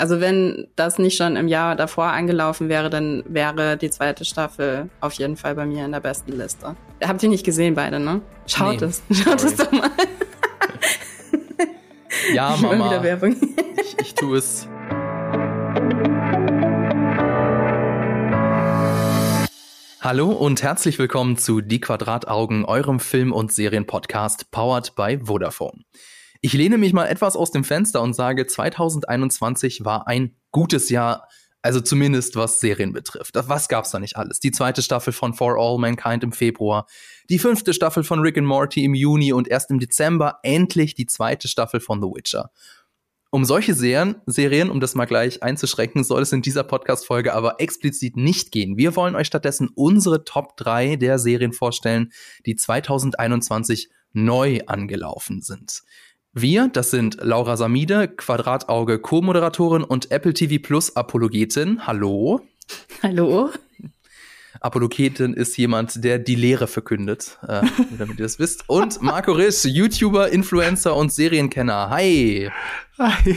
Also wenn das nicht schon im Jahr davor angelaufen wäre, dann wäre die zweite Staffel auf jeden Fall bei mir in der besten Liste. Habt ihr nicht gesehen beide, ne? Schaut nee, es. Schaut sorry. es doch mal. ja, Mama. Ich, ich tue es. Hallo und herzlich willkommen zu Die Quadrataugen, eurem Film- und Serienpodcast powered by Vodafone. Ich lehne mich mal etwas aus dem Fenster und sage, 2021 war ein gutes Jahr, also zumindest was Serien betrifft. Was gab's da nicht alles? Die zweite Staffel von For All Mankind im Februar, die fünfte Staffel von Rick and Morty im Juni und erst im Dezember endlich die zweite Staffel von The Witcher. Um solche Serien, um das mal gleich einzuschränken, soll es in dieser Podcast-Folge aber explizit nicht gehen. Wir wollen euch stattdessen unsere Top 3 der Serien vorstellen, die 2021 neu angelaufen sind. Wir, das sind Laura Samide, Quadratauge Co-Moderatorin und Apple TV Plus Apologetin. Hallo. Hallo. Apologetin ist jemand, der die Lehre verkündet, äh, damit ihr das wisst. Und Marco Risch, YouTuber, Influencer und Serienkenner. Hi. Hi.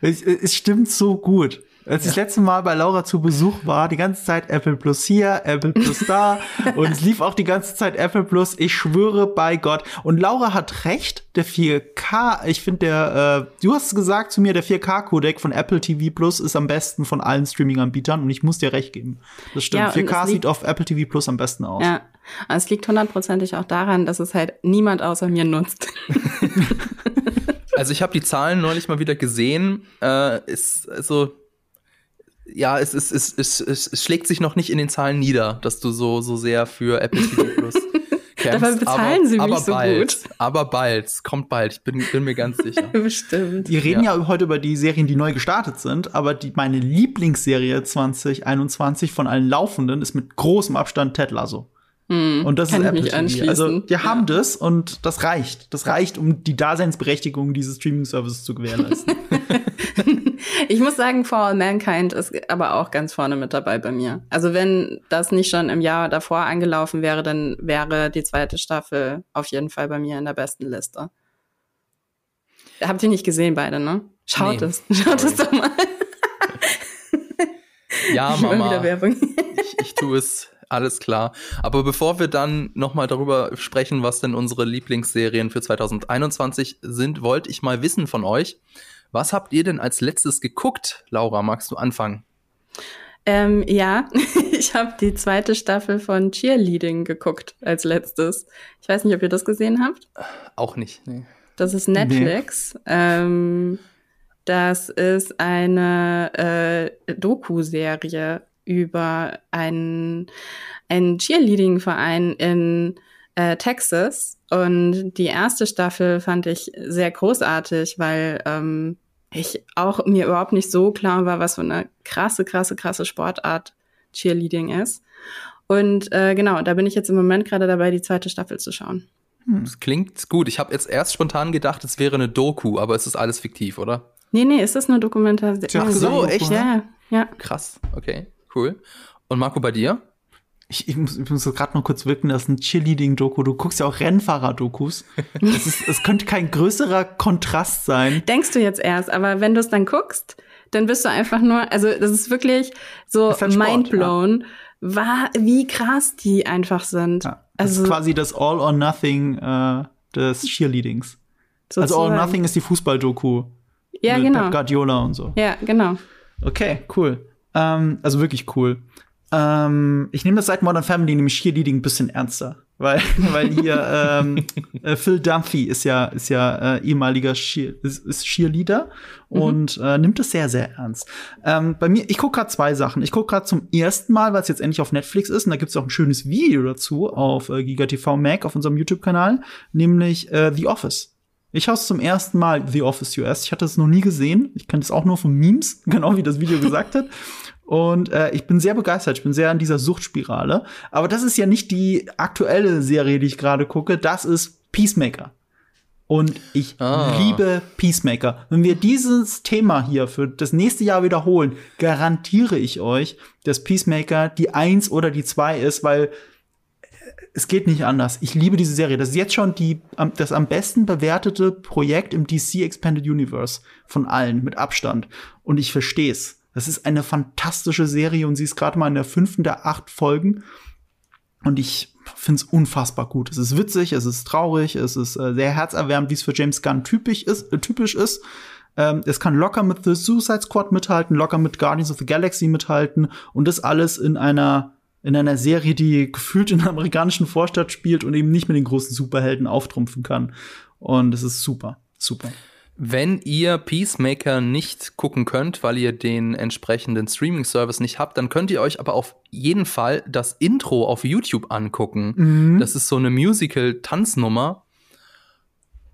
Es, es stimmt so gut. Als ich das letzte Mal bei Laura zu Besuch war, die ganze Zeit Apple Plus hier, Apple Plus da und es lief auch die ganze Zeit Apple Plus. Ich schwöre bei Gott. Und Laura hat recht, der 4K, ich finde der, äh, du hast gesagt zu mir, der 4K-Codec von Apple TV Plus ist am besten von allen Streaming-Anbietern und ich muss dir recht geben. Das stimmt. Ja, 4K sieht auf Apple TV Plus am besten aus. Ja. Es liegt hundertprozentig auch daran, dass es halt niemand außer mir nutzt. also ich habe die Zahlen neulich mal wieder gesehen. Äh, ist also ja, es, es, es, es, es schlägt sich noch nicht in den Zahlen nieder, dass du so, so sehr für Apple TV Plus kämpfst. Dabei bezahlen aber, sie mich so bald, gut. Aber bald, es kommt bald, ich bin, bin mir ganz sicher. Bestimmt. Wir reden ja. ja. heute über die Serien, die neu gestartet sind, aber die, meine Lieblingsserie 2021 von allen Laufenden ist mit großem Abstand Ted Lasso. Hm, und das ist Apple TV. Also wir ja. haben das und das reicht. Das reicht, um die Daseinsberechtigung dieses Streaming-Services zu gewährleisten. ich muss sagen, For All Mankind ist aber auch ganz vorne mit dabei bei mir. Also wenn das nicht schon im Jahr davor angelaufen wäre, dann wäre die zweite Staffel auf jeden Fall bei mir in der besten Liste. Habt ihr nicht gesehen beide, ne? Schaut nee, es. Schaut sorry. es doch mal. ja, Mama. Ich, ich tue es alles klar. Aber bevor wir dann nochmal darüber sprechen, was denn unsere Lieblingsserien für 2021 sind, wollte ich mal wissen von euch, was habt ihr denn als letztes geguckt? Laura, magst du anfangen? Ähm, ja, ich habe die zweite Staffel von Cheerleading geguckt als letztes. Ich weiß nicht, ob ihr das gesehen habt. Auch nicht, nee. Das ist Netflix. Nee. Ähm, das ist eine äh, Doku-Serie über einen, einen Cheerleading-Verein in äh, Texas. Und die erste Staffel fand ich sehr großartig, weil ähm, ich auch mir überhaupt nicht so klar war, was für eine krasse, krasse, krasse Sportart Cheerleading ist. Und äh, genau, da bin ich jetzt im Moment gerade dabei, die zweite Staffel zu schauen. Hm. Das klingt gut. Ich habe jetzt erst spontan gedacht, es wäre eine Doku, aber es ist alles fiktiv, oder? Nee, nee, es ist eine Dokumentation. Ach so, echt? Ja, ja. Krass, okay cool. Und Marco, bei dir? Ich, ich muss, ich muss gerade noch kurz wirken, das ist ein Cheerleading-Doku. Du guckst ja auch Rennfahrer-Dokus. Es könnte kein größerer Kontrast sein. Denkst du jetzt erst, aber wenn du es dann guckst, dann bist du einfach nur, also das ist wirklich so ist halt mindblown, ja. war, wie krass die einfach sind. Ja, das also, ist quasi das All or Nothing äh, des Cheerleadings. Sozusagen. Also All or Nothing ist die Fußball-Doku. Ja, mit genau. Pep Guardiola und so. Ja, genau. Okay, cool. Ähm, also wirklich cool. Ähm, ich nehme das seit Modern Family nämlich Cheerleading ein bisschen ernster. Weil, weil hier ähm, äh, Phil Dunphy ist ja, ist ja äh, ehemaliger Cheer, ist, ist Cheerleader mhm. und äh, nimmt es sehr, sehr ernst. Ähm, bei mir, ich gucke gerade zwei Sachen. Ich gucke gerade zum ersten Mal, weil es jetzt endlich auf Netflix ist, und da gibt es auch ein schönes Video dazu auf äh, GigaTV Mac auf unserem YouTube-Kanal, nämlich äh, The Office. Ich schaue zum ersten Mal The Office US. Ich hatte es noch nie gesehen. Ich kenne es auch nur von Memes, genau wie das Video gesagt hat. Und äh, ich bin sehr begeistert. Ich bin sehr an dieser Suchtspirale. Aber das ist ja nicht die aktuelle Serie, die ich gerade gucke. Das ist Peacemaker. Und ich ah. liebe Peacemaker. Wenn wir dieses Thema hier für das nächste Jahr wiederholen, garantiere ich euch, dass Peacemaker die Eins oder die Zwei ist, weil es geht nicht anders. Ich liebe diese Serie. Das ist jetzt schon die, das am besten bewertete Projekt im DC Expanded Universe von allen, mit Abstand. Und ich verstehe es. Das ist eine fantastische Serie und sie ist gerade mal in der fünften der acht Folgen. Und ich finde es unfassbar gut. Es ist witzig, es ist traurig, es ist äh, sehr herzerwärmend, wie es für James Gunn typisch ist. Äh, typisch ist. Ähm, es kann locker mit The Suicide Squad mithalten, locker mit Guardians of the Galaxy mithalten und das alles in einer in einer Serie, die gefühlt in einer amerikanischen Vorstadt spielt und eben nicht mit den großen Superhelden auftrumpfen kann. Und es ist super, super. Wenn ihr Peacemaker nicht gucken könnt, weil ihr den entsprechenden Streaming-Service nicht habt, dann könnt ihr euch aber auf jeden Fall das Intro auf YouTube angucken. Mhm. Das ist so eine Musical-Tanznummer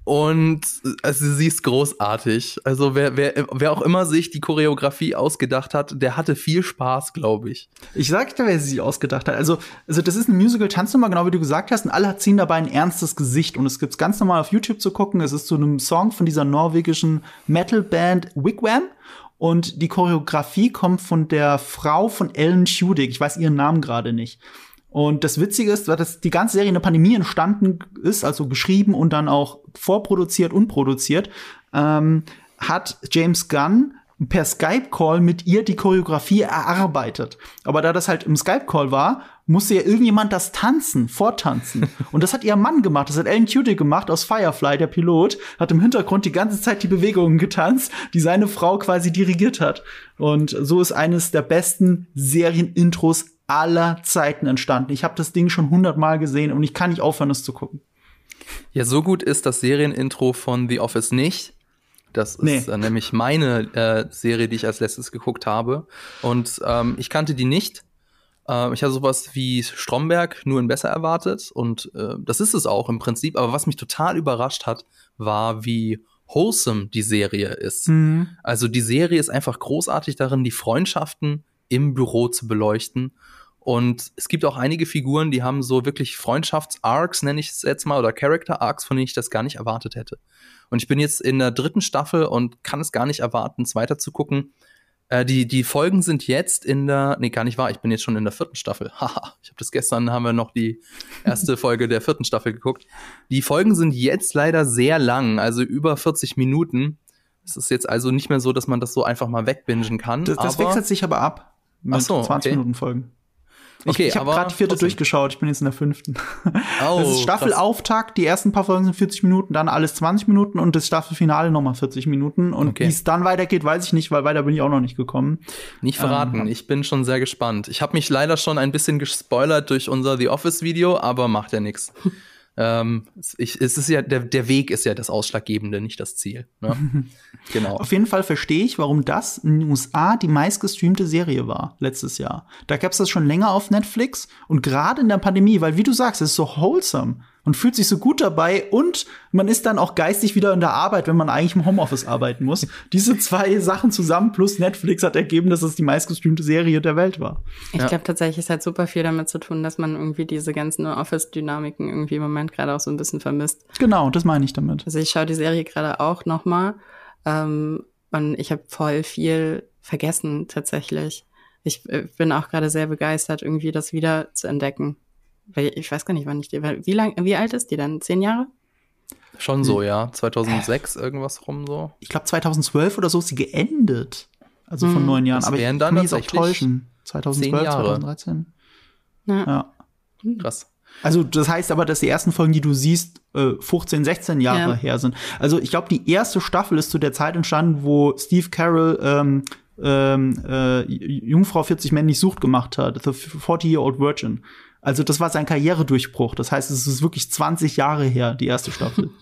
und also sie ist großartig. Also wer, wer, wer auch immer sich die Choreografie ausgedacht hat, der hatte viel Spaß, glaube ich. Ich sag dir, wer sie ausgedacht hat. Also, also das ist ein Musical-Tanznummer, genau wie du gesagt hast, und alle ziehen dabei ein ernstes Gesicht. Und es gibt's ganz normal auf YouTube zu gucken. Es ist zu einem Song von dieser norwegischen Metal-Band Wigwam. Und die Choreografie kommt von der Frau von Ellen Tudyk. Ich weiß ihren Namen gerade nicht. Und das Witzige ist, dass die ganze Serie in der Pandemie entstanden ist, also geschrieben und dann auch vorproduziert und produziert, ähm, hat James Gunn per Skype-Call mit ihr die Choreografie erarbeitet. Aber da das halt im Skype-Call war, musste ja irgendjemand das tanzen, vortanzen. Und das hat ihr Mann gemacht. Das hat Alan Tudyk gemacht aus Firefly, der Pilot, hat im Hintergrund die ganze Zeit die Bewegungen getanzt, die seine Frau quasi dirigiert hat. Und so ist eines der besten Serien-Intros aller Zeiten entstanden. Ich habe das Ding schon hundertmal gesehen und ich kann nicht aufhören, es zu gucken. Ja, so gut ist das Serienintro von The Office nicht. Das ist äh, nämlich meine äh, Serie, die ich als letztes geguckt habe. Und ähm, ich kannte die nicht. Äh, ich hatte sowas wie Stromberg, nur in besser erwartet. Und äh, das ist es auch im Prinzip. Aber was mich total überrascht hat, war, wie wholesome die Serie ist. Mhm. Also die Serie ist einfach großartig darin, die Freundschaften im Büro zu beleuchten und es gibt auch einige Figuren, die haben so wirklich Freundschafts-Arcs, nenne ich es jetzt mal, oder Character-Arcs, von denen ich das gar nicht erwartet hätte. Und ich bin jetzt in der dritten Staffel und kann es gar nicht erwarten, es weiter zu gucken. Äh, die, die Folgen sind jetzt in der, nee, gar nicht wahr, ich bin jetzt schon in der vierten Staffel. Haha, ich habe das gestern, haben wir noch die erste Folge der vierten Staffel geguckt. Die Folgen sind jetzt leider sehr lang, also über 40 Minuten. Es ist jetzt also nicht mehr so, dass man das so einfach mal wegbingen kann. Das, das wechselt sich aber ab. Mit Ach so, 20 okay. Minuten Folgen. Okay, ich, ich habe gerade die vierte trotzdem. durchgeschaut, ich bin jetzt in der fünften. Oh, das ist Staffelauftakt, die ersten paar Folgen sind 40 Minuten, dann alles 20 Minuten und das Staffelfinale nochmal 40 Minuten. Und okay. wie es dann weitergeht, weiß ich nicht, weil weiter bin ich auch noch nicht gekommen. Nicht verraten, ähm, ich bin schon sehr gespannt. Ich habe mich leider schon ein bisschen gespoilert durch unser The Office-Video, aber macht ja nichts. Ähm, ich, es ist ja, der, der Weg ist ja das Ausschlaggebende, nicht das Ziel. Ne? genau. Auf jeden Fall verstehe ich, warum das in den USA die meistgestreamte Serie war letztes Jahr. Da gab es das schon länger auf Netflix und gerade in der Pandemie, weil wie du sagst, es ist so wholesome und fühlt sich so gut dabei und man ist dann auch geistig wieder in der Arbeit, wenn man eigentlich im Homeoffice arbeiten muss. Diese zwei Sachen zusammen plus Netflix hat ergeben, dass es die meistgestreamte Serie der Welt war. Ich ja. glaube tatsächlich, es hat super viel damit zu tun, dass man irgendwie diese ganzen Office-Dynamiken irgendwie im Moment gerade auch so ein bisschen vermisst. Genau, das meine ich damit. Also ich schaue die Serie gerade auch noch mal ähm, und ich habe voll viel vergessen tatsächlich. Ich äh, bin auch gerade sehr begeistert, irgendwie das wieder zu entdecken. Weil ich weiß gar nicht, wann ich die. Wie lang, wie alt ist die dann? Zehn Jahre? Schon so, ja. 2006 irgendwas rum so. Ich glaube 2012 oder so ist sie geendet. Also von hm. neun Jahren. Aber ich dann kann mich auch täuschen. 2012, 2013. Ja. ja. Krass. Also das heißt aber, dass die ersten Folgen, die du siehst, 15, äh, 16 Jahre ja. her sind. Also ich glaube, die erste Staffel ist zu der Zeit entstanden, wo Steve Carroll ähm, ähm, äh, Jungfrau 40 männlich sucht gemacht hat, The 40-Year-Old Virgin. Also das war sein Karrieredurchbruch. Das heißt, es ist wirklich 20 Jahre her, die erste Staffel.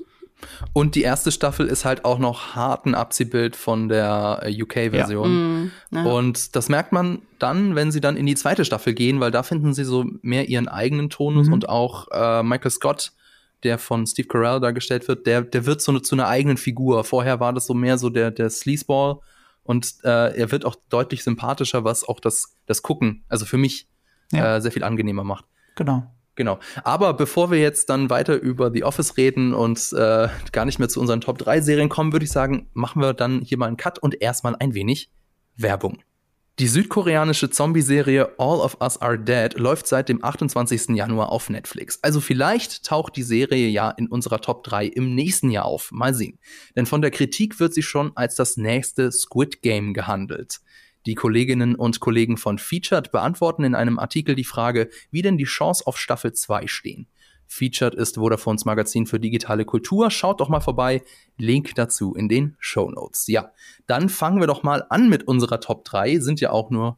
Und die erste Staffel ist halt auch noch harten Abziehbild von der äh, UK-Version. Ja. Mm, ja. Und das merkt man dann, wenn sie dann in die zweite Staffel gehen, weil da finden sie so mehr ihren eigenen Tonus mhm. und auch äh, Michael Scott, der von Steve Carell dargestellt wird, der, der wird so eine, zu einer eigenen Figur. Vorher war das so mehr so der, der Sleazeball und äh, er wird auch deutlich sympathischer, was auch das, das Gucken, also für mich ja. äh, sehr viel angenehmer macht. Genau. Genau. Aber bevor wir jetzt dann weiter über The Office reden und äh, gar nicht mehr zu unseren Top 3 Serien kommen, würde ich sagen, machen wir dann hier mal einen Cut und erstmal ein wenig Werbung. Die südkoreanische Zombie-Serie All of Us Are Dead läuft seit dem 28. Januar auf Netflix. Also vielleicht taucht die Serie ja in unserer Top 3 im nächsten Jahr auf. Mal sehen. Denn von der Kritik wird sie schon als das nächste Squid Game gehandelt. Die Kolleginnen und Kollegen von Featured beantworten in einem Artikel die Frage, wie denn die Chance auf Staffel 2 stehen. Featured ist Vodafones Magazin für digitale Kultur. Schaut doch mal vorbei. Link dazu in den Show Notes. Ja, dann fangen wir doch mal an mit unserer Top 3. Sind ja auch nur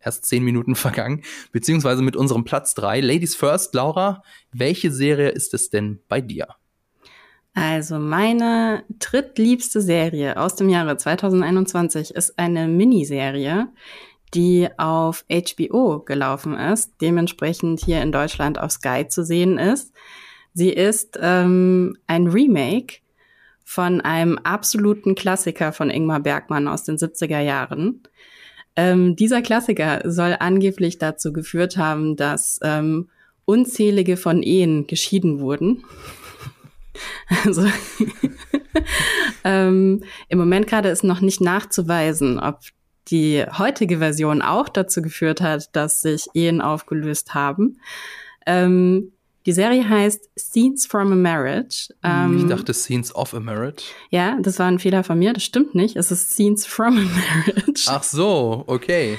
erst zehn Minuten vergangen, beziehungsweise mit unserem Platz 3. Ladies first, Laura, welche Serie ist es denn bei dir? Also meine drittliebste Serie aus dem Jahre 2021 ist eine Miniserie, die auf HBO gelaufen ist, dementsprechend hier in Deutschland auf Sky zu sehen ist. Sie ist ähm, ein Remake von einem absoluten Klassiker von Ingmar Bergmann aus den 70er Jahren. Ähm, dieser Klassiker soll angeblich dazu geführt haben, dass ähm, unzählige von Ehen geschieden wurden. Also ähm, im Moment gerade ist noch nicht nachzuweisen, ob die heutige Version auch dazu geführt hat, dass sich Ehen aufgelöst haben. Ähm, die Serie heißt Scenes from a Marriage. Ähm, ich dachte Scenes of a Marriage. Ja, das war ein Fehler von mir. Das stimmt nicht. Es ist Scenes from a Marriage. Ach so, okay.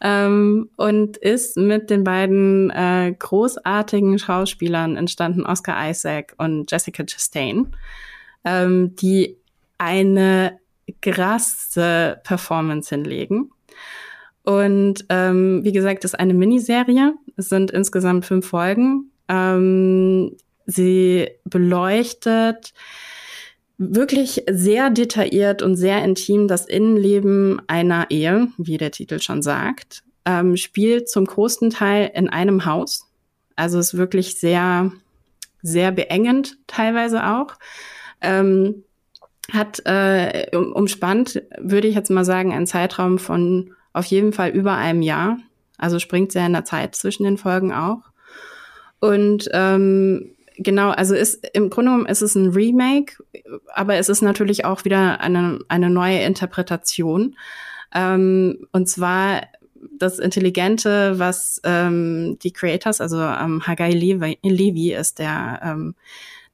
Ähm, und ist mit den beiden äh, großartigen Schauspielern entstanden, Oscar Isaac und Jessica Chastain, ähm, die eine krasse Performance hinlegen. Und ähm, wie gesagt, es ist eine Miniserie. Es sind insgesamt fünf Folgen. Ähm, sie beleuchtet wirklich sehr detailliert und sehr intim das Innenleben einer Ehe, wie der Titel schon sagt, ähm, spielt zum großen Teil in einem Haus. Also ist wirklich sehr, sehr beengend teilweise auch. Ähm, hat äh, umspannt, würde ich jetzt mal sagen, einen Zeitraum von auf jeden Fall über einem Jahr. Also springt sehr in der Zeit zwischen den Folgen auch. Und ähm, genau, also ist im Grunde genommen ist es ein Remake, aber es ist natürlich auch wieder eine, eine neue Interpretation. Ähm, und zwar das Intelligente, was ähm, die Creators, also ähm, Hagai Levi, Levi ist der ähm,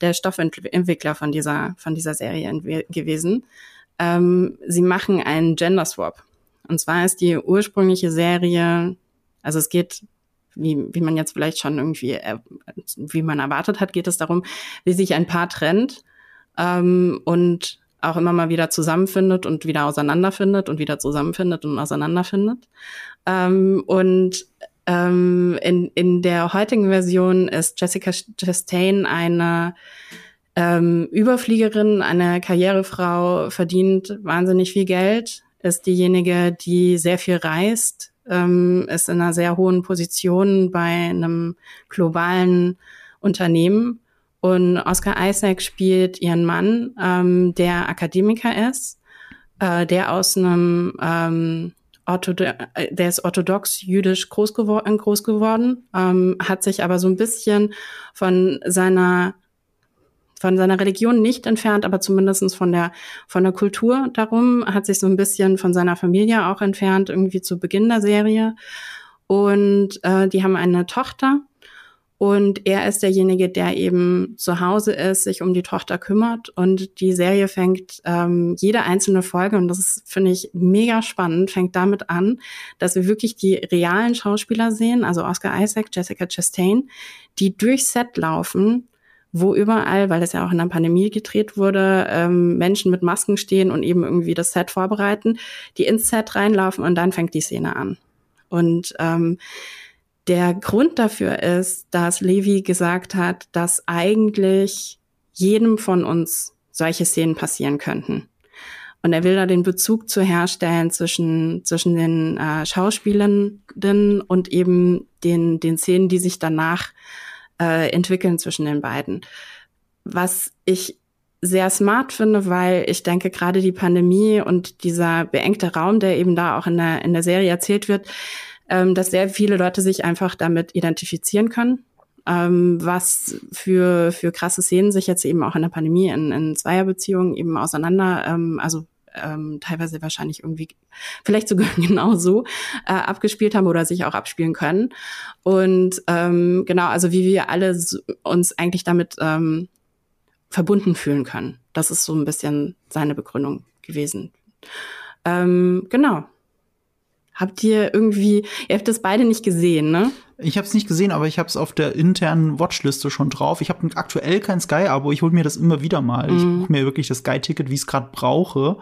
der Stoffentwickler von dieser, von dieser Serie gewesen. Ähm, sie machen einen Gender Swap. Und zwar ist die ursprüngliche Serie, also es geht, wie, wie man jetzt vielleicht schon irgendwie, äh, wie man erwartet hat, geht es darum, wie sich ein Paar trennt ähm, und auch immer mal wieder zusammenfindet und wieder auseinanderfindet und wieder zusammenfindet und auseinanderfindet. Ähm, und ähm, in, in der heutigen Version ist Jessica Chastain eine ähm, Überfliegerin, eine Karrierefrau, verdient wahnsinnig viel Geld, ist diejenige, die sehr viel reist, ähm, ist in einer sehr hohen Position bei einem globalen Unternehmen. Und Oscar Isaac spielt ihren Mann, ähm, der Akademiker ist, äh, der aus einem ähm, Orthodo äh, der ist orthodox jüdisch groß, gewor groß geworden, ähm, hat sich aber so ein bisschen von seiner von seiner Religion nicht entfernt, aber zumindestens von der von der Kultur darum, hat sich so ein bisschen von seiner Familie auch entfernt, irgendwie zu Beginn der Serie. Und äh, die haben eine Tochter, und er ist derjenige, der eben zu Hause ist, sich um die Tochter kümmert. Und die Serie fängt ähm, jede einzelne Folge, und das finde ich mega spannend, fängt damit an, dass wir wirklich die realen Schauspieler sehen, also Oscar Isaac, Jessica Chastain, die durchs Set laufen, wo überall, weil es ja auch in der Pandemie gedreht wurde, ähm, Menschen mit Masken stehen und eben irgendwie das Set vorbereiten, die ins Set reinlaufen und dann fängt die Szene an. Und ähm, der Grund dafür ist, dass Levi gesagt hat, dass eigentlich jedem von uns solche Szenen passieren könnten. Und er will da den Bezug zu herstellen zwischen, zwischen den äh, Schauspielenden und eben den, den Szenen, die sich danach äh, entwickeln zwischen den beiden. Was ich sehr smart finde, weil ich denke, gerade die Pandemie und dieser beengte Raum, der eben da auch in der, in der Serie erzählt wird, ähm, dass sehr viele Leute sich einfach damit identifizieren können. Ähm, was für, für krasse Szenen sich jetzt eben auch in der Pandemie in, in Zweierbeziehungen eben auseinander, ähm, also ähm, teilweise wahrscheinlich irgendwie vielleicht sogar genauso äh, abgespielt haben oder sich auch abspielen können. Und ähm, genau, also wie wir alle uns eigentlich damit ähm, verbunden fühlen können. Das ist so ein bisschen seine Begründung gewesen. Ähm, genau. Habt ihr irgendwie, ihr habt das beide nicht gesehen, ne? Ich habe es nicht gesehen, aber ich habe es auf der internen Watchliste schon drauf. Ich habe aktuell kein Sky-Abo, ich hole mir das immer wieder mal. Mhm. Ich buche mir wirklich das Sky-Ticket, wie ich es gerade brauche.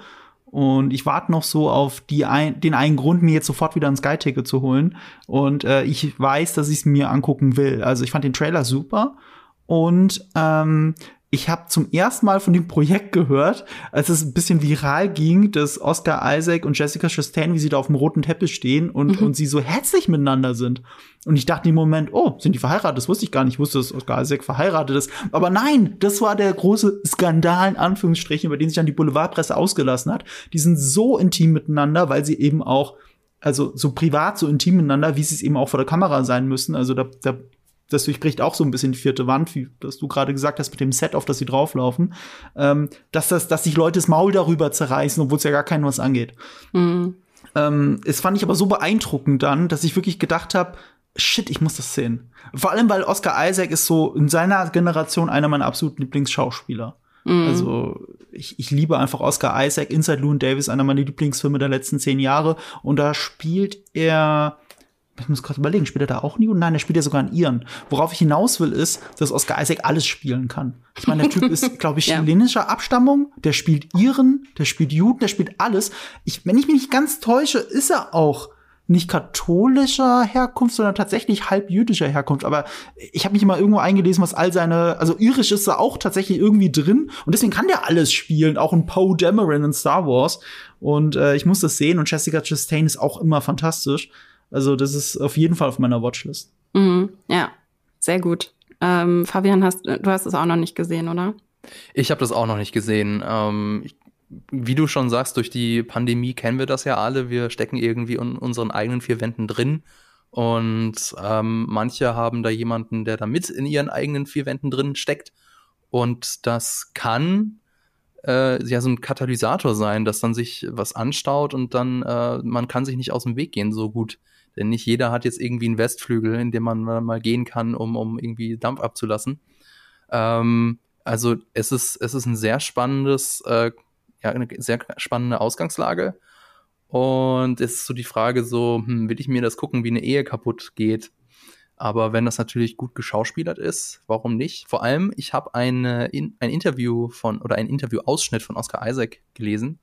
Und ich warte noch so auf die ein, den einen Grund, mir jetzt sofort wieder ein Sky-Ticket zu holen. Und äh, ich weiß, dass ich es mir angucken will. Also ich fand den Trailer super. Und ähm, ich habe zum ersten Mal von dem Projekt gehört, als es ein bisschen viral ging, dass Oscar Isaac und Jessica Chastain, wie sie da auf dem roten Teppich stehen und, mhm. und sie so herzlich miteinander sind. Und ich dachte im Moment, oh, sind die verheiratet? Das wusste ich gar nicht. Ich wusste, dass Oscar Isaac verheiratet ist. Aber nein, das war der große Skandal, in Anführungsstrichen, über den sich dann die Boulevardpresse ausgelassen hat. Die sind so intim miteinander, weil sie eben auch also so privat, so intim miteinander, wie sie es eben auch vor der Kamera sein müssen. Also da, da das durchbricht auch so ein bisschen die vierte Wand, wie das du gerade gesagt hast mit dem Set, auf das sie drauflaufen, ähm, dass das, dass sich Leute das Maul darüber zerreißen, obwohl es ja gar keinen was angeht. Mhm. Ähm, es fand ich aber so beeindruckend dann, dass ich wirklich gedacht habe, shit, ich muss das sehen. Vor allem, weil Oscar Isaac ist so in seiner Generation einer meiner absoluten Lieblingsschauspieler. Mhm. Also ich, ich liebe einfach Oscar Isaac, Inside Llewyn Davis, einer meiner Lieblingsfilme der letzten zehn Jahre. Und da spielt er ich muss gerade überlegen, spielt er da auch nie? Nein, er spielt ja sogar in Iren. Worauf ich hinaus will, ist, dass Oscar Isaac alles spielen kann. Ich meine, der Typ ist, glaube ich, chilenischer ja. Abstammung, der spielt Iren, der spielt Juden, der spielt alles. Ich, wenn ich mich nicht ganz täusche, ist er auch nicht katholischer Herkunft, sondern tatsächlich halb jüdischer Herkunft. Aber ich habe mich immer irgendwo eingelesen, was all seine, also irisch ist da auch tatsächlich irgendwie drin und deswegen kann der alles spielen, auch ein Poe Dameron in Star Wars. Und äh, ich muss das sehen und Jessica Chastain ist auch immer fantastisch. Also das ist auf jeden Fall auf meiner Watchlist. Mhm, ja, sehr gut. Ähm, Fabian, hast, du hast es auch noch nicht gesehen, oder? Ich habe das auch noch nicht gesehen. Ähm, ich, wie du schon sagst, durch die Pandemie kennen wir das ja alle. Wir stecken irgendwie in unseren eigenen vier Wänden drin. Und ähm, manche haben da jemanden, der da mit in ihren eigenen vier Wänden drin steckt. Und das kann äh, ja so ein Katalysator sein, dass dann sich was anstaut und dann äh, man kann sich nicht aus dem Weg gehen so gut. Denn nicht jeder hat jetzt irgendwie einen Westflügel, in dem man mal gehen kann, um, um irgendwie Dampf abzulassen. Ähm, also es ist, es ist ein sehr spannendes, äh, ja, eine sehr spannende Ausgangslage. Und es ist so die Frage so, hm, will ich mir das gucken, wie eine Ehe kaputt geht? Aber wenn das natürlich gut geschauspielert ist, warum nicht? Vor allem, ich habe ein Interview von oder ein Interview-Ausschnitt von Oscar Isaac gelesen.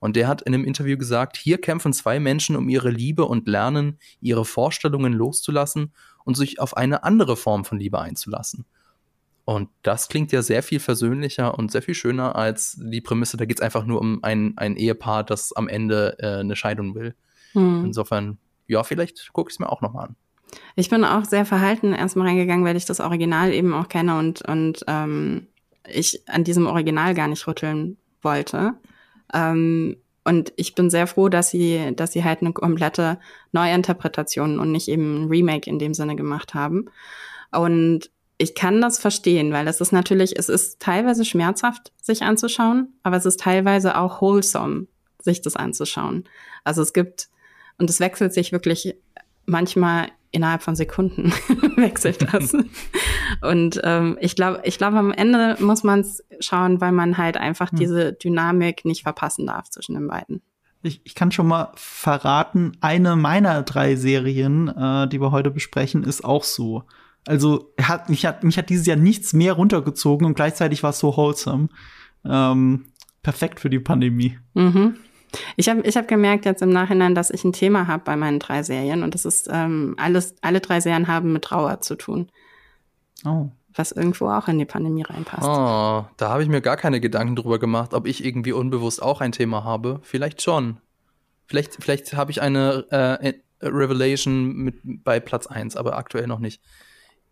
Und der hat in einem Interview gesagt, hier kämpfen zwei Menschen um ihre Liebe und lernen, ihre Vorstellungen loszulassen und sich auf eine andere Form von Liebe einzulassen. Und das klingt ja sehr viel versöhnlicher und sehr viel schöner als die Prämisse, da geht es einfach nur um ein, ein Ehepaar, das am Ende äh, eine Scheidung will. Hm. Insofern, ja, vielleicht gucke ich es mir auch nochmal an. Ich bin auch sehr verhalten erstmal reingegangen, weil ich das Original eben auch kenne und, und ähm, ich an diesem Original gar nicht rütteln wollte. Ähm, und ich bin sehr froh, dass sie, dass sie halt eine komplette Neuinterpretation und nicht eben ein Remake in dem Sinne gemacht haben. Und ich kann das verstehen, weil es ist natürlich, es ist teilweise schmerzhaft, sich anzuschauen, aber es ist teilweise auch wholesome, sich das anzuschauen. Also es gibt, und es wechselt sich wirklich manchmal innerhalb von Sekunden wechselt das. Und ähm, ich glaube, ich glaube, am Ende muss man es schauen, weil man halt einfach hm. diese Dynamik nicht verpassen darf zwischen den beiden. Ich, ich kann schon mal verraten, eine meiner drei Serien, äh, die wir heute besprechen, ist auch so. Also hat, mich, hat, mich hat dieses Jahr nichts mehr runtergezogen und gleichzeitig war es so wholesome. Ähm, perfekt für die Pandemie. Mhm. Ich habe ich hab gemerkt jetzt im Nachhinein, dass ich ein Thema habe bei meinen drei Serien und das ist ähm, alles, alle drei Serien haben mit Trauer zu tun. Oh. Was irgendwo auch in die Pandemie reinpasst. Oh, da habe ich mir gar keine Gedanken drüber gemacht, ob ich irgendwie unbewusst auch ein Thema habe. Vielleicht schon. Vielleicht, vielleicht habe ich eine äh, Revelation mit bei Platz 1, aber aktuell noch nicht.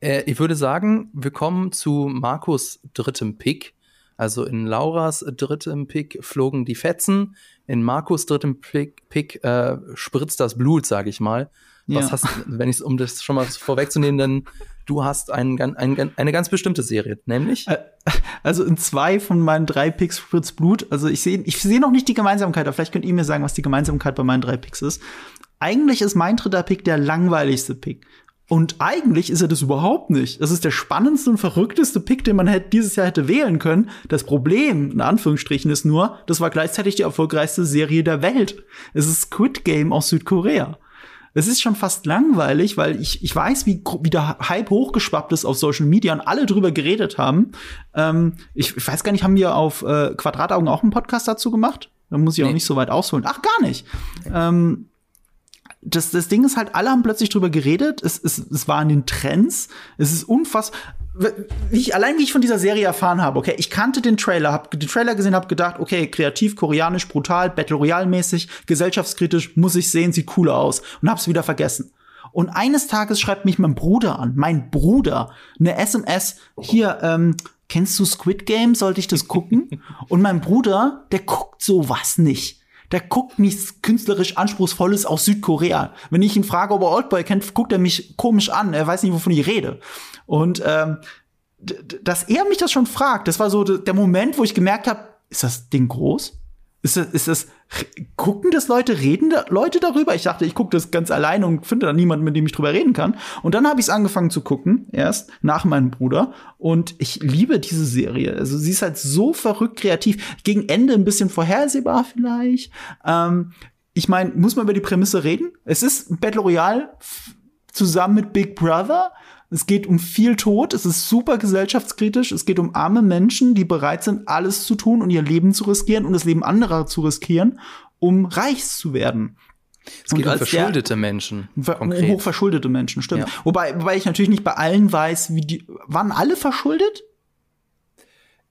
Äh, ich würde sagen, wir kommen zu Markus drittem Pick. Also in Lauras drittem Pick flogen die Fetzen, in Markus drittem Pick, Pick äh, spritzt das Blut, sage ich mal. Was Ja. hast, wenn ich um das schon mal vorwegzunehmen, denn du hast ein, ein, eine ganz bestimmte Serie, nämlich Also in zwei von meinen drei Picks Fritz Blut. Also ich sehe ich sehe noch nicht die Gemeinsamkeit, aber vielleicht könnt ihr mir sagen, was die Gemeinsamkeit bei meinen drei Picks ist. Eigentlich ist mein dritter Pick der langweiligste Pick. Und eigentlich ist er das überhaupt nicht. Das ist der spannendste und verrückteste Pick, den man hätte, dieses Jahr hätte wählen können. Das Problem, in Anführungsstrichen, ist nur, das war gleichzeitig die erfolgreichste Serie der Welt. Es ist Squid Game aus Südkorea. Es ist schon fast langweilig, weil ich, ich weiß, wie, wie der Hype hochgeschwappt ist auf Social Media und alle drüber geredet haben. Ähm, ich, ich weiß gar nicht, haben wir auf äh, Quadrataugen auch einen Podcast dazu gemacht? Da muss ich auch Nee. nicht so weit ausholen. Ach, gar nicht. Ähm, das, das Ding ist halt, alle haben plötzlich drüber geredet. Es, es, es war in den Trends. Es ist unfassbar. Wie ich, allein wie ich von dieser Serie erfahren habe, okay, ich kannte den Trailer, habe den Trailer gesehen, habe gedacht, okay, kreativ, koreanisch, brutal, Battle Royale mäßig, gesellschaftskritisch, muss ich sehen, sieht cool aus und hab's wieder vergessen. Und eines Tages schreibt mich mein Bruder an, mein Bruder, eine SMS, hier, ähm, kennst du Squid Game? Sollte ich das gucken? und mein Bruder, der guckt sowas nicht. Der guckt nichts künstlerisch Anspruchsvolles aus Südkorea. Wenn ich ihn frage, ob er Oldboy kennt, guckt er mich komisch an. Er weiß nicht, wovon ich rede. Und ähm, dass er mich das schon fragt, das war so der Moment, wo ich gemerkt habe, ist das Ding groß? Ist das, ist das, gucken das Leute, reden da Leute darüber? Ich dachte, ich gucke das ganz alleine und finde da niemanden, mit dem ich drüber reden kann. Und dann habe ich es angefangen zu gucken, erst nach meinem Bruder. Und ich liebe diese Serie. Also sie ist halt so verrückt kreativ. Gegen Ende ein bisschen vorhersehbar vielleicht. Ähm, ich meine, muss man über die Prämisse reden? Es ist Battle Royale zusammen mit Big Brother. Es geht um viel Tod, es ist super gesellschaftskritisch, es geht um arme Menschen, die bereit sind, alles zu tun und ihr Leben zu riskieren und das Leben anderer zu riskieren, um reich zu werden. es geht um als der- verschuldete Menschen. Konkret. Hochverschuldete Menschen, stimmt. Ja. Wobei, wobei ich natürlich nicht bei allen weiß, wie die. Waren alle verschuldet?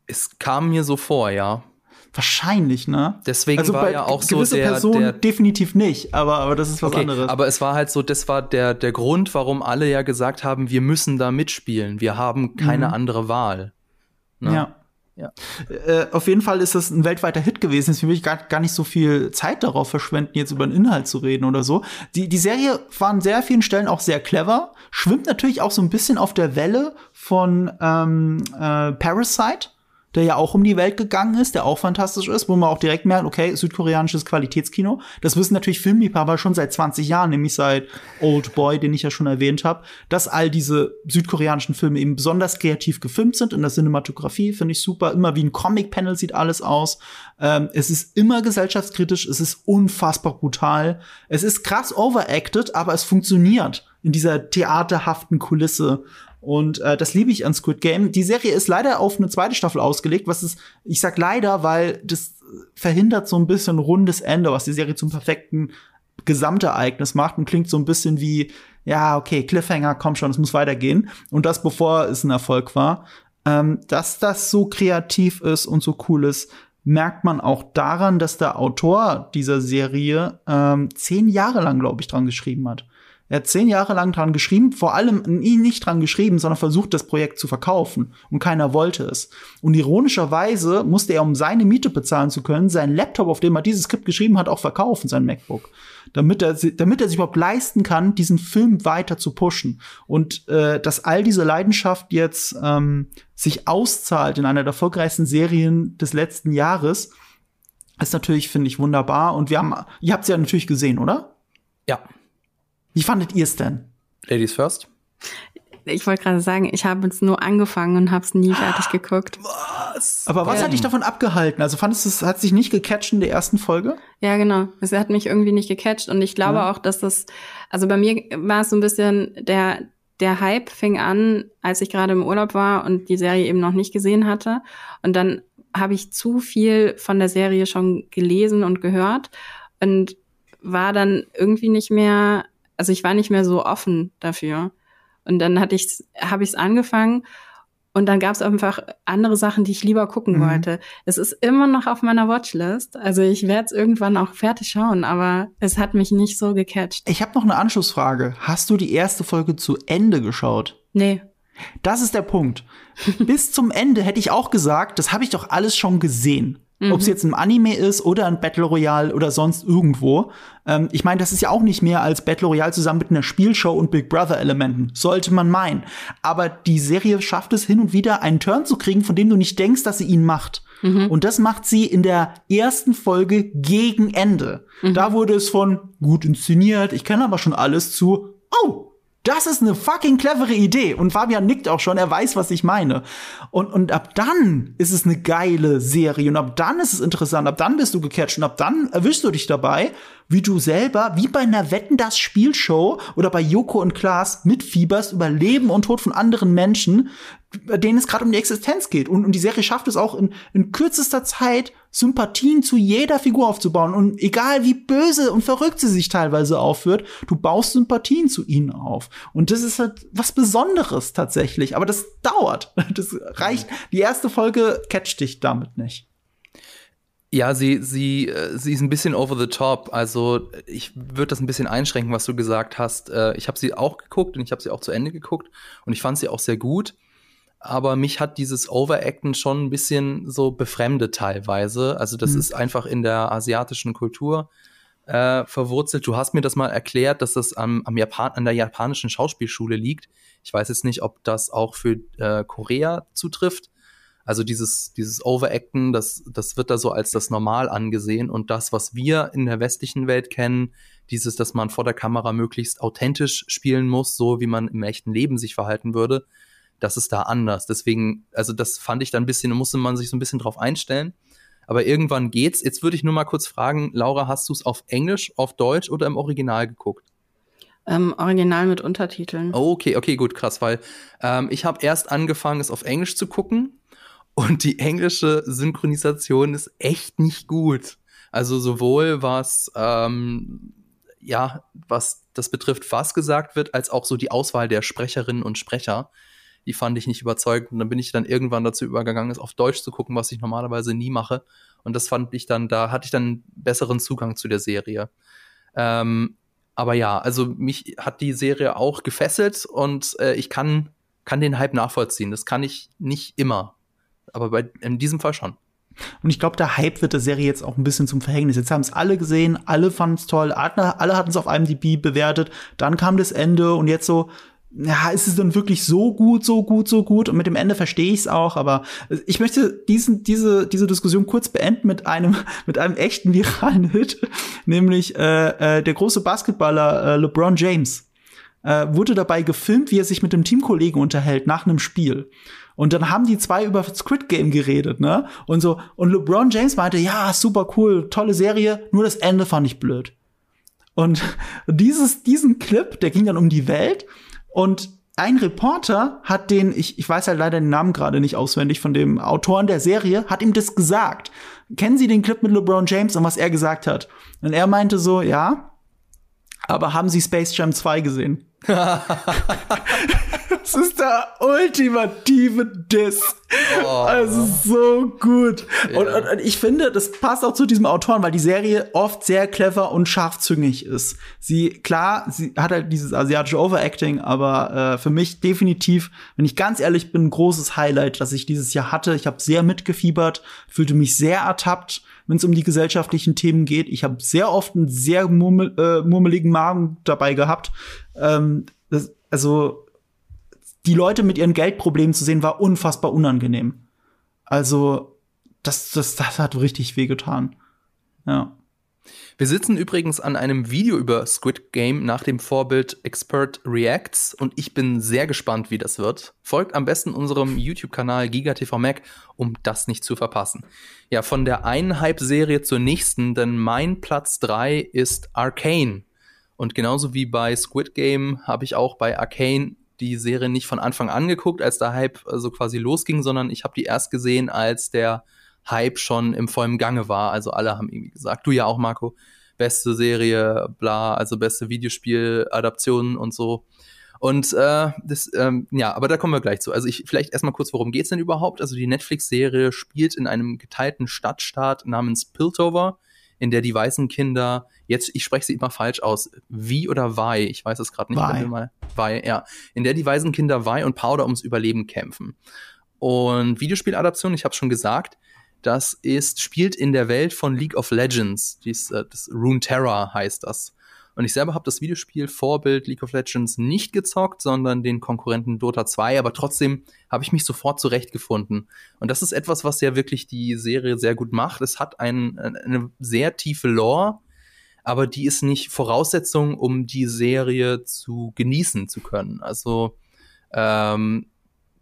Es kam mir so vor, ja. Wahrscheinlich, ne? Deswegen war bei ja auch so der, Personen der definitiv nicht, aber, aber das ist was Okay, anderes. aber es war halt so, das war der, der Grund, warum alle ja gesagt haben, wir müssen da mitspielen. Wir haben keine Mhm. andere Wahl. Ne? Ja. Ja. Äh, auf jeden Fall ist das ein weltweiter Hit gewesen. Deswegen will ich gar, gar nicht so viel Zeit darauf verschwenden, jetzt über den Inhalt zu reden oder so. Die, die Serie war an sehr vielen Stellen auch sehr clever, schwimmt natürlich auch so ein bisschen auf der Welle von ähm, äh, Parasite, der ja auch um die Welt gegangen ist, der auch fantastisch ist, wo man auch direkt merkt, okay, südkoreanisches Qualitätskino. Das wissen natürlich Filmliebhaber schon seit 20 Jahren, nämlich seit Old Boy, den ich ja schon erwähnt habe, dass all diese südkoreanischen Filme eben besonders kreativ gefilmt sind in der Cinematografie, finde ich super. Immer wie ein Comic-Panel sieht alles aus. Ähm, es ist immer gesellschaftskritisch, es ist unfassbar brutal. Es ist krass overacted, aber es funktioniert in dieser theaterhaften Kulisse. Und äh, das liebe ich an Squid Game. Die Serie ist leider auf eine zweite Staffel ausgelegt, was ist, ich sag leider, weil das verhindert so ein bisschen rundes Ende, was die Serie zum perfekten Gesamtereignis macht und klingt so ein bisschen wie, ja, okay, Cliffhanger, komm schon, es muss weitergehen. Und das bevor es ein Erfolg war. Ähm, dass das so kreativ ist und so cool ist, merkt man auch daran, dass der Autor dieser Serie ähm, zehn Jahre lang, glaube ich, dran geschrieben hat. Er hat zehn Jahre lang dran geschrieben, vor allem nie nicht dran geschrieben, sondern versucht, das Projekt zu verkaufen. Und keiner wollte es. Und ironischerweise musste er, um seine Miete bezahlen zu können, seinen Laptop, auf dem er dieses Skript geschrieben hat, auch verkaufen, sein MacBook. Damit er, damit er sich überhaupt leisten kann, diesen Film weiter zu pushen. Und äh, dass all diese Leidenschaft jetzt ähm, sich auszahlt in einer der erfolgreichsten Serien des letzten Jahres, ist natürlich, finde ich, wunderbar. Und wir haben, ihr habt es ja natürlich gesehen, oder? Ja. Wie fandet ihr es denn? Ladies first. Ich wollte gerade sagen, ich habe es nur angefangen und habe es nie fertig geguckt. Aber was Ja. hat dich davon abgehalten? Also fandest du, es hat sich nicht gecatcht in der ersten Folge? Ja, genau. Es hat mich irgendwie nicht gecatcht und ich glaube Ja. auch, dass das, also bei mir war es so ein bisschen der, der Hype fing an, als ich gerade im Urlaub war und die Serie eben noch nicht gesehen hatte. Und dann habe ich zu viel von der Serie schon gelesen und gehört und war dann irgendwie nicht mehr, also ich war nicht mehr so offen dafür. Und dann hatte ich, habe ich es angefangen und dann gab es einfach andere Sachen, die ich lieber gucken Mhm. wollte. Es ist immer noch auf meiner Watchlist. Also ich werde es irgendwann auch fertig schauen, aber es hat mich nicht so gecatcht. Ich habe noch eine Anschlussfrage. Hast du die erste Folge zu Ende geschaut? Nee. Das ist der Punkt. Bis zum Ende hätte ich auch gesagt, das habe ich doch alles schon gesehen. Mhm. Ob es jetzt ein Anime ist oder ein Battle Royale oder sonst irgendwo. Ähm, ich meine, das ist ja auch nicht mehr als Battle Royale zusammen mit einer Spielshow und Big Brother Elementen. Sollte man meinen. Aber die Serie schafft es hin und wieder, einen Turn zu kriegen, von dem du nicht denkst, dass sie ihn macht. Mhm. Und das macht sie in der ersten Folge gegen Ende. Mhm. Da wurde es von gut inszeniert, ich kenne aber schon alles zu, oh, das ist eine fucking clevere Idee. Und Fabian nickt auch schon, er weiß, was ich meine. Und, und ab dann ist es eine geile Serie. Und ab dann ist es interessant. Ab dann bist du gecatcht. Und ab dann erwischst du dich dabei, wie du selber, wie bei einer Wetten das Spielshow oder bei Joko und Klaas mitfieberst über Leben und Tod von anderen Menschen, bei denen es gerade um die Existenz geht. Und, und die Serie schafft es auch in, in kürzester Zeit, Sympathien zu jeder Figur aufzubauen. Und egal wie böse und verrückt sie sich teilweise aufführt, du baust Sympathien zu ihnen auf. Und das ist halt was Besonderes tatsächlich. Aber das dauert. Das reicht. Die erste Folge catcht dich damit nicht. Ja, sie, sie, äh, sie ist ein bisschen over the top. Also ich würde das ein bisschen einschränken, was du gesagt hast. Äh, ich habe sie auch geguckt und ich habe sie auch zu Ende geguckt und ich fand sie auch sehr gut. Aber mich hat dieses Overacten schon ein bisschen so befremdet teilweise. Also das mhm. ist einfach in der asiatischen Kultur äh, verwurzelt. Du hast mir das mal erklärt, dass das am, am Japan an der japanischen Schauspielschule liegt. Ich weiß jetzt nicht, ob das auch für äh, Korea zutrifft. Also dieses, dieses Overacten, das, das wird da so als das Normal angesehen. Und das, was wir in der westlichen Welt kennen, dieses, dass man vor der Kamera möglichst authentisch spielen muss, so wie man im echten Leben sich verhalten würde, das ist da anders. Deswegen, also das fand ich dann ein bisschen, da musste man sich so ein bisschen drauf einstellen. Aber irgendwann geht's. Jetzt würde ich nur mal kurz fragen, Laura, hast du es auf Englisch, auf Deutsch oder im Original geguckt? Ähm, Original mit Untertiteln. Okay, okay, gut, krass, weil ähm, ich habe erst angefangen, es auf Englisch zu gucken und die englische Synchronisation ist echt nicht gut. Also sowohl was, ähm, ja, was das betrifft, was gesagt wird, als auch so die Auswahl der Sprecherinnen und Sprecher. Die fand ich nicht überzeugend. Und dann bin ich dann irgendwann dazu übergegangen, es auf Deutsch zu gucken, was ich normalerweise nie mache. Und das fand ich dann, da hatte ich dann besseren Zugang zu der Serie. Ähm, aber ja, also mich hat die Serie auch gefesselt und äh, ich kann, kann den Hype nachvollziehen. Das kann ich nicht immer aber bei, in diesem Fall schon. Und ich glaube, der Hype wird der Serie jetzt auch ein bisschen zum Verhängnis. Jetzt haben es alle gesehen, alle fanden es toll, alle hatten es auf IMDb bewertet, dann kam das Ende und jetzt so, ja, ist es denn wirklich so gut, so gut, so gut? Und mit dem Ende verstehe ich es auch, aber ich möchte diesen, diese, diese Diskussion kurz beenden mit einem, mit einem echten viralen Hit, nämlich äh, äh, der große Basketballer äh, LeBron James äh, wurde dabei gefilmt, wie er sich mit dem Teamkollegen unterhält nach einem Spiel. Und dann haben die zwei über Squid Game geredet, ne? Und so, und LeBron James meinte, ja, super cool, tolle Serie, nur das Ende fand ich blöd. Und dieses, diesen Clip, der ging dann um die Welt und ein Reporter hat den, ich, ich weiß halt leider den Namen gerade nicht auswendig von dem Autoren der Serie, hat ihm das gesagt. Kennen Sie den Clip mit LeBron James und was er gesagt hat? Und er meinte so, ja, aber haben Sie Space Jam 2 gesehen? Das ist der ultimative Diss. Oh. Also so gut. Ja. Und, und, und, ich finde, das passt auch zu diesem Autoren, weil die Serie oft sehr clever und scharfzüngig ist. Sie, klar, sie hat halt dieses asiatische Overacting, aber äh, für mich definitiv, wenn ich ganz ehrlich bin, ein großes Highlight, das ich dieses Jahr hatte. Ich habe sehr mitgefiebert, fühlte mich sehr ertappt, wenn es um die gesellschaftlichen Themen geht. Ich habe sehr oft einen sehr murmel, äh, murmeligen Magen dabei gehabt. Ähm, das, also die Leute mit ihren Geldproblemen zu sehen, war unfassbar unangenehm. Also, das, das, das hat richtig wehgetan. Ja. Wir sitzen übrigens an einem Video über Squid Game nach dem Vorbild Expert Reacts und ich bin sehr gespannt, wie das wird. Folgt am besten unserem YouTube-Kanal GigaTV Mac, um das nicht zu verpassen. Ja, von der einen Hype-Serie zur nächsten, denn mein Platz 3 ist Arcane. Und genauso wie bei Squid Game habe ich auch bei Arcane die Serie nicht von Anfang an geguckt, als der Hype so also quasi losging, sondern ich habe die erst gesehen, als der Hype schon im vollen Gange war. Also alle haben irgendwie gesagt, du ja auch, Marco, beste Serie, bla, also beste Videospiel-Adaptionen und so. Und äh, das, ähm, ja, aber da kommen wir gleich zu. Also ich vielleicht erstmal kurz, worum geht's denn überhaupt? Also die Netflix-Serie spielt in einem geteilten Stadtstaat namens Piltover in der die weißen Kinder, jetzt, ich spreche sie immer falsch aus, wie oder Wei, ich weiß es gerade nicht, Wei. mal, Wei, ja, in der die weißen Kinder Wei und Powder ums Überleben kämpfen. Und Videospieladaption, ich habe schon gesagt, Das ist, spielt in der Welt von League of Legends. Dies, äh, das Runeterra heißt das. Und ich selber habe das Videospiel Vorbild League of Legends nicht gezockt, sondern den Konkurrenten Dota 2, aber trotzdem habe ich mich sofort zurechtgefunden. Und das ist etwas, was ja wirklich die Serie sehr gut macht. Es hat ein, eine sehr tiefe Lore, aber die ist nicht Voraussetzung, um die Serie zu genießen zu können. Also ähm,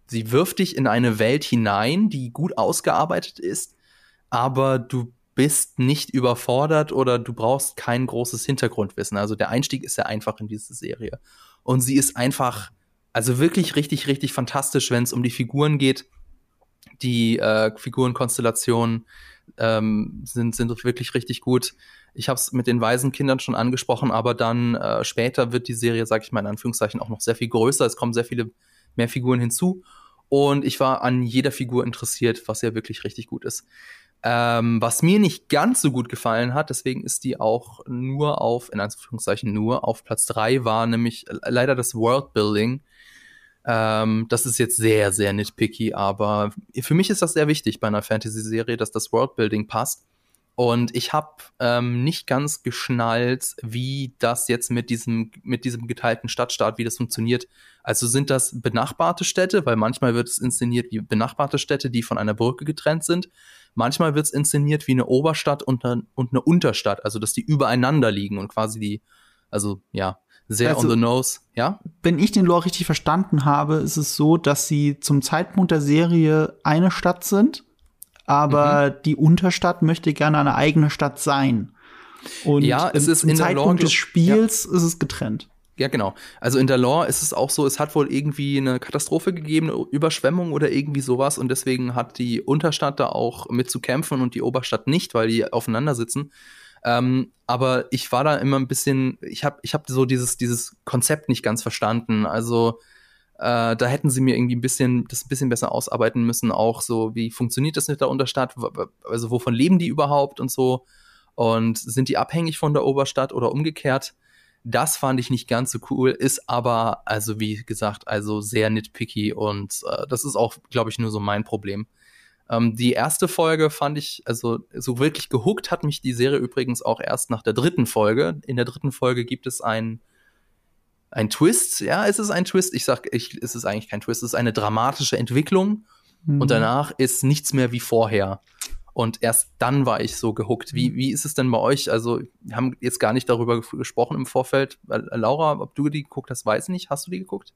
sie wirft dich in eine Welt hinein, die gut ausgearbeitet ist, aber du bist nicht überfordert oder du brauchst kein großes Hintergrundwissen. Also der Einstieg ist sehr einfach in diese Serie. Und sie ist einfach, also wirklich richtig, richtig fantastisch, wenn es um die Figuren geht. Die äh, Figurenkonstellationen ähm, sind, sind wirklich richtig gut. Ich habe es mit den weisen Kindern schon angesprochen, aber dann äh, später wird die Serie, sag ich mal in Anführungszeichen, auch noch sehr viel größer. Es kommen sehr viele mehr Figuren hinzu. Und ich war an jeder Figur interessiert, was ja wirklich richtig gut ist. Ähm, was mir nicht ganz so gut gefallen hat, deswegen ist die auch nur auf, in Anführungszeichen nur, auf Platz drei war nämlich leider das Worldbuilding. Ähm, das ist jetzt sehr, sehr nitpicky, aber für mich ist das sehr wichtig bei einer Fantasy-Serie, dass das Worldbuilding passt. Und ich habe ähm, nicht ganz geschnallt, wie das jetzt mit diesem, mit diesem geteilten Stadtstaat, wie das funktioniert. Also sind das benachbarte Städte, weil manchmal wird es inszeniert wie benachbarte Städte, die von einer Brücke getrennt sind. Manchmal wird es inszeniert wie eine Oberstadt und eine, und eine Unterstadt, also dass die übereinander liegen und quasi die, also ja, sehr also, on the nose, ja? Wenn ich den Lore richtig verstanden habe, ist es so, dass sie zum Zeitpunkt der Serie eine Stadt sind aber mhm. die Unterstadt möchte gerne eine eigene Stadt sein. Und ja, es ist zum in Zeitpunkt Lore, des Spiels ja. ist es getrennt. Ja, genau. Also in der Lore ist es auch so, es hat wohl irgendwie eine Katastrophe gegeben, eine Überschwemmung oder irgendwie sowas und deswegen hat die Unterstadt da auch mit zu kämpfen und die Oberstadt nicht, weil die aufeinander sitzen. Ähm, aber ich war da immer ein bisschen, ich habe ich hab so dieses, dieses Konzept nicht ganz verstanden. Also äh, da hätten sie mir irgendwie ein bisschen, das ein bisschen besser ausarbeiten müssen, auch so, wie funktioniert das mit der Unterstadt, also wovon leben die überhaupt und so. Und sind die abhängig von der Oberstadt oder umgekehrt? Das fand ich nicht ganz so cool, ist aber, also wie gesagt, also sehr nitpicky und äh, das ist auch, glaube ich, nur so mein Problem. Ähm, die erste Folge fand ich, also so wirklich gehuckt hat mich die Serie übrigens auch erst nach der dritten Folge. In der dritten Folge gibt es ein ein Twist. Ja, es ist ein Twist. Ich sag, ich, es ist eigentlich kein Twist. Es ist eine dramatische Entwicklung. Mhm. Und danach ist nichts mehr wie vorher. Und erst dann war ich so gehuckt. Wie, wie ist es denn bei euch? Also, wir haben jetzt gar nicht darüber gesprochen im Vorfeld. Laura, ob du die geguckt hast, weiß ich nicht. Hast du die geguckt?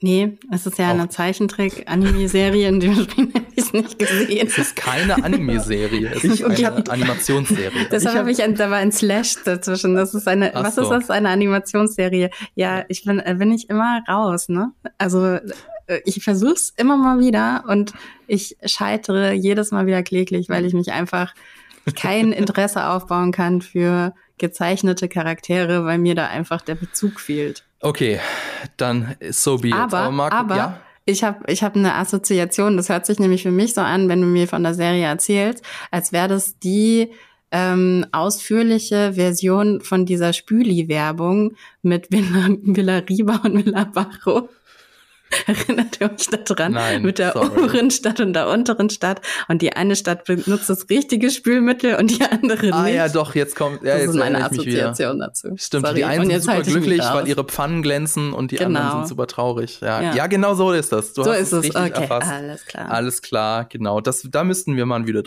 Nee, es ist ja Auch. eine Zeichentrick-Anime-Serie, in dem Spiel hätte ich nicht gesehen. Es ist keine Anime-Serie, es ist okay. eine Animationsserie. Deshalb habe ich, ein, da war ein Slash dazwischen. Das ist eine, Ach was so. ist das? Eine Animationsserie. Ja, ich bin, bin ich immer raus, ne? Also, äh, ich versuch's immer mal wieder und ich scheitere jedes Mal wieder kläglich, weil ich mich einfach kein Interesse aufbauen kann für gezeichnete Charaktere, weil mir da einfach der Bezug fehlt. Okay, dann so be it. Aber, aber, Marco, aber ja? ich habe ich hab eine Assoziation, das hört sich nämlich für mich so an, wenn du mir von der Serie erzählst, als wäre das die ähm, ausführliche Version von dieser Spüli-Werbung mit Villa, Villa Riba und Villa Barro. Erinnert ihr euch daran? Nein, Mit der sorry. oberen Stadt und der unteren Stadt. Und die eine Stadt benutzt das richtige Spülmittel und die andere ah, nicht. Ah ja, doch, jetzt kommt. Ja, das jetzt ist meine Assoziation dazu. Stimmt, sorry. die einen sind super glücklich, weil ihre Pfannen glänzen und die genau. anderen sind super traurig. Ja. ja. Ja. genau so ist das. Du so hast ist es, richtig okay. erfasst. Alles klar. Alles klar, genau. Das, da müssten wir mal ein Video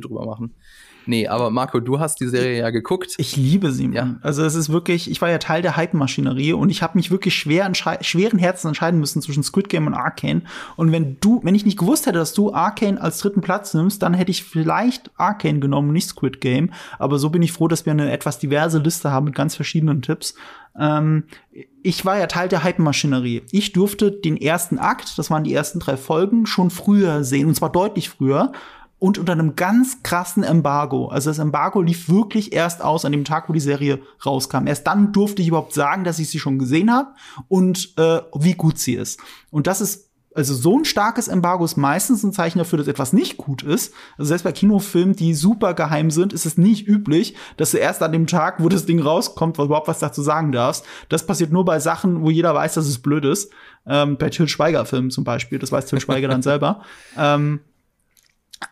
drüber machen. Nee, aber Marco, du hast die Serie ja geguckt. Ich liebe sie. Ja. Also es ist wirklich, ich war ja Teil der Hype-Maschinerie und ich habe mich wirklich schwer schweren Herzen entscheiden müssen zwischen Squid Game und Arcane. Und wenn du, wenn ich nicht gewusst hätte, dass du Arcane als dritten Platz nimmst, dann hätte ich vielleicht Arcane genommen, nicht Squid Game. Aber so bin ich froh, dass wir eine etwas diverse Liste haben mit ganz verschiedenen Tipps. Ähm, ich war ja Teil der Hype-Maschinerie. Ich durfte den ersten Akt, das waren die ersten drei Folgen, schon früher sehen, und zwar deutlich früher und unter einem ganz krassen Embargo. Also das Embargo lief wirklich erst aus an dem Tag, wo die Serie rauskam. Erst dann durfte ich überhaupt sagen, dass ich sie schon gesehen habe und äh, wie gut sie ist. Und das ist also so ein starkes Embargo ist meistens ein Zeichen dafür, dass etwas nicht gut ist. Also selbst bei Kinofilmen, die super geheim sind, ist es nicht üblich, dass du erst an dem Tag, wo das Ding rauskommt, überhaupt was dazu sagen darfst. Das passiert nur bei Sachen, wo jeder weiß, dass es blöd ist. Ähm, bei Till Schweiger Filmen zum Beispiel, das weiß Till Schweiger dann selber. Ähm,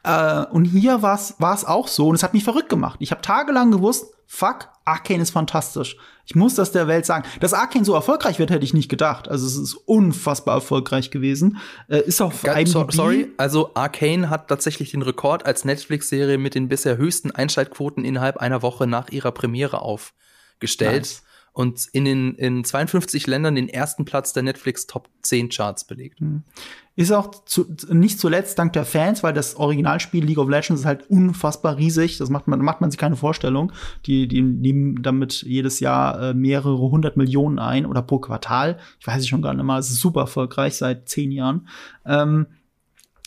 Äh, und hier war es auch so und es hat mich verrückt gemacht. Ich habe tagelang gewusst, fuck, Arcane ist fantastisch. Ich muss das der Welt sagen. Dass Arcane so erfolgreich wird, hätte ich nicht gedacht. Also es ist unfassbar erfolgreich gewesen. Äh, ist auch Ganz, so, Sorry, also Arcane hat tatsächlich den Rekord als Netflix-Serie mit den bisher höchsten Einschaltquoten innerhalb einer Woche nach ihrer Premiere aufgestellt. Nice und in den in 52 Ländern den ersten Platz der Netflix Top 10 Charts belegt. Hm. Ist auch zu, nicht zuletzt dank der Fans, weil das Originalspiel League of Legends ist halt unfassbar riesig. Das macht man, macht man sich keine Vorstellung. Die, die nehmen damit jedes Jahr äh, mehrere hundert Millionen ein oder pro Quartal. Ich weiß es schon gar nicht mal. Es ist super erfolgreich seit zehn Jahren. Ähm,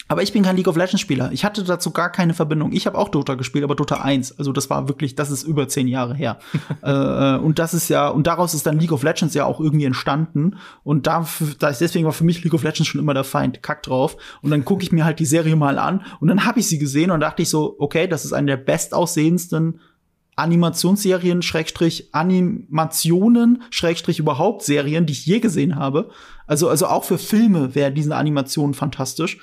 aber ich bin kein League of Legends Spieler. Ich hatte dazu gar keine Verbindung. Ich habe auch Dota gespielt, aber Dota 1. Also das war wirklich, das ist über zehn Jahre her. Äh, und das ist ja, und daraus ist dann League of Legends ja auch irgendwie entstanden. Und da, deswegen war für mich League of Legends schon immer der Feind. Kack drauf. Und dann gucke ich mir halt die Serie mal an. Und dann habe ich sie gesehen und dachte ich so, okay, das ist eine der bestaussehendsten Animationsserien, Schrägstrich Animationen, Schrägstrich überhaupt Serien, die ich je gesehen habe. Also, also auch für Filme wäre diese Animation fantastisch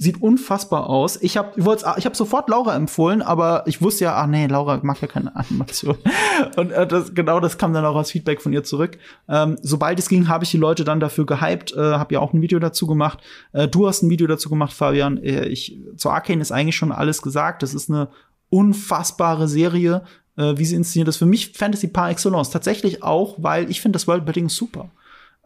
sieht unfassbar aus. Ich habe ich hab sofort Laura empfohlen, aber ich wusste ja, ach nee, Laura mag ja keine Animation. Und äh, das, genau das kam dann auch als Feedback von ihr zurück. Ähm, sobald es ging, habe ich die Leute dann dafür gehypt, äh, habe ja auch ein Video dazu gemacht. Äh, du hast ein Video dazu gemacht, Fabian. Äh, ich, zu Arcane ist eigentlich schon alles gesagt. Das ist eine unfassbare Serie, äh, wie sie inszeniert ist. Für mich Fantasy par excellence. Tatsächlich auch, weil ich finde das Worldbuilding super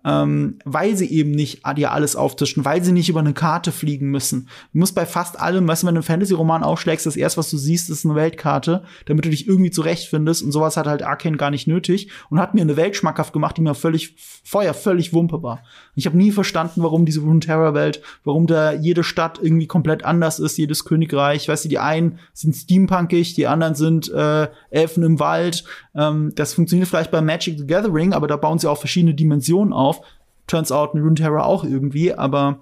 ähm, weil sie eben nicht dir alles auftischen, weil sie nicht über eine Karte fliegen müssen. Du musst bei fast allem, weißt du, wenn du einen Fantasy-Roman aufschlägst, das erste, was du siehst, ist eine Weltkarte, damit du dich irgendwie zurechtfindest und sowas hat halt Arkane gar nicht nötig und hat mir eine Welt schmackhaft gemacht, die mir völlig, vorher völlig Wumpe war. Ich habe nie verstanden, warum diese Runeterra-Welt, warum da jede Stadt irgendwie komplett anders ist, jedes Königreich, weißt du, die einen sind steampunkig, die anderen sind äh, Elfen im Wald. Ähm, das funktioniert vielleicht bei Magic the Gathering, aber da bauen sie auch verschiedene Dimensionen auf turns out in Runeterra auch irgendwie, aber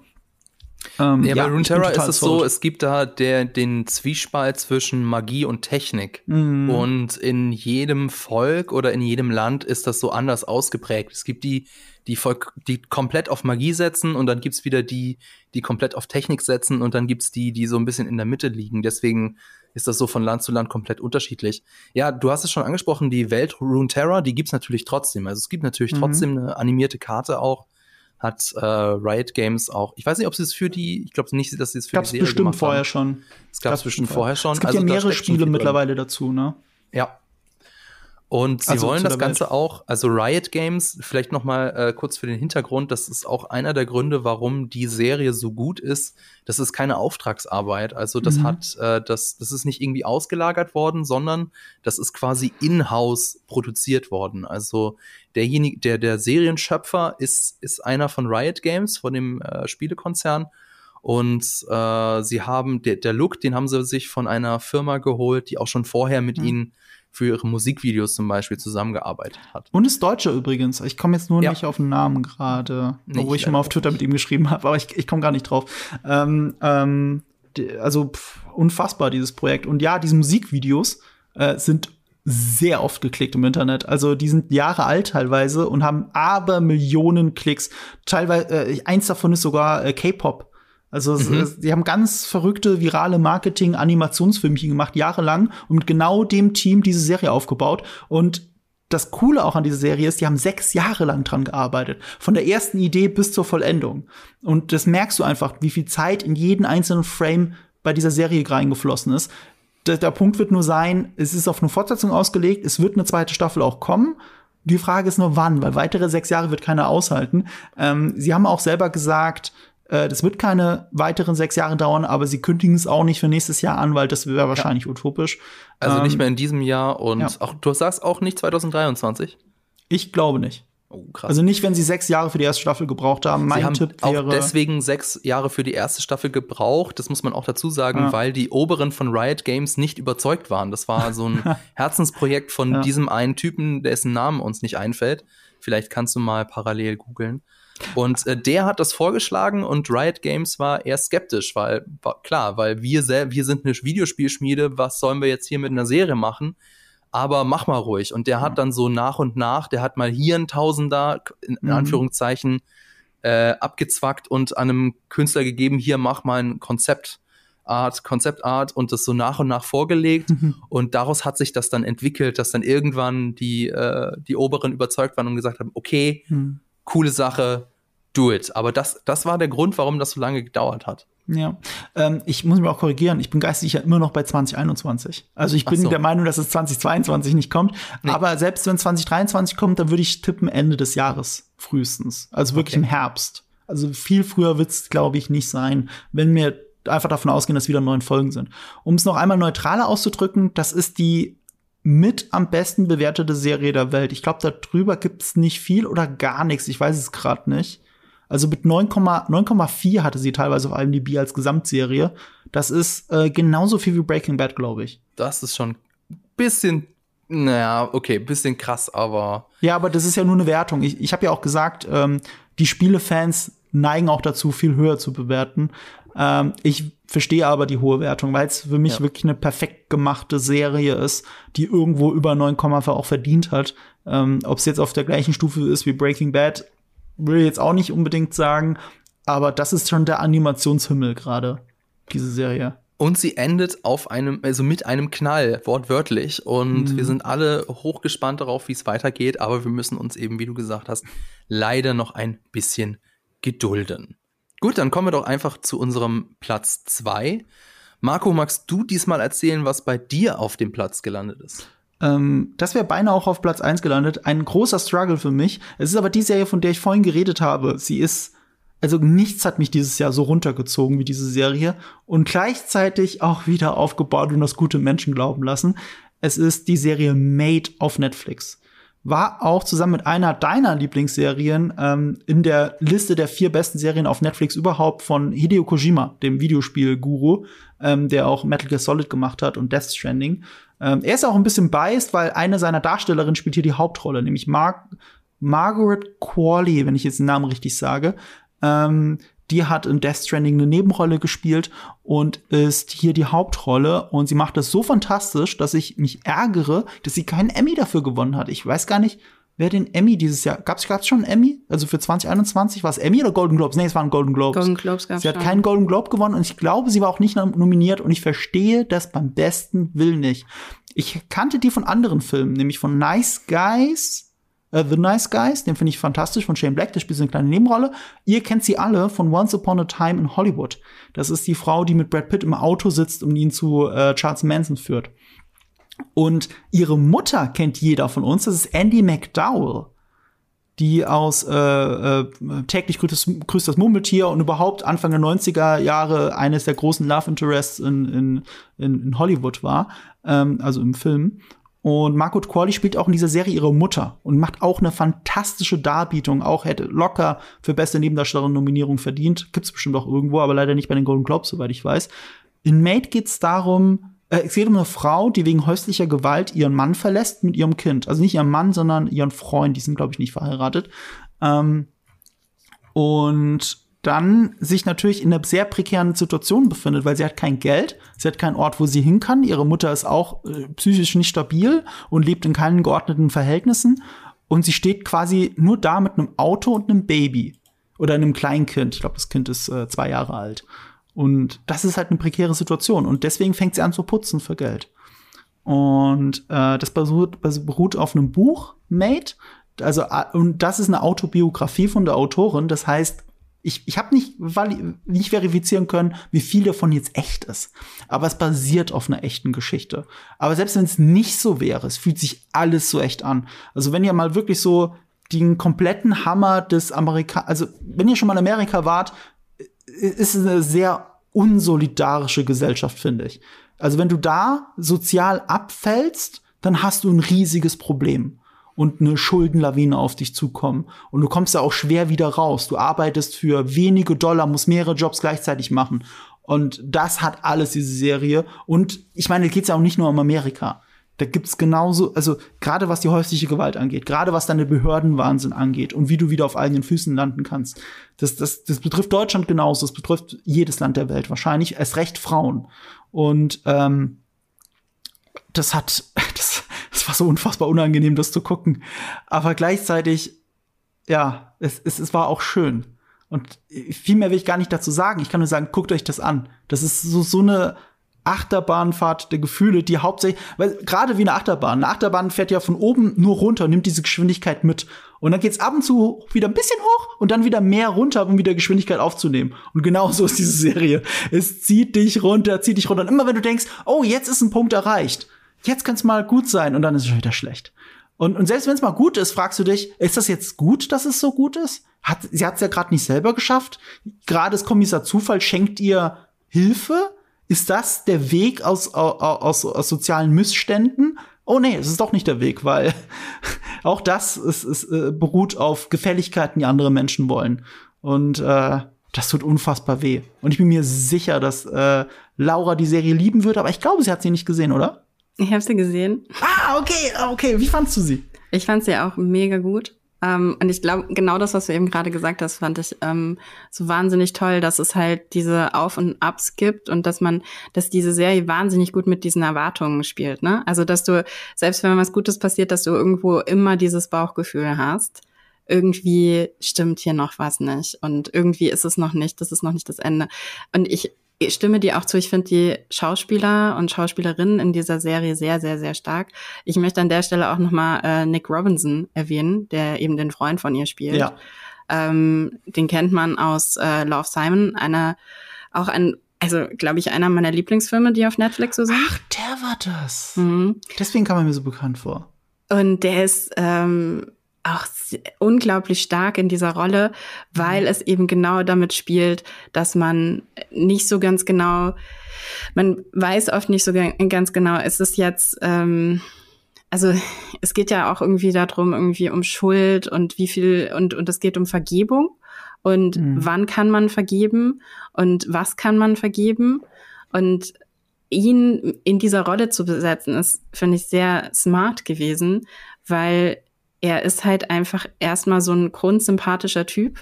ähm, ja, ja, bei Runeterra ist es so, es gibt da der, den Zwiespalt zwischen Magie und Technik. Mhm. Und in jedem Volk oder in jedem Land ist das so anders ausgeprägt. Es gibt die, die, Volk, die komplett auf Magie setzen und dann gibt's wieder die, die komplett auf Technik setzen und dann gibt's die, die so ein bisschen in der Mitte liegen. Deswegen ist das so von Land zu Land komplett unterschiedlich. Ja, du hast es schon angesprochen, die Welt Runeterra, die gibt's natürlich trotzdem. Also es gibt natürlich mhm. trotzdem eine animierte Karte auch hat äh, Riot Games auch. Ich weiß nicht, ob sie es für die, ich glaube nicht, dass sie es für gab's die Serie bestimmt vorher schon. Es gab es bestimmt vorher schon. Es gibt also, ja mehrere Spiele mittlerweile dazu, ne? Ja, und sie also wollen das Ganze Welt. auch, also Riot Games, vielleicht noch mal äh, kurz für den Hintergrund, das ist auch einer der Gründe, warum die Serie so gut ist. Das ist keine Auftragsarbeit, also das mhm. hat, äh, das, das ist nicht irgendwie ausgelagert worden, sondern das ist quasi in-house produziert worden. Also derjenige, der der Serienschöpfer ist ist einer von Riot Games, von dem äh, Spielekonzern. Und äh, sie haben, der, der Look, den haben sie sich von einer Firma geholt, die auch schon vorher mit mhm. ihnen für ihre Musikvideos zum Beispiel zusammengearbeitet hat. Und ist Deutscher übrigens. Ich komme jetzt nur ja. nicht auf den Namen gerade, wo ich mal auf Twitter mit ihm geschrieben habe, aber ich, ich komme gar nicht drauf. Ähm, ähm, also pff, unfassbar, dieses Projekt. Und ja, diese Musikvideos äh, sind sehr oft geklickt im Internet. Also die sind Jahre alt teilweise und haben aber Millionen Klicks. Teilweise, äh, eins davon ist sogar äh, K-Pop. Also mhm. sie haben ganz verrückte virale Marketing-Animationsfilmchen gemacht, jahrelang und mit genau dem Team diese Serie aufgebaut. Und das Coole auch an dieser Serie ist, die haben sechs Jahre lang dran gearbeitet. Von der ersten Idee bis zur Vollendung. Und das merkst du einfach, wie viel Zeit in jeden einzelnen Frame bei dieser Serie reingeflossen ist. Der, der Punkt wird nur sein, es ist auf eine Fortsetzung ausgelegt, es wird eine zweite Staffel auch kommen. Die Frage ist nur wann, weil weitere sechs Jahre wird keiner aushalten. Ähm, sie haben auch selber gesagt, äh, das wird keine weiteren sechs Jahre dauern, aber sie kündigen es auch nicht für nächstes Jahr an, weil das wäre wahrscheinlich ja. utopisch. Also ähm, nicht mehr in diesem Jahr und ja. auch, du sagst auch nicht 2023? Ich glaube nicht. Oh. Also nicht, wenn sie sechs Jahre für die erste Staffel gebraucht haben. Mein sie haben Tipp wäre auch deswegen sechs Jahre für die erste Staffel gebraucht. Das muss man auch dazu sagen, ja. weil die Oberen von Riot Games nicht überzeugt waren. Das war so ein Herzensprojekt von ja. diesem einen Typen, dessen Namen uns nicht einfällt. Vielleicht kannst du mal parallel googeln. Und äh, der hat das vorgeschlagen und Riot Games war eher skeptisch, weil war klar, weil wir wir sind eine Videospielschmiede, was sollen wir jetzt hier mit einer Serie machen? Aber mach mal ruhig. Und der hat dann so nach und nach, der hat mal hier ein Tausender, in, in mhm. Anführungszeichen, äh, abgezwackt und an einem Künstler gegeben, hier mach mal ein Konzept Art, Konzeptart und das so nach und nach vorgelegt. Mhm. Und daraus hat sich das dann entwickelt, dass dann irgendwann die, äh, die Oberen überzeugt waren und gesagt haben, okay, mhm. coole Sache, do it. Aber das, das war der Grund, warum das so lange gedauert hat. Ja, ähm, ich muss mich auch korrigieren. Ich bin geistig ja immer noch bei 2021. Also ich bin so. der Meinung, dass es 2022 nicht kommt. Nee. Aber selbst wenn 2023 kommt, dann würde ich tippen Ende des Jahres frühestens. Also wirklich okay. im Herbst. Also viel früher wird es, glaube ich, nicht sein, wenn wir einfach davon ausgehen, dass wieder neun Folgen sind. Um es noch einmal neutraler auszudrücken, das ist die mit am besten bewertete Serie der Welt. Ich glaube, darüber gibt es nicht viel oder gar nichts. Ich weiß es gerade nicht. Also mit 9,4 hatte sie teilweise auf IMDb als Gesamtserie. Das ist äh, genauso viel wie Breaking Bad, glaube ich. Das ist schon ein bisschen, naja, okay, bisschen krass, aber. Ja, aber das ist ja nur eine Wertung. Ich, ich habe ja auch gesagt, ähm, die Spielefans neigen auch dazu, viel höher zu bewerten. Ähm, ich verstehe aber die hohe Wertung, weil es für mich ja. wirklich eine perfekt gemachte Serie ist, die irgendwo über 9, auch verdient hat. Ähm, Ob es jetzt auf der gleichen Stufe ist wie Breaking Bad, will jetzt auch nicht unbedingt sagen, aber das ist schon der Animationshimmel gerade, diese Serie. Und sie endet auf einem, also mit einem Knall, wortwörtlich. Und mhm. wir sind alle hochgespannt darauf, wie es weitergeht. Aber wir müssen uns eben, wie du gesagt hast, leider noch ein bisschen gedulden. Gut, dann kommen wir doch einfach zu unserem Platz zwei. Marco, magst du diesmal erzählen, was bei dir auf dem Platz gelandet ist? Ähm, das wäre beinahe auch auf Platz 1 gelandet. Ein großer Struggle für mich. Es ist aber die Serie, von der ich vorhin geredet habe. Sie ist, also nichts hat mich dieses Jahr so runtergezogen wie diese Serie und gleichzeitig auch wieder aufgebaut und das gute Menschen glauben lassen. Es ist die Serie Made auf Netflix. War auch zusammen mit einer deiner Lieblingsserien ähm, in der Liste der vier besten Serien auf Netflix überhaupt von Hideo Kojima, dem Videospiel-Guru, ähm, der auch Metal Gear Solid gemacht hat und Death Stranding. Ähm, er ist auch ein bisschen biased, weil eine seiner Darstellerinnen spielt hier die Hauptrolle, nämlich Mar Margaret Qualley, wenn ich jetzt den Namen richtig sage. Ähm, die hat in Death Stranding eine Nebenrolle gespielt und ist hier die Hauptrolle. Und sie macht das so fantastisch, dass ich mich ärgere, dass sie keinen Emmy dafür gewonnen hat. Ich weiß gar nicht, wer den Emmy dieses Jahr. Gab es schon einen Emmy? Also für 2021 war es Emmy oder Golden Globes? Nee, es waren Golden Globes. Golden Globes gab's Sie hat schon. keinen Golden Globe gewonnen und ich glaube, sie war auch nicht nominiert und ich verstehe das beim besten Willen nicht. Ich kannte die von anderen Filmen, nämlich von Nice Guys, uh, The Nice Guys, den finde ich fantastisch, von Shane Black, der spielt so eine kleine Nebenrolle. Ihr kennt sie alle von Once Upon a Time in Hollywood. Das ist die Frau, die mit Brad Pitt im Auto sitzt und ihn zu äh, Charles Manson führt. Und ihre Mutter kennt jeder von uns, das ist Andy McDowell, die aus äh, äh, täglich grüßt, grüßt das Murmeltier und überhaupt Anfang der 90er Jahre eines der großen Love Interests in, in, in, in Hollywood war, ähm, also im Film. Und Margot Qualley spielt auch in dieser Serie ihre Mutter und macht auch eine fantastische Darbietung. Auch hätte locker für beste Nebendarstellerin Nominierung verdient. Gibt's bestimmt auch irgendwo, aber leider nicht bei den Golden Globes, soweit ich weiß. In Mate geht's darum, es geht um eine Frau, die wegen häuslicher Gewalt ihren Mann verlässt mit ihrem Kind. Also nicht ihren Mann, sondern ihren Freund. Die sind, glaube ich, nicht verheiratet. Ähm, und dann sich natürlich in einer sehr prekären Situation befindet, weil sie hat kein Geld, sie hat keinen Ort, wo sie hin kann. Ihre Mutter ist auch äh, psychisch nicht stabil und lebt in keinen geordneten Verhältnissen. Und sie steht quasi nur da mit einem Auto und einem Baby oder einem Kleinkind. Ich glaube, das Kind ist äh, zwei Jahre alt. Und das ist halt eine prekäre Situation. Und deswegen fängt sie an zu putzen für Geld. Und äh, das beruht, beruht auf einem Buch, Made. Also, äh, und das ist eine Autobiografie von der Autorin. Das heißt, ich, ich habe nicht, nicht verifizieren können, wie viel davon jetzt echt ist. Aber es basiert auf einer echten Geschichte. Aber selbst wenn es nicht so wäre, es fühlt sich alles so echt an. Also wenn ihr mal wirklich so den kompletten Hammer des Amerika, also wenn ihr schon mal in Amerika wart, ist eine sehr unsolidarische Gesellschaft, finde ich. Also wenn du da sozial abfällst, dann hast du ein riesiges Problem und eine Schuldenlawine auf dich zukommen. Und du kommst da auch schwer wieder raus. Du arbeitest für wenige Dollar, musst mehrere Jobs gleichzeitig machen. Und das hat alles diese Serie. Und ich meine, da geht es ja auch nicht nur um Amerika. Da gibt's genauso, also gerade was die häusliche Gewalt angeht, gerade was deine Behördenwahnsinn angeht und wie du wieder auf eigenen Füßen landen kannst. Das, das, das betrifft Deutschland genauso, das betrifft jedes Land der Welt wahrscheinlich, erst recht Frauen. Und ähm, das hat, das, das war so unfassbar unangenehm, das zu gucken. Aber gleichzeitig, ja, es, es, es war auch schön. Und viel mehr will ich gar nicht dazu sagen. Ich kann nur sagen, guckt euch das an. Das ist so, so eine Achterbahnfahrt der Gefühle, die hauptsächlich, weil gerade wie eine Achterbahn, eine Achterbahn fährt ja von oben nur runter und nimmt diese Geschwindigkeit mit. Und dann geht's ab und zu wieder ein bisschen hoch und dann wieder mehr runter, um wieder Geschwindigkeit aufzunehmen. Und genau so ist diese Serie. Es zieht dich runter, zieht dich runter. Und immer wenn du denkst, oh, jetzt ist ein Punkt erreicht, jetzt kann's mal gut sein und dann ist es schon wieder schlecht. Und, und selbst wenn es mal gut ist, fragst du dich, ist das jetzt gut, dass es so gut ist? Hat, sie hat es ja gerade nicht selber geschafft. Gerade das Kommissar Zufall schenkt ihr Hilfe ist das der Weg aus, aus, aus sozialen Missständen? Oh nee, es ist doch nicht der Weg, weil auch das ist, ist, äh, beruht auf Gefälligkeiten, die andere Menschen wollen. Und äh, das tut unfassbar weh. Und ich bin mir sicher, dass äh, Laura die Serie lieben würde, aber ich glaube, sie hat sie nicht gesehen, oder? Ich habe sie gesehen. Ah, okay, okay. Wie fandst du sie? Ich fand sie auch mega gut. Ähm, und ich glaube, genau das, was du eben gerade gesagt hast, fand ich ähm, so wahnsinnig toll, dass es halt diese Auf- und Ups gibt und dass man, dass diese Serie wahnsinnig gut mit diesen Erwartungen spielt. Ne? Also, dass du, selbst wenn was Gutes passiert, dass du irgendwo immer dieses Bauchgefühl hast. Irgendwie stimmt hier noch was nicht und irgendwie ist es noch nicht, das ist noch nicht das Ende. Und ich ich stimme dir auch zu. Ich finde die Schauspieler und Schauspielerinnen in dieser Serie sehr, sehr, sehr stark. Ich möchte an der Stelle auch nochmal äh, Nick Robinson erwähnen, der eben den Freund von ihr spielt. Ja. Ähm, den kennt man aus äh, Love Simon, einer auch ein also glaube ich, einer meiner Lieblingsfilme, die auf Netflix so sind. Ach, der war das. Mhm. Deswegen kam er mir so bekannt vor. Und der ist ähm, auch unglaublich stark in dieser Rolle, weil mhm. es eben genau damit spielt, dass man nicht so ganz genau, man weiß oft nicht so ganz genau, ist es jetzt, ähm, also es geht ja auch irgendwie darum, irgendwie um Schuld und wie viel, und, und es geht um Vergebung und mhm. wann kann man vergeben und was kann man vergeben und ihn in dieser Rolle zu besetzen, ist, finde ich, sehr smart gewesen, weil er ist halt einfach erstmal so ein grundsympathischer Typ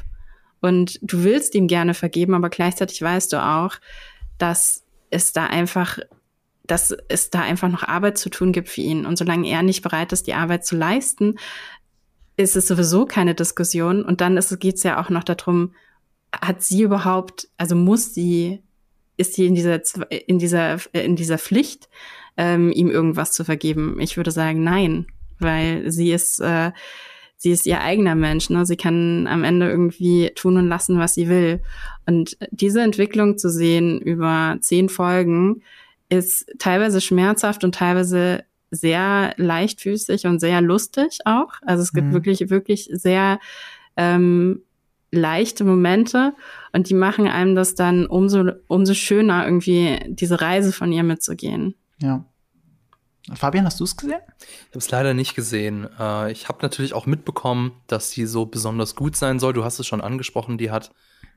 und du willst ihm gerne vergeben, aber gleichzeitig weißt du auch, dass es da einfach, dass es da einfach noch Arbeit zu tun gibt für ihn. Und solange er nicht bereit ist, die Arbeit zu leisten, ist es sowieso keine Diskussion. Und dann geht es ja auch noch darum, hat sie überhaupt, also muss sie, ist sie in dieser, in dieser, in dieser Pflicht, ähm, ihm irgendwas zu vergeben? Ich würde sagen, nein weil sie ist, äh, sie ist ihr eigener Mensch. Ne? Sie kann am Ende irgendwie tun und lassen, was sie will. Und diese Entwicklung zu sehen über zehn Folgen ist teilweise schmerzhaft und teilweise sehr leichtfüßig und sehr lustig auch. Also es gibt mhm. wirklich, wirklich sehr ähm, leichte Momente und die machen einem das dann umso, umso schöner, irgendwie diese Reise von ihr mitzugehen. Ja. Fabian, hast du es gesehen? Ich habe es leider nicht gesehen. Äh, ich habe natürlich auch mitbekommen, dass sie so besonders gut sein soll. Du hast es schon angesprochen, die hat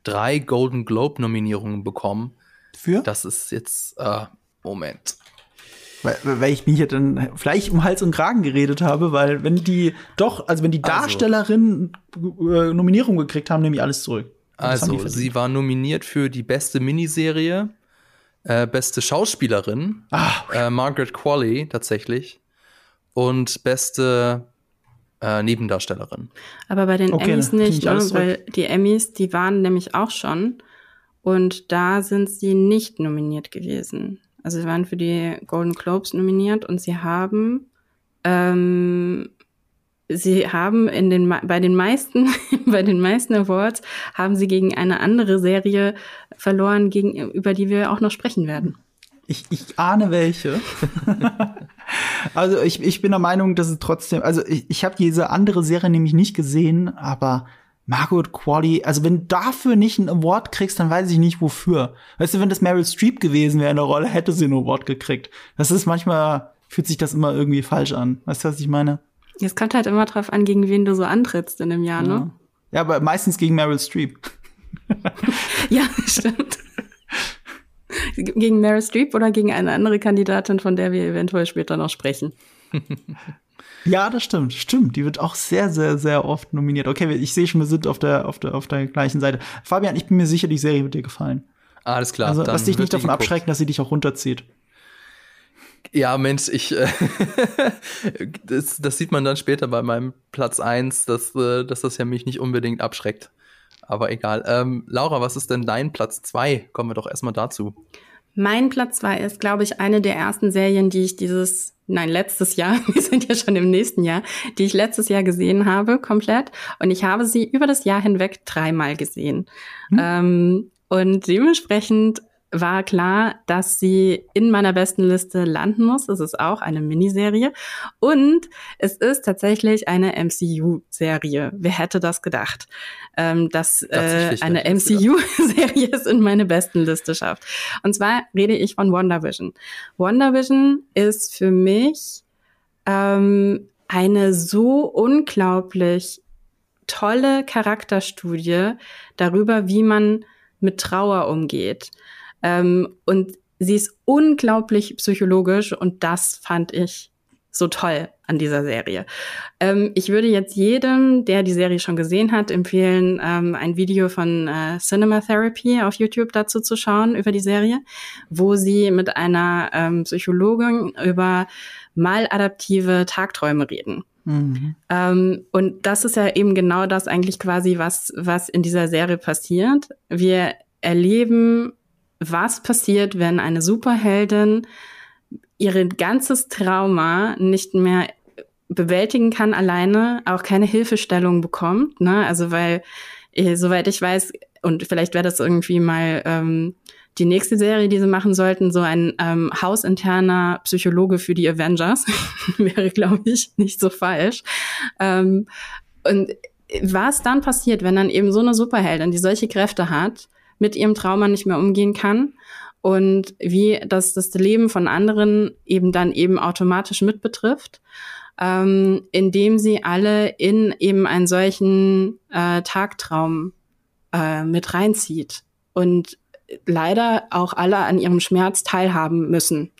drei Golden Globe-Nominierungen bekommen. Für? Das ist jetzt, äh, Moment. Weil, weil ich mich hier dann vielleicht um Hals und Kragen geredet habe, weil wenn die doch, also wenn die Darstellerinnen also, Nominierung gekriegt haben, nehme ich alles zurück. Also, sie war nominiert für die beste Miniserie, äh, beste Schauspielerin, ah, okay. äh, Margaret Qualley tatsächlich. Und beste äh, Nebendarstellerin. Aber bei den okay, Emmys nicht, ne? weil die Emmys, die waren nämlich auch schon. Und da sind sie nicht nominiert gewesen. Also sie waren für die Golden Globes nominiert und sie haben ähm, sie haben in den bei den meisten bei den meisten Awards haben sie gegen eine andere Serie verloren, gegen, über die wir auch noch sprechen werden. Ich, ich ahne welche. also ich, ich bin der Meinung, dass es trotzdem, also ich, ich habe diese andere Serie nämlich nicht gesehen, aber Margot Qualley, also wenn du dafür nicht einen Award kriegst, dann weiß ich nicht wofür. Weißt du, wenn das Meryl Streep gewesen wäre in der Rolle, hätte sie einen Award gekriegt. Das ist manchmal, fühlt sich das immer irgendwie falsch an. Weißt du, was ich meine? Es kommt halt immer drauf an, gegen wen du so antrittst in dem Jahr, ja. ne? Ja, aber meistens gegen Meryl Streep. ja, stimmt. gegen Meryl Streep oder gegen eine andere Kandidatin, von der wir eventuell später noch sprechen. ja, das stimmt, stimmt. Die wird auch sehr, sehr, sehr oft nominiert. Okay, ich sehe schon, wir sind auf der, auf der, auf der gleichen Seite. Fabian, ich bin mir sicher, die Serie wird dir gefallen. Alles klar. Also lass dich nicht davon abschrecken, dass sie dich auch runterzieht. Ja, Mensch, ich äh, das, das sieht man dann später bei meinem Platz eins, dass, äh, dass das ja mich nicht unbedingt abschreckt. Aber egal. Ähm, Laura, was ist denn dein Platz zwei? Kommen wir doch erstmal dazu. Mein Platz zwei ist, glaube ich, eine der ersten Serien, die ich dieses, nein, letztes Jahr, wir sind ja schon im nächsten Jahr, die ich letztes Jahr gesehen habe, komplett. Und ich habe sie über das Jahr hinweg dreimal gesehen. Hm. Ähm, und dementsprechend war klar, dass sie in meiner besten Liste landen muss. Es ist auch eine Miniserie. Und es ist tatsächlich eine MCU-Serie. Wer hätte das gedacht? Ähm, dass äh, eine MCU-Serie es in meine besten Liste schafft. Und zwar rede ich von WandaVision. WandaVision ist für mich ähm, eine so unglaublich tolle Charakterstudie darüber, wie man mit Trauer umgeht. Ähm, und sie ist unglaublich psychologisch und das fand ich so toll an dieser Serie. Ähm, ich würde jetzt jedem, der die Serie schon gesehen hat, empfehlen, ähm, ein Video von äh, Cinema Therapy auf YouTube dazu zu schauen über die Serie, wo sie mit einer ähm, Psychologin über maladaptive Tagträume reden. Mhm. Ähm, und das ist ja eben genau das eigentlich quasi, was, was in dieser Serie passiert. Wir erleben was passiert, wenn eine Superheldin ihr ganzes Trauma nicht mehr bewältigen kann alleine, auch keine Hilfestellung bekommt. Ne? Also weil, eh, soweit ich weiß, und vielleicht wäre das irgendwie mal ähm, die nächste Serie, die sie machen sollten, so ein ähm, hausinterner Psychologe für die Avengers, wäre, glaube ich, nicht so falsch. Ähm, und was dann passiert, wenn dann eben so eine Superheldin, die solche Kräfte hat, mit ihrem Trauma nicht mehr umgehen kann und wie das das Leben von anderen eben dann eben automatisch mit betrifft, ähm, indem sie alle in eben einen solchen äh, Tagtraum äh, mit reinzieht und leider auch alle an ihrem Schmerz teilhaben müssen.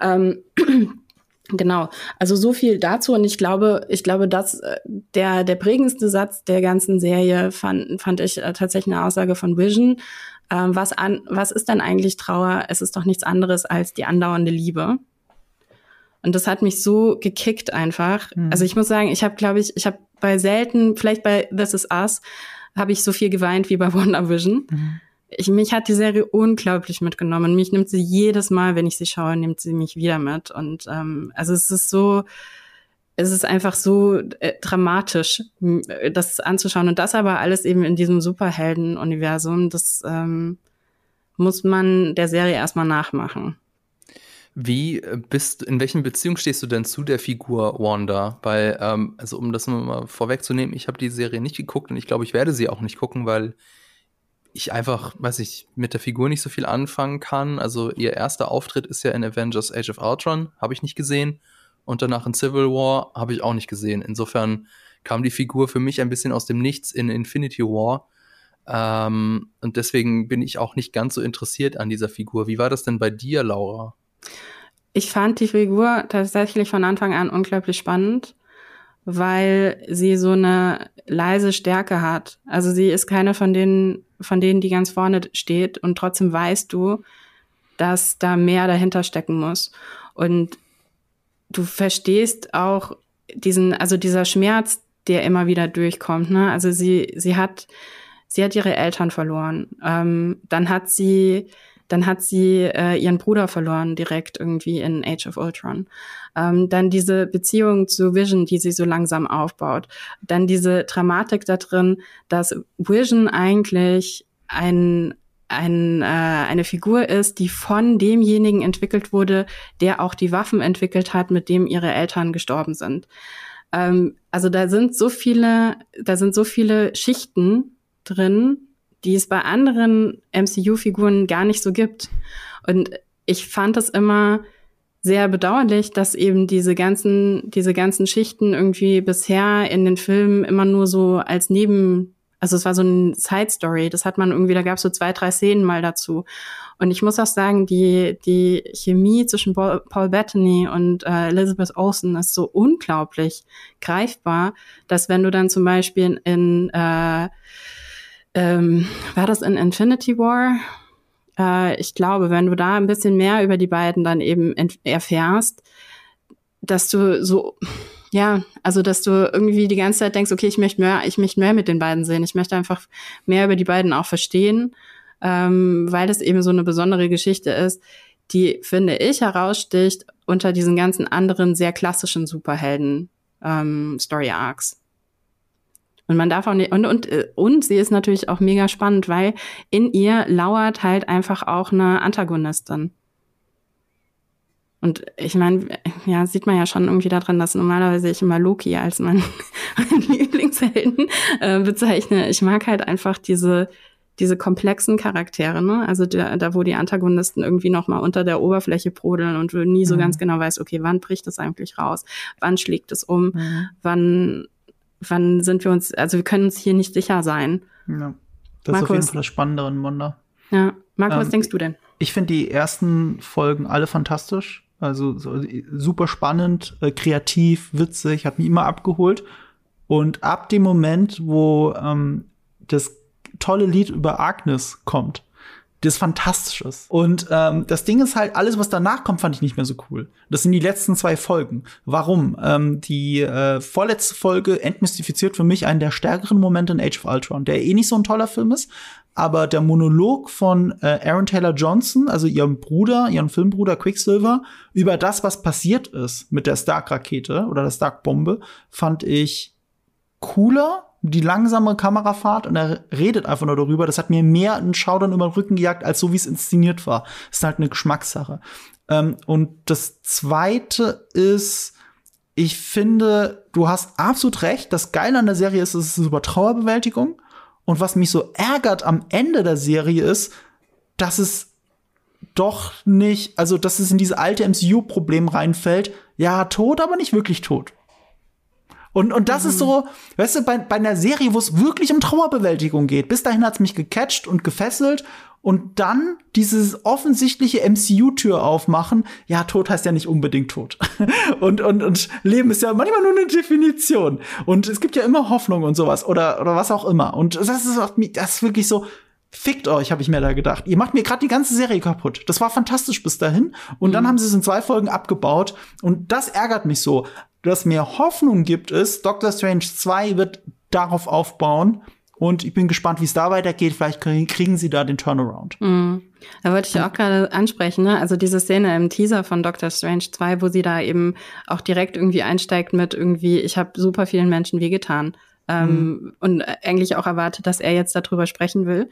Ähm, Genau, also so viel dazu und ich glaube, ich glaube, dass äh, der der prägendste Satz der ganzen Serie fand fand ich äh, tatsächlich eine Aussage von Vision. Ähm, was an was ist denn eigentlich Trauer? Es ist doch nichts anderes als die andauernde Liebe. Und das hat mich so gekickt einfach. Mhm. Also ich muss sagen, ich habe, glaube ich, ich habe bei selten, vielleicht bei This Is Us, habe ich so viel geweint wie bei WandaVision. Mhm ich, mich hat die Serie unglaublich mitgenommen. Mich nimmt sie jedes Mal, wenn ich sie schaue, nimmt sie mich wieder mit. Und ähm, also es ist so, es ist einfach so äh, dramatisch, das anzuschauen. Und das aber alles eben in diesem Superhelden-Universum, das ähm, muss man der Serie erstmal nachmachen. Wie äh, bist, in welchen Beziehung stehst du denn zu der Figur Wanda? Weil, ähm, also um das mal vorwegzunehmen, ich habe die Serie nicht geguckt und ich glaube, ich werde sie auch nicht gucken, weil ich einfach, weiß ich, mit der Figur nicht so viel anfangen kann. Also ihr erster Auftritt ist ja in Avengers Age of Ultron, habe ich nicht gesehen. Und danach in Civil War habe ich auch nicht gesehen. Insofern kam die Figur für mich ein bisschen aus dem Nichts in Infinity War. Ähm, und deswegen bin ich auch nicht ganz so interessiert an dieser Figur. Wie war das denn bei dir, Laura? Ich fand die Figur tatsächlich von Anfang an unglaublich spannend, weil sie so eine leise Stärke hat. Also sie ist keine von denen von denen, die ganz vorne steht und trotzdem weißt du, dass da mehr dahinter stecken muss. Und du verstehst auch diesen, also dieser Schmerz, der immer wieder durchkommt. Ne? Also sie, sie hat, sie hat ihre Eltern verloren. Ähm, dann hat sie dann hat sie äh, ihren Bruder verloren direkt irgendwie in Age of Ultron. Ähm, dann diese Beziehung zu Vision, die sie so langsam aufbaut. Dann diese Dramatik da drin, dass Vision eigentlich ein ein, äh, eine Figur ist, die von demjenigen entwickelt wurde, der auch die Waffen entwickelt hat, mit dem ihre Eltern gestorben sind. Ähm, also da sind so viele, da sind so viele Schichten drin, die es bei anderen MCU-Figuren gar nicht so gibt. Und ich fand es immer sehr bedauerlich, dass eben diese ganzen, diese ganzen Schichten irgendwie bisher in den Filmen immer nur so als Neben, also es war so eine Side Story. Das hat man irgendwie, da gab es so zwei, drei Szenen mal dazu. Und ich muss auch sagen, die, die Chemie zwischen Paul Bettany und äh, Elizabeth Olsen ist so unglaublich greifbar, dass wenn du dann zum Beispiel in äh, ähm, war das in Infinity War? Äh, ich glaube, wenn du da ein bisschen mehr über die beiden dann eben erfährst, dass du so, ja, also dass du irgendwie die ganze Zeit denkst, okay, ich möchte mehr, ich möchte mehr mit den beiden sehen. Ich möchte einfach mehr über die beiden auch verstehen, ähm, weil das eben so eine besondere Geschichte ist, die, finde ich, heraussticht unter diesen ganzen anderen sehr klassischen Superhelden ähm, Story Arcs. Und man darf auch nicht, und, und, äh, und sie ist natürlich auch mega spannend, weil in ihr lauert halt einfach auch eine Antagonistin. Und ich meine, ja, sieht man ja schon irgendwie daran, dass normalerweise ich immer Loki als meinen mein Lieblingshelden äh, bezeichne. Ich mag halt einfach diese, diese komplexen Charaktere, ne? Also da, da wo die Antagonisten irgendwie noch mal unter der Oberfläche brodeln und du nie so mhm. ganz genau weißt, okay, wann bricht das eigentlich raus? Wann schlägt es um? Mhm. Wann wann sind wir uns, also wir können uns hier nicht sicher sein. Ja. Das Markus. ist auf jeden Fall das Spannende in Wunder. Ja. Marco, ähm, was denkst du denn? Ich finde die ersten Folgen alle fantastisch. Also so, super spannend, äh, kreativ, witzig, hat mich immer abgeholt. Und ab dem Moment, wo ähm, das tolle Lied über Agnes kommt, das Fantastisches. Und ähm, das Ding ist halt, alles, was danach kommt, fand ich nicht mehr so cool. Das sind die letzten zwei Folgen. Warum? Ähm, die äh, vorletzte Folge entmystifiziert für mich einen der stärkeren Momente in Age of Ultron, der eh nicht so ein toller Film ist, aber der Monolog von äh, Aaron Taylor Johnson, also ihrem Bruder, ihrem Filmbruder Quicksilver, über das, was passiert ist mit der Stark-Rakete oder der Stark-Bombe, fand ich cooler die langsame Kamerafahrt und er redet einfach nur darüber. Das hat mir mehr einen Schaudern über den Rücken gejagt, als so wie es inszeniert war. Das ist halt eine Geschmackssache. Ähm, und das zweite ist, ich finde, du hast absolut recht. Das Geile an der Serie ist, es ist über Trauerbewältigung. Und was mich so ärgert am Ende der Serie ist, dass es doch nicht, also dass es in diese alte MCU-Problem reinfällt. Ja, tot, aber nicht wirklich tot. Und, und das mhm. ist so, weißt du, bei, bei einer Serie, wo es wirklich um Trauerbewältigung geht. Bis dahin hat's mich gecatcht und gefesselt. Und dann dieses offensichtliche MCU-Tür aufmachen. Ja, Tod heißt ja nicht unbedingt tot. und, und, und Leben ist ja manchmal nur eine Definition. Und es gibt ja immer Hoffnung und sowas. Oder, oder was auch immer. Und das ist, das ist wirklich so, Fickt euch, habe ich mir da gedacht. Ihr macht mir gerade die ganze Serie kaputt. Das war fantastisch bis dahin. Und mhm. dann haben sie es in zwei Folgen abgebaut. Und das ärgert mich so das mir Hoffnung gibt, ist, Doctor Strange 2 wird darauf aufbauen. Und ich bin gespannt, wie es da weitergeht. Vielleicht kriegen sie da den Turnaround. Mhm. Da wollte ich auch gerade ansprechen, ne? Also diese Szene im Teaser von Doctor Strange 2, wo sie da eben auch direkt irgendwie einsteigt mit irgendwie, ich habe super vielen Menschen wehgetan. Ähm, mhm. Und eigentlich auch erwartet, dass er jetzt darüber sprechen will.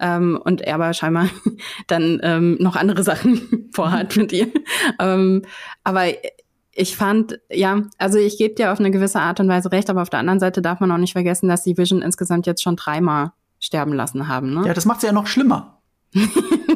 Ähm, und er aber scheinbar dann ähm, noch andere Sachen vorhat mit ihr. ähm, aber ich fand, ja, also ich gebe dir auf eine gewisse Art und Weise recht, aber auf der anderen Seite darf man auch nicht vergessen, dass die Vision insgesamt jetzt schon dreimal sterben lassen haben. Ne? Ja, das macht sie ja noch schlimmer.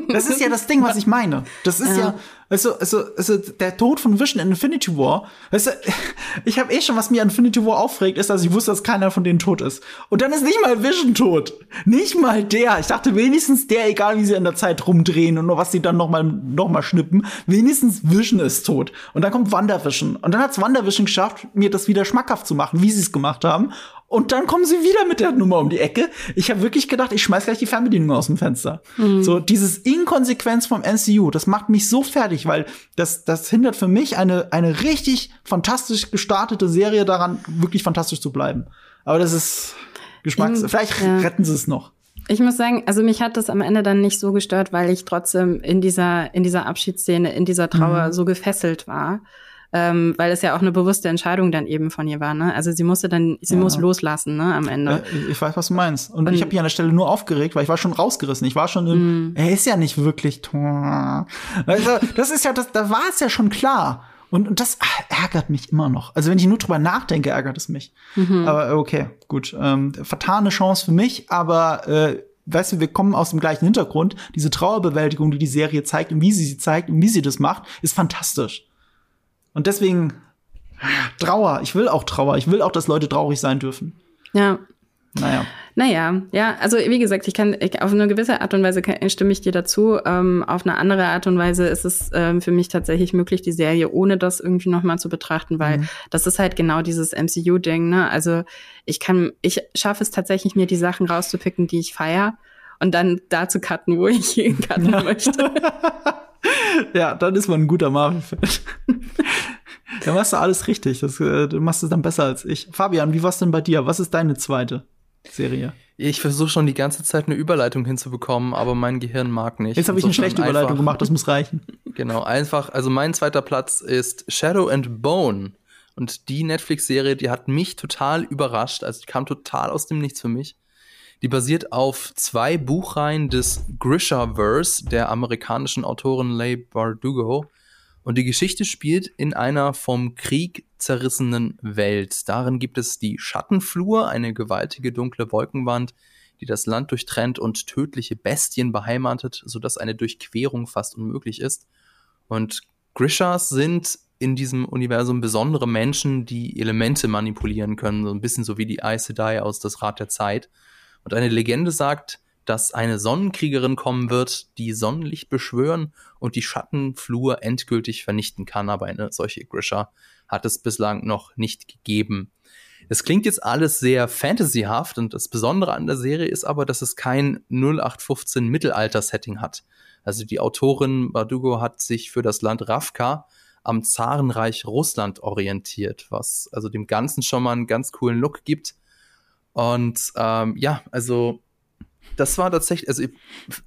das ist ja das Ding, was ich meine. Das ist ja, ja also, also, also der Tod von Vision in Infinity War. Weißt du, ich habe eh schon, was mir an Infinity War aufregt, ist, dass ich wusste, dass keiner von denen tot ist. Und dann ist nicht mal Vision tot. Nicht mal der. Ich dachte wenigstens der, egal wie sie in der Zeit rumdrehen und was sie dann noch mal, noch mal schnippen, wenigstens Vision ist tot. Und dann kommt WandaVision. Und dann hat's WandaVision geschafft, mir das wieder schmackhaft zu machen, wie sie es gemacht haben. Und dann kommen sie wieder mit der Nummer um die Ecke. Ich habe wirklich gedacht, ich schmeiß gleich die Fernbedienung aus dem Fenster. Mhm. So dieses Inkonsequenz vom MCU, das macht mich so fertig, weil das das hindert für mich eine eine richtig fantastisch gestartete Serie daran, wirklich fantastisch zu bleiben. Aber das ist Geschmacks. Mhm, Vielleicht ja. retten sie es noch. Ich muss sagen, also mich hat das am Ende dann nicht so gestört, weil ich trotzdem in dieser in dieser Abschiedsszene, in dieser Trauer mhm. so gefesselt war ähm, weil es ja auch eine bewusste Entscheidung dann eben von ihr war. Ne? Also sie musste dann, sie ja. muss loslassen ne, am Ende. Ich weiß, was du meinst. Und, Und ich habe mich an der Stelle nur aufgeregt, weil ich war schon rausgerissen. Ich war schon im, mm. er ist ja nicht wirklich. Also, das ist ja, das, da war es ja schon klar. Und, und das ärgert mich immer noch. Also wenn ich nur drüber nachdenke, ärgert es mich. Mhm. Aber okay, gut. Ähm, vertane Chance für mich, aber äh, weißt du, wir kommen aus dem gleichen Hintergrund. Diese Trauerbewältigung, die die Serie zeigt und wie sie sie zeigt und wie sie das macht, ist fantastisch. Und deswegen Trauer. Ich will auch Trauer. Ich will auch, dass Leute traurig sein dürfen. Ja. Naja. Naja, ja, also wie gesagt, ich kann ich, auf eine gewisse Art und Weise kann, stimme ich dir dazu. Ähm, auf eine andere Art und Weise ist es ähm, für mich tatsächlich möglich, die Serie ohne das irgendwie nochmal zu betrachten, weil mhm. das ist halt genau dieses MCU-Ding, ne? Also ich kann, ich schaffe es tatsächlich, mir die Sachen rauszupicken, die ich feier und dann da zu cutten, wo ich cutten möchte. ja, dann ist man ein guter Marvel-Fan. Dann machst du alles richtig. Das, äh, du machst es dann besser als ich. Fabian, wie war's denn bei dir? Was ist deine zweite Serie? Ich versuche schon die ganze Zeit eine Überleitung hinzubekommen, aber mein Gehirn mag nicht. Jetzt habe ich eine schlechte Überleitung einfach, gemacht, das muss reichen. Genau, einfach, also mein zweiter Platz ist Shadow and Bone. Und die Netflix-Serie, die hat mich total überrascht. Also die kam total aus dem Nichts für mich. Die basiert auf zwei Buchreihen des Grishaverse der amerikanischen Autorin Leigh Bardugo. Und die Geschichte spielt in einer vom Krieg zerrissenen Welt. Darin gibt es die Schattenflur, eine gewaltige dunkle Wolkenwand, die das Land durchtrennt und tödliche Bestien beheimatet, sodass eine Durchquerung fast unmöglich ist. Und Grishas sind in diesem Universum besondere Menschen, die Elemente manipulieren können, so ein bisschen so wie die Aes Sedai aus Das Rad der Zeit. Und eine Legende sagt, dass eine Sonnenkriegerin kommen wird, die Sonnenlicht beschwören und die Schattenflur endgültig vernichten kann. Aber eine solche Grisha hat es bislang noch nicht gegeben. Es klingt jetzt alles sehr fantasyhaft und das Besondere an der Serie ist aber, dass es kein 0815 Mittelalter-Setting hat. Also die Autorin Bardugo hat sich für das Land Ravka am Zarenreich Russland orientiert, was also dem Ganzen schon mal einen ganz coolen Look gibt. Und ähm, ja, also das war tatsächlich, also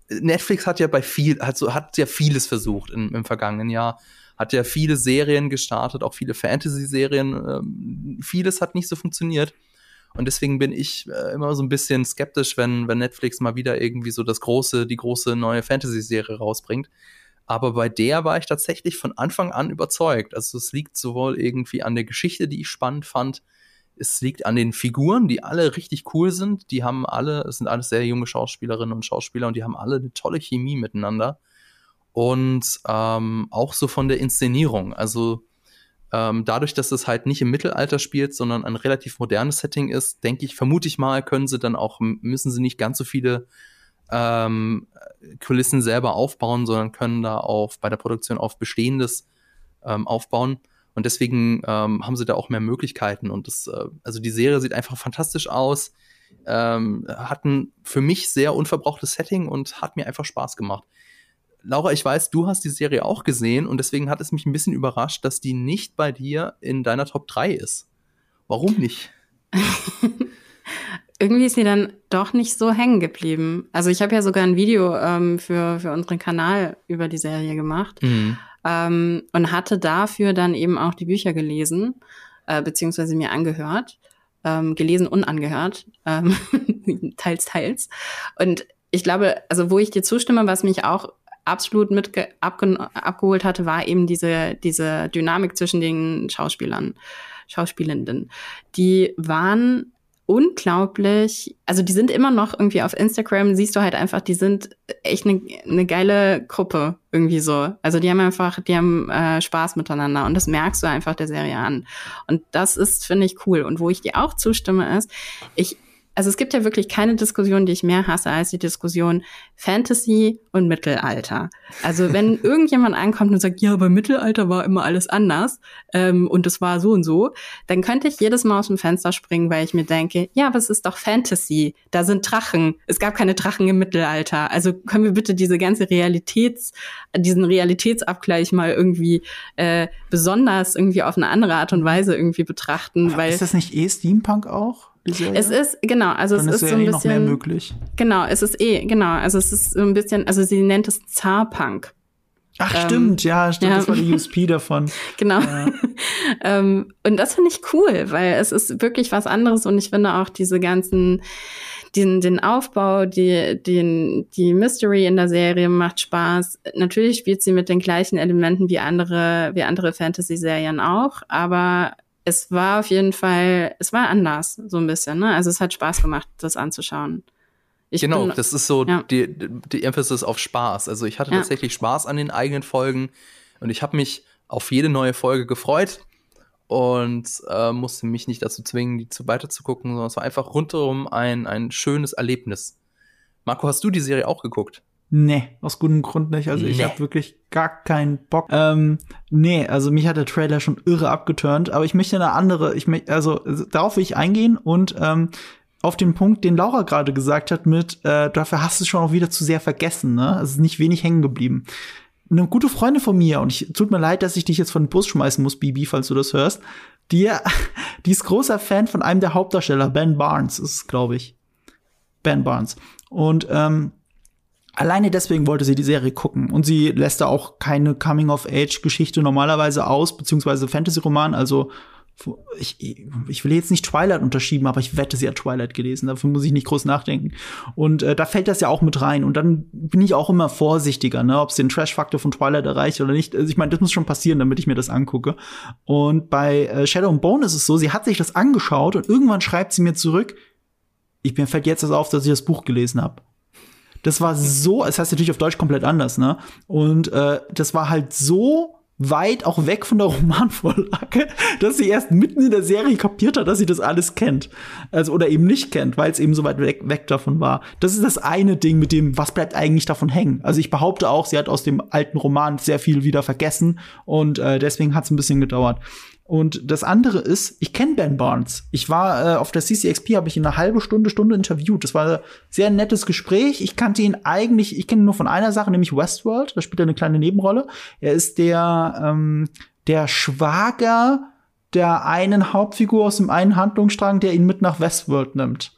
Netflix hat ja bei viel, hat so, hat ja vieles versucht im, im vergangenen Jahr, hat ja viele Serien gestartet, auch viele Fantasy-Serien. Ähm, vieles hat nicht so funktioniert. Und deswegen bin ich äh, immer so ein bisschen skeptisch, wenn, wenn Netflix mal wieder irgendwie so das große, die große neue Fantasy-Serie rausbringt. Aber bei der war ich tatsächlich von Anfang an überzeugt. Also es liegt sowohl irgendwie an der Geschichte, die ich spannend fand, es liegt an den Figuren, die alle richtig cool sind. Die haben alle, es sind alles sehr junge Schauspielerinnen und Schauspieler und die haben alle eine tolle Chemie miteinander. Und ähm, auch so von der Inszenierung. Also ähm, dadurch, dass es halt nicht im Mittelalter spielt, sondern ein relativ modernes Setting ist, denke ich, vermute ich mal, können sie dann auch, müssen sie nicht ganz so viele ähm, Kulissen selber aufbauen, sondern können da auf bei der Produktion auf Bestehendes ähm, aufbauen. Und deswegen ähm, haben sie da auch mehr Möglichkeiten. Und das, äh, also die Serie sieht einfach fantastisch aus, ähm, hat ein für mich sehr unverbrauchtes Setting und hat mir einfach Spaß gemacht. Laura, ich weiß, du hast die Serie auch gesehen und deswegen hat es mich ein bisschen überrascht, dass die nicht bei dir in deiner Top 3 ist. Warum nicht? Irgendwie ist sie dann doch nicht so hängen geblieben. Also ich habe ja sogar ein Video ähm, für, für unseren Kanal über die Serie gemacht mhm. Ähm, und hatte dafür dann eben auch die Bücher gelesen, äh, beziehungsweise mir angehört. Ähm, gelesen und angehört, ähm, teils, teils. Und ich glaube, also wo ich dir zustimme, was mich auch absolut mit abgeholt hatte, war eben diese, diese Dynamik zwischen den Schauspielern, Schauspielenden. Die waren unglaublich, also die sind immer noch irgendwie auf Instagram, siehst du halt einfach, die sind echt eine ne geile Gruppe irgendwie so. Also die haben einfach, die haben äh, Spaß miteinander und das merkst du einfach der Serie an. Und das ist, finde ich, cool. Und wo ich dir auch zustimme, ist, ich also es gibt ja wirklich keine Diskussion, die ich mehr hasse als die Diskussion Fantasy und Mittelalter. Also wenn irgendjemand ankommt und sagt, ja, aber Mittelalter war immer alles anders ähm, und es war so und so, dann könnte ich jedes Mal aus dem Fenster springen, weil ich mir denke, ja, aber es ist doch Fantasy. Da sind Drachen. Es gab keine Drachen im Mittelalter. Also können wir bitte diese ganze Realitäts, diesen Realitätsabgleich mal irgendwie äh, besonders irgendwie auf eine andere Art und Weise irgendwie betrachten. Aber weil ist das nicht eh Steampunk auch? Es ist, genau, also Dann es ist, ist ja so ein eh bisschen. noch mehr möglich. Genau, es ist eh, genau, also es ist so ein bisschen, also sie nennt es Zarpunk. Ach, Ähm, stimmt, ja, stimmt, ja. das war die USP davon. Genau. Ja. ähm, und das finde ich cool, weil es ist wirklich was anderes und ich finde auch diese ganzen, den, den Aufbau, die, den, die Mystery in der Serie macht Spaß. Natürlich spielt sie mit den gleichen Elementen wie andere, wie andere Fantasy-Serien auch, aber es war auf jeden Fall, es war anders, so ein bisschen, ne? Also es hat Spaß gemacht, das anzuschauen. Ich genau, bin, das ist so ja. die, die Emphasis auf Spaß. Also ich hatte Ja. tatsächlich Spaß an den eigenen Folgen und ich habe mich auf jede neue Folge gefreut und äh, musste mich nicht dazu zwingen, die zu weiterzugucken, sondern es war einfach rundherum ein, ein schönes Erlebnis. Marco, hast du die Serie auch geguckt? Nee, aus gutem Grund nicht. Also ich Nee. habe wirklich gar keinen Bock. Ähm, nee, also mich hat der Trailer schon irre abgeturnt, aber ich möchte eine andere, ich möchte, also also darauf will ich eingehen und ähm, auf den Punkt, den Laura gerade gesagt hat, mit äh, dafür hast du es schon auch wieder zu sehr vergessen, ne? Es ist nicht wenig hängen geblieben. eine gute Freundin von mir, und ich tut mir leid, dass ich dich jetzt von den Bus schmeißen muss, Bibi, falls du das hörst, die, die ist großer Fan von einem der Hauptdarsteller, Ben Barnes, ist glaube ich. Ben Barnes. Und ähm, alleine deswegen wollte sie die Serie gucken. Und sie lässt da auch keine Coming-of-Age-Geschichte normalerweise aus, beziehungsweise Fantasy-Roman, also ich, ich will jetzt nicht Twilight unterschieben, aber ich wette, sie hat Twilight gelesen. Dafür muss ich nicht groß nachdenken. Und äh, da fällt das ja auch mit rein. Und dann bin ich auch immer vorsichtiger, ne, ob es den Trash-Faktor von Twilight erreicht oder nicht. Also ich meine, das muss schon passieren, damit ich mir das angucke. Und bei äh, Shadow and Bone ist es so, sie hat sich das angeschaut und irgendwann schreibt sie mir zurück, ich mir fällt jetzt das auf, dass ich das Buch gelesen habe. Das war so, es das heißt natürlich auf Deutsch komplett anders, ne? Und äh, das war halt so weit auch weg von der Romanvorlage, dass sie erst mitten in der Serie kapiert hat, dass sie das alles kennt. Also, oder eben nicht kennt, weil es eben so weit weg, weg davon war. Das ist das eine Ding mit dem, was bleibt eigentlich davon hängen. Also ich behaupte auch, sie hat aus dem alten Roman sehr viel wieder vergessen und äh, deswegen hat es ein bisschen gedauert. Und das andere ist, ich kenne Ben Barnes. Ich war äh, auf der CCXP, habe ich ihn eine halbe Stunde, Stunde interviewt. Das war ein sehr nettes Gespräch. Ich kannte ihn eigentlich, ich kenne ihn nur von einer Sache, nämlich Westworld. Da spielt er eine kleine Nebenrolle. Er ist der, ähm, der Schwager der einen Hauptfigur aus dem einen Handlungsstrang, der ihn mit nach Westworld nimmt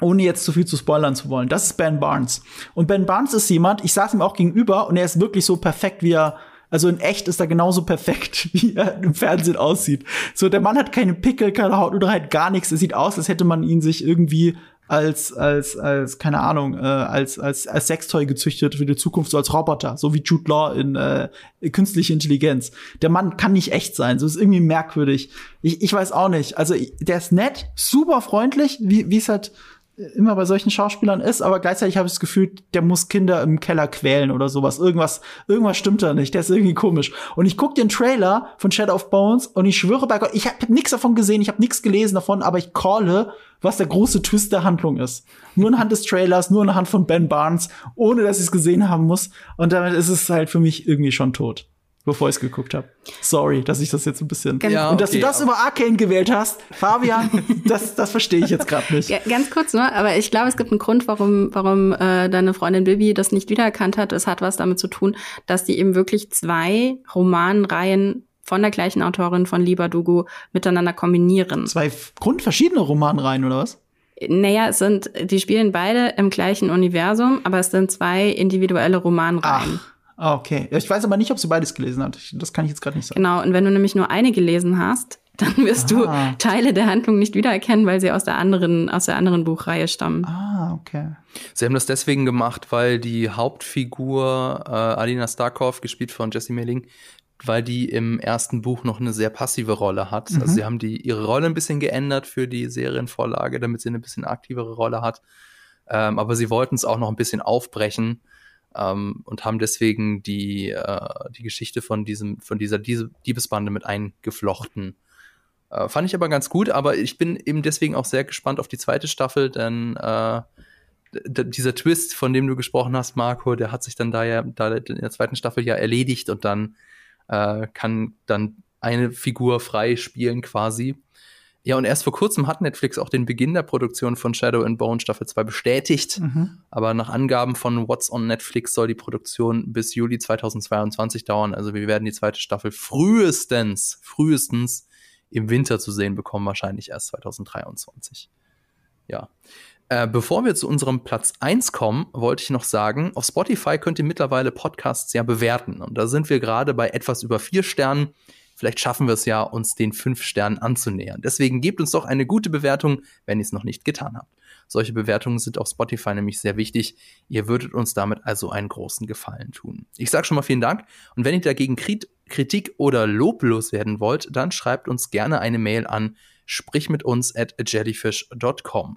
ohne jetzt zu viel zu spoilern zu wollen. Das ist Ben Barnes. Und Ben Barnes ist jemand, ich saß ihm auch gegenüber und er ist wirklich so perfekt, wie er also in echt ist er genauso perfekt, wie er im Fernsehen aussieht. So, der Mann hat keine Pickel, keine Haut oder halt gar nichts. Es sieht aus, als hätte man ihn sich irgendwie als als als keine Ahnung äh, als als als Sextoy gezüchtet für die Zukunft so als Roboter so wie Jude Law in äh, künstliche Intelligenz der Mann kann nicht echt sein so ist irgendwie merkwürdig ich ich weiß auch nicht also der ist nett super freundlich wie es halt immer bei solchen Schauspielern ist, aber gleichzeitig habe ich das Gefühl, der muss Kinder im Keller quälen oder sowas. Irgendwas, irgendwas stimmt da nicht. Der ist irgendwie komisch. Und ich gucke den Trailer von Shadow of Bones und ich schwöre bei Gott, ich habe nichts davon gesehen, ich habe nichts gelesen davon, aber ich calle, was der große Twist der Handlung ist. Nur anhand des Trailers, nur anhand von Ben Barnes, ohne dass ich es gesehen haben muss. Und damit ist es halt für mich irgendwie schon tot bevor ich es geguckt habe. Sorry, dass ich das jetzt ein bisschen. Ja, und dass okay, du das über Arcane gewählt hast, Fabian, das, das verstehe ich jetzt gerade nicht. Ja, ganz kurz nur, aber ich glaube, es gibt einen Grund, warum, warum äh, deine Freundin Bibi das nicht wiedererkannt hat. Es hat was damit zu tun, dass die eben wirklich zwei Romanreihen von der gleichen Autorin von Liba Dugu miteinander kombinieren. Zwei grundverschiedene Romanreihen, oder was? Naja, es sind, die spielen beide im gleichen Universum, aber es sind zwei individuelle Romanreihen. Ach. Ah, okay. Ich weiß aber nicht, ob sie beides gelesen hat. Das kann ich jetzt gerade nicht sagen. Genau, und wenn du nämlich nur eine gelesen hast, dann wirst ah. du Teile der Handlung nicht wiedererkennen, weil sie aus der anderen, aus der anderen Buchreihe stammen. Ah, okay. Sie haben das deswegen gemacht, weil die Hauptfigur äh, Alina Starkov, gespielt von Jesse Mailing, weil die im ersten Buch noch eine sehr passive Rolle hat. Mhm. Also sie haben die ihre Rolle ein bisschen geändert für die Serienvorlage, damit sie eine bisschen aktivere Rolle hat. Ähm, aber sie wollten es auch noch ein bisschen aufbrechen ähm, und haben deswegen die, äh, die Geschichte von diesem, von dieser Diebesbande mit eingeflochten. Äh, fand ich aber ganz gut, aber ich bin eben deswegen auch sehr gespannt auf die zweite Staffel, denn äh, dieser Twist, von dem du gesprochen hast, Marco, der hat sich dann da ja da in der zweiten Staffel ja erledigt und dann äh, kann dann eine Figur frei spielen quasi. Ja, und erst vor kurzem hat Netflix auch den Beginn der Produktion von Shadow and Bone Staffel 2 bestätigt. Mhm. Aber nach Angaben von What's on Netflix soll die Produktion bis Juli 2022 dauern. Also wir werden die zweite Staffel frühestens, frühestens im Winter zu sehen bekommen, wahrscheinlich erst 2023. Ja. Äh, bevor wir zu unserem Platz 1 kommen, wollte ich noch sagen, auf Spotify könnt ihr mittlerweile Podcasts ja bewerten. Und da sind wir gerade bei etwas über vier Sternen. Vielleicht schaffen wir es ja, uns den fünf Sternen anzunähern. Deswegen gebt uns doch eine gute Bewertung, wenn ihr es noch nicht getan habt. Solche Bewertungen sind auf Spotify nämlich sehr wichtig. Ihr würdet uns damit also einen großen Gefallen tun. Ich sage schon mal vielen Dank. Und wenn ihr dagegen Kritik oder Lob loswerden wollt, dann schreibt uns gerne eine Mail an sprich mit uns at jellyfish.com.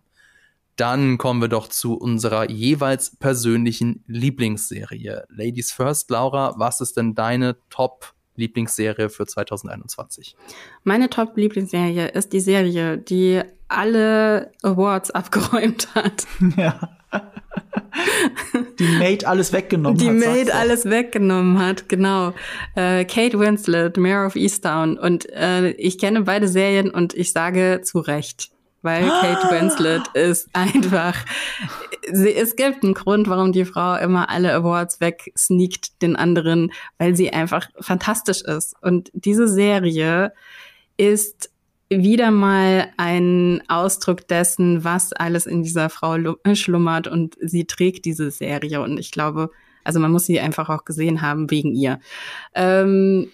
Dann kommen wir doch zu unserer jeweils persönlichen Lieblingsserie. Ladies First, Laura, was ist denn deine Top Lieblingsserie für 2021? Meine Top-Lieblingsserie ist die Serie, die alle Awards abgeräumt hat. Ja. die Maid alles weggenommen die hat. Die Maid alles weggenommen hat, genau. Äh, Kate Winslet, Mayor of Easttown. Und äh, ich kenne beide Serien und ich sage zu Recht. Weil Kate Winslet ist einfach, sie, es gibt einen Grund, warum die Frau immer alle Awards wegsneakt den anderen, weil sie einfach fantastisch ist. Und diese Serie ist wieder mal ein Ausdruck dessen, was alles in dieser Frau schlummert und sie trägt diese Serie und ich glaube, also man muss sie einfach auch gesehen haben wegen ihr. Ähm,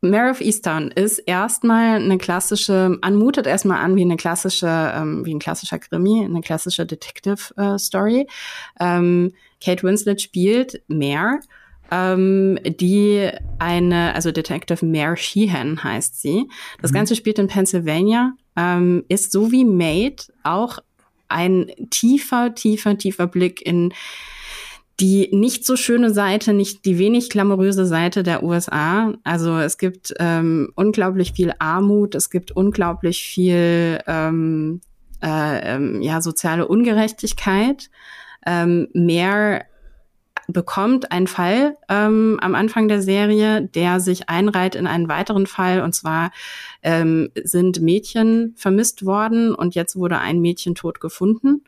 Mare of Easttown ist erstmal eine klassische, anmutet erstmal an wie eine klassische, ähm, wie ein klassischer Krimi, eine klassische Detective äh, Story. Ähm, Kate Winslet spielt Mare, ähm, die eine, also Detective Mare Sheehan heißt sie. Das mhm. Ganze spielt in Pennsylvania, ähm, ist so wie Maid auch ein tiefer, tiefer, tiefer Blick in die nicht so schöne Seite, nicht die wenig glamouröse Seite der USA. Also es gibt ähm, unglaublich viel Armut, es gibt unglaublich viel ähm, äh, ähm, ja soziale Ungerechtigkeit. Ähm, mehr bekommt ein Fall ähm, am Anfang der Serie, der sich einreiht in einen weiteren Fall. Und zwar ähm, sind Mädchen vermisst worden und jetzt wurde ein Mädchen tot gefunden.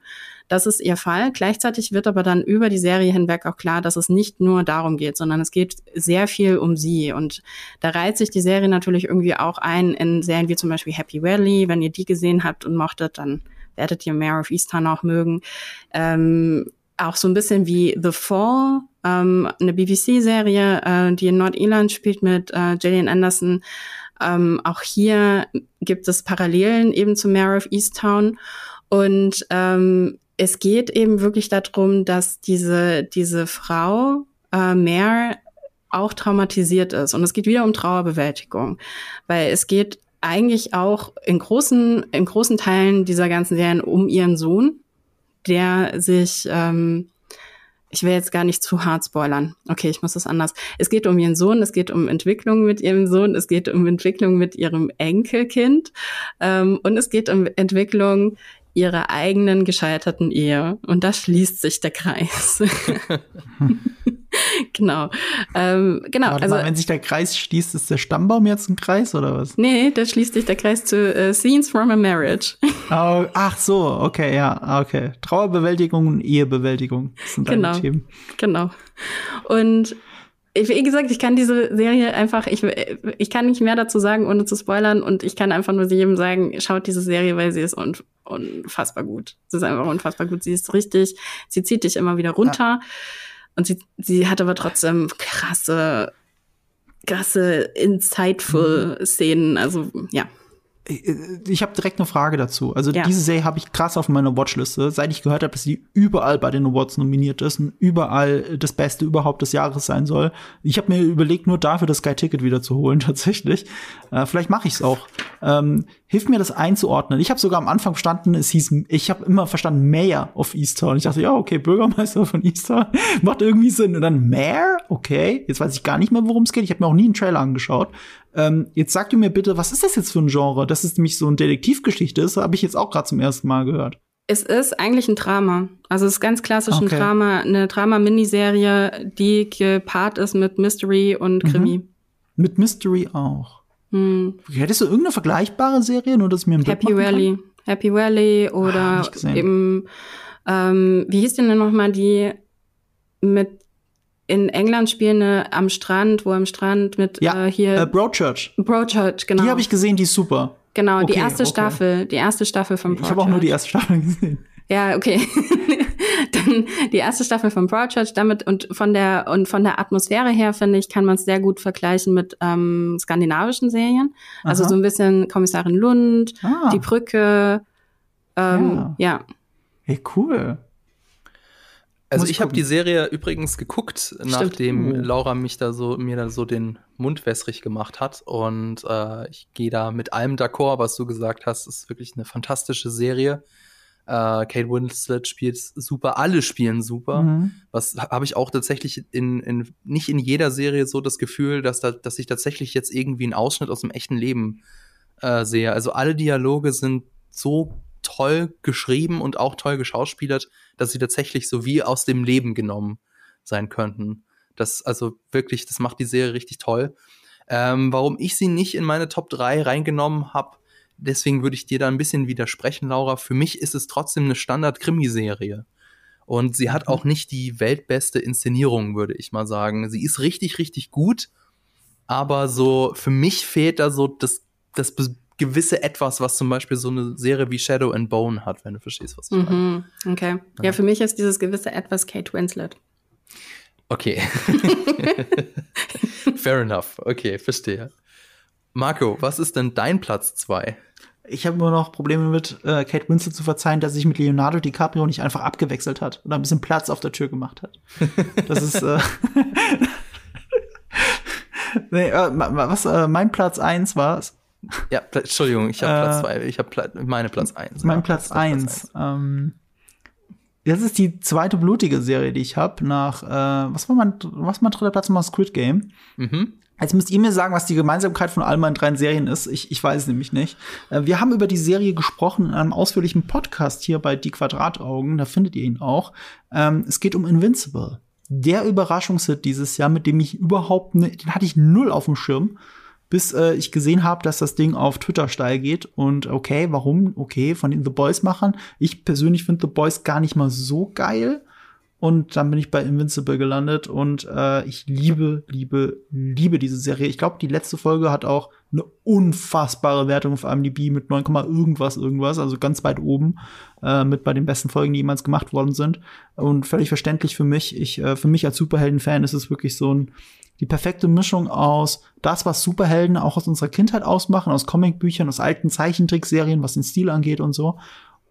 Das ist ihr Fall. Gleichzeitig wird aber dann über die Serie hinweg auch klar, dass es nicht nur darum geht, sondern es geht sehr viel um sie. Und da reiht sich die Serie natürlich irgendwie auch ein in Serien wie zum Beispiel Happy Valley. Wenn ihr die gesehen habt und mochtet, dann werdet ihr Mare of Easttown auch mögen. Ähm, auch so ein bisschen wie The Fall, ähm, eine BBC-Serie, äh, die in Nordirland spielt mit äh, Gillian Anderson. Ähm, auch hier gibt es Parallelen eben zu Mare of Easttown. Und ähm, es geht eben wirklich darum, dass diese, diese Frau äh, mehr auch traumatisiert ist. Und es geht wieder um Trauerbewältigung, weil es geht eigentlich auch in großen, in großen Teilen dieser ganzen Serien um ihren Sohn, der sich, ähm, ich will jetzt gar nicht zu hart spoilern. Okay, ich muss das anders. Es geht um ihren Sohn, es geht um Entwicklung mit ihrem Sohn, es geht um Entwicklung mit ihrem Enkelkind ähm, und es geht um Entwicklung ihrer eigenen gescheiterten Ehe. Und da schließt sich der Kreis. genau. Ähm, genau. Warte also, mal, wenn sich der Kreis schließt, ist der Stammbaum jetzt ein Kreis oder was? Nee, da schließt sich der Kreis zu uh, Scenes from a Marriage. oh, ach so, okay, ja, okay. Trauerbewältigung und Ehebewältigung sind genau, deine Themen. Genau. Und wie gesagt, ich kann diese Serie einfach, ich, ich kann nicht mehr dazu sagen, ohne zu spoilern. Und ich kann einfach nur jedem sagen, schaut diese Serie, weil sie ist un, unfassbar gut. Sie ist einfach unfassbar gut. Sie ist richtig, sie zieht dich immer wieder runter. Ja. Und sie, sie hat aber trotzdem krasse, krasse, insightful mhm. Szenen. Also, ja. Äh, ich habe direkt eine Frage dazu. Also ja. diese Serie habe ich krass auf meiner Watchliste, seit ich gehört habe, dass sie überall bei den Awards nominiert ist und überall das Beste überhaupt des Jahres sein soll. Ich habe mir überlegt, nur dafür das Sky Ticket wieder zu holen tatsächlich. Äh, vielleicht mache ich es auch. Ähm, hilft mir das einzuordnen. Ich habe sogar am Anfang verstanden, es hieß, ich habe immer verstanden Mayor of Easttown. Ich dachte, ja, okay, Bürgermeister von Easttown macht irgendwie Sinn. Und dann Mayor, okay, jetzt weiß ich gar nicht mehr, worum es geht. Ich habe mir auch nie einen Trailer angeschaut. Ähm, jetzt sag du mir bitte, was ist das jetzt für ein Genre? Dass es nämlich so eine Detektivgeschichte ist, habe ich jetzt auch gerade zum ersten Mal gehört. Es ist eigentlich ein Drama. Also es ist ganz klassisch okay. ein Drama, eine Drama-Miniserie, die gepaart ist mit Mystery und Krimi. Mhm. Mit Mystery auch. Hm. Hättest du irgendeine vergleichbare Serie, nur dass mir ein Happy Valley. Happy Valley oder ah, eben, ähm, wie hieß denn denn nochmal die mit in England spielende am Strand, wo am Strand mit ja, äh, hier äh, Broadchurch. Broadchurch, genau. Die habe ich gesehen, die ist super. Genau, okay, die erste okay. Staffel, die erste Staffel von Broadchurch. Ich habe auch nur die erste Staffel gesehen. Ja, okay. Dann die erste Staffel von Broadchurch damit und von der und von der Atmosphäre her finde ich kann man es sehr gut vergleichen mit ähm, skandinavischen Serien. Also Aha. so ein bisschen Kommissarin Lund, ah. die Brücke. Ähm, ja. ja. Hey, cool. Also ich habe die Serie übrigens geguckt, Stimmt. nachdem oh. Laura mich da so mir da so den Mund wässrig gemacht hat und äh, ich gehe da mit allem d'accord, was du gesagt hast. Es ist wirklich eine fantastische Serie. Äh, Kate Winslet spielt super, alle spielen super. Mhm. Was habe ich auch tatsächlich in, in nicht in jeder Serie so das Gefühl, dass da, dass ich tatsächlich jetzt irgendwie einen Ausschnitt aus dem echten Leben äh, sehe. Also alle Dialoge sind so toll geschrieben und auch toll geschauspielert, dass sie tatsächlich so wie aus dem Leben genommen sein könnten. Das, also wirklich, das macht die Serie richtig toll. Ähm, warum ich sie nicht in meine Top 3 reingenommen habe, deswegen würde ich dir da ein bisschen widersprechen, Laura. Für mich ist es trotzdem eine Standard-Krimiserie. Und sie hat auch nicht die weltbeste Inszenierung, würde ich mal sagen. Sie ist richtig, richtig gut, aber so für mich fehlt da so das, das gewisse Etwas, was zum Beispiel so eine Serie wie Shadow and Bone hat, wenn du verstehst, was ich mhm, meine. Okay. Ja. ja, für mich ist dieses gewisse Etwas Kate Winslet. Okay. Fair enough. Okay, verstehe. Marco, was ist denn dein Platz 2? Ich habe immer noch Probleme mit äh, Kate Winslet zu verzeihen, dass sich mit Leonardo DiCaprio nicht einfach abgewechselt hat oder ein bisschen Platz auf der Tür gemacht hat. Das ist äh nee, äh, was äh, mein Platz 1 war. Ja, Entschuldigung, ich habe Platz 2, ich habe Pla meine Platz 1. Mein ja, Platz 1. Ähm, das ist die zweite blutige Serie, die ich habe, nach, äh, was war mein, was mein dritter Platz mal Squid Game. Mhm. Jetzt müsst ihr mir sagen, was die Gemeinsamkeit von all meinen drei Serien ist. Ich, ich weiß nämlich nicht. Äh, wir haben über die Serie gesprochen in einem ausführlichen Podcast hier bei Die Quadrataugen. Da findet ihr ihn auch. Ähm, es geht um Invincible. Der Überraschungshit dieses Jahr, mit dem ich überhaupt, ne, den hatte ich null auf dem Schirm bis äh, ich gesehen habe, dass das Ding auf Twitter steil geht. Und okay, warum? Okay, von den The Boys-Machern. Ich persönlich finde The Boys gar nicht mal so geil. Und dann bin ich bei Invincible gelandet und äh, ich liebe, liebe, liebe diese Serie. Ich glaube, die letzte Folge hat auch eine unfassbare Wertung auf IMDb mit 9, irgendwas, irgendwas, also ganz weit oben, äh, mit bei den besten Folgen, die jemals gemacht worden sind. Und völlig verständlich für mich. Ich, äh, für mich als Superhelden-Fan ist es wirklich so ein die perfekte Mischung aus das, was Superhelden auch aus unserer Kindheit ausmachen, aus Comicbüchern, aus alten Zeichentrickserien, was den Stil angeht und so,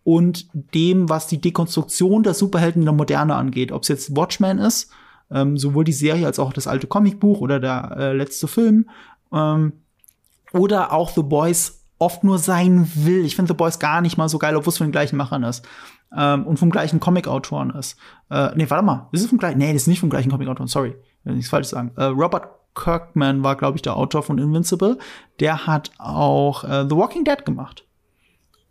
und dem, was die Dekonstruktion der Superhelden in der Moderne angeht. Ob es jetzt Watchmen ist, ähm, sowohl die Serie als auch das alte Comicbuch oder der äh, letzte Film, ähm, oder auch The Boys oft nur sein will. Ich finde The Boys gar nicht mal so geil, obwohl es von den gleichen Machern ist. Ähm, und vom gleichen Comic-Autoren ist. Äh, nee, warte mal, ist es vom gleichen? Nee, das ist nicht vom gleichen Comic-Autoren, sorry wenn ich es falsch sagen. Äh, Robert Kirkman war, glaube ich, der Autor von Invincible. Der hat auch äh, The Walking Dead gemacht.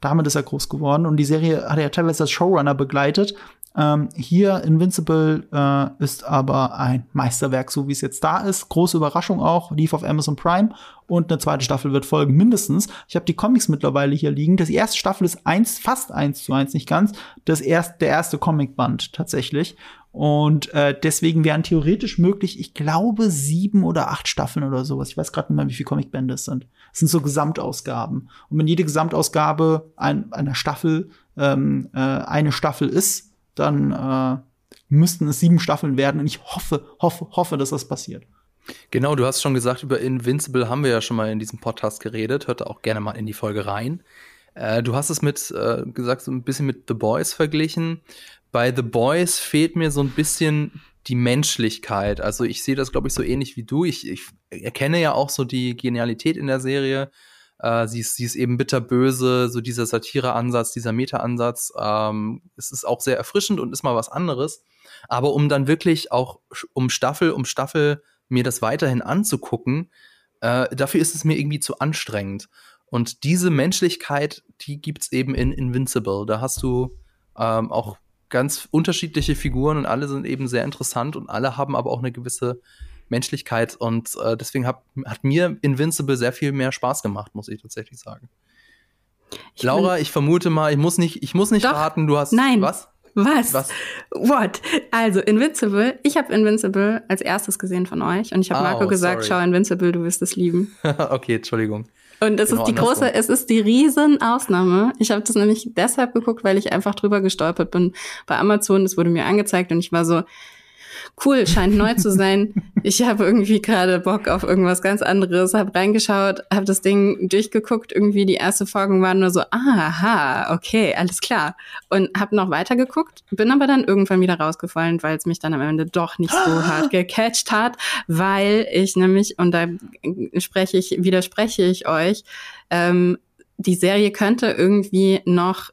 Damit ist er groß geworden und die Serie hat er ja teilweise als Showrunner begleitet. Ähm, hier Invincible äh, ist aber ein Meisterwerk, so wie es jetzt da ist. Große Überraschung auch, lief auf Amazon Prime und eine zweite Staffel wird folgen, mindestens. Ich habe die Comics mittlerweile hier liegen. Das erste Staffel ist eins, fast eins zu eins, nicht ganz. Das erste, der erste Comicband tatsächlich. Und äh, deswegen wären theoretisch möglich, ich glaube, sieben oder acht Staffeln oder sowas. Ich weiß gerade nicht mehr, wie viele Comicbände es sind. Es sind so Gesamtausgaben. Und wenn jede Gesamtausgabe ein, einer Staffel ähm, äh, eine Staffel ist, dann äh, müssten es sieben Staffeln werden. Und ich hoffe, hoffe, hoffe, dass das passiert. Genau, du hast schon gesagt, über Invincible haben wir ja schon mal in diesem Podcast geredet. Hört auch gerne mal in die Folge rein. Äh, du hast es mit, äh, gesagt, so ein bisschen mit The Boys verglichen bei The Boys fehlt mir so ein bisschen die Menschlichkeit. Also ich sehe das, glaube ich, so ähnlich wie du. Ich, ich erkenne ja auch so die Genialität in der Serie. Äh, sie, ist, sie ist eben bitterböse, so dieser Satire-Ansatz, dieser Meta-Ansatz. Ähm, es ist auch sehr erfrischend und ist mal was anderes. Aber um dann wirklich auch um Staffel um Staffel mir das weiterhin anzugucken, äh, dafür ist es mir irgendwie zu anstrengend. Und diese Menschlichkeit, die gibt's eben in Invincible. Da hast du ähm, auch ganz unterschiedliche Figuren und alle sind eben sehr interessant und alle haben aber auch eine gewisse Menschlichkeit und äh, deswegen hab, hat mir Invincible sehr viel mehr Spaß gemacht, muss ich tatsächlich sagen. Ich Laura, ich vermute mal, ich muss nicht, ich muss nicht Doch, raten, du hast nein. was? Was? Was? What? Also Invincible, ich habe Invincible als erstes gesehen von euch und ich habe oh, Marco gesagt, sorry. schau Invincible, du wirst es lieben. okay, Entschuldigung. Und es genau ist die große, es ist die Riesenausnahme. Ich habe das nämlich deshalb geguckt, weil ich einfach drüber gestolpert bin bei Amazon. Es wurde mir angezeigt und ich war so, cool, scheint neu zu sein. Ich habe irgendwie gerade Bock auf irgendwas ganz anderes, habe reingeschaut, habe das Ding durchgeguckt, irgendwie die erste Folge waren nur so, aha, okay, alles klar. Und habe noch weitergeguckt, bin aber dann irgendwann wieder rausgefallen, weil es mich dann am Ende doch nicht so hart gecatcht hat, weil ich nämlich, und da spreche ich, widerspreche ich euch, ähm, die Serie könnte irgendwie noch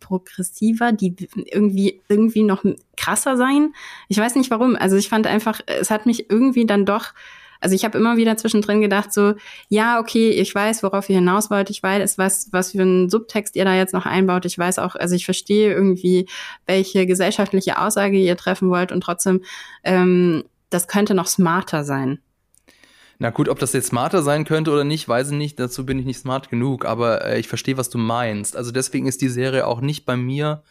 progressiver, die irgendwie, irgendwie noch krasser sein. Ich weiß nicht warum. Also ich fand einfach, es hat mich irgendwie dann doch, also ich habe immer wieder zwischendrin gedacht, so, ja, okay, ich weiß, worauf ihr hinaus wollt, ich weiß, was, was für einen Subtext ihr da jetzt noch einbaut. Ich weiß auch, also ich verstehe irgendwie, welche gesellschaftliche Aussage ihr treffen wollt und trotzdem, ähm, das könnte noch smarter sein. Na gut, ob das jetzt smarter sein könnte oder nicht, weiß ich nicht. Dazu bin ich nicht smart genug, aber äh, ich verstehe, was du meinst. Also deswegen ist die Serie auch nicht bei mir.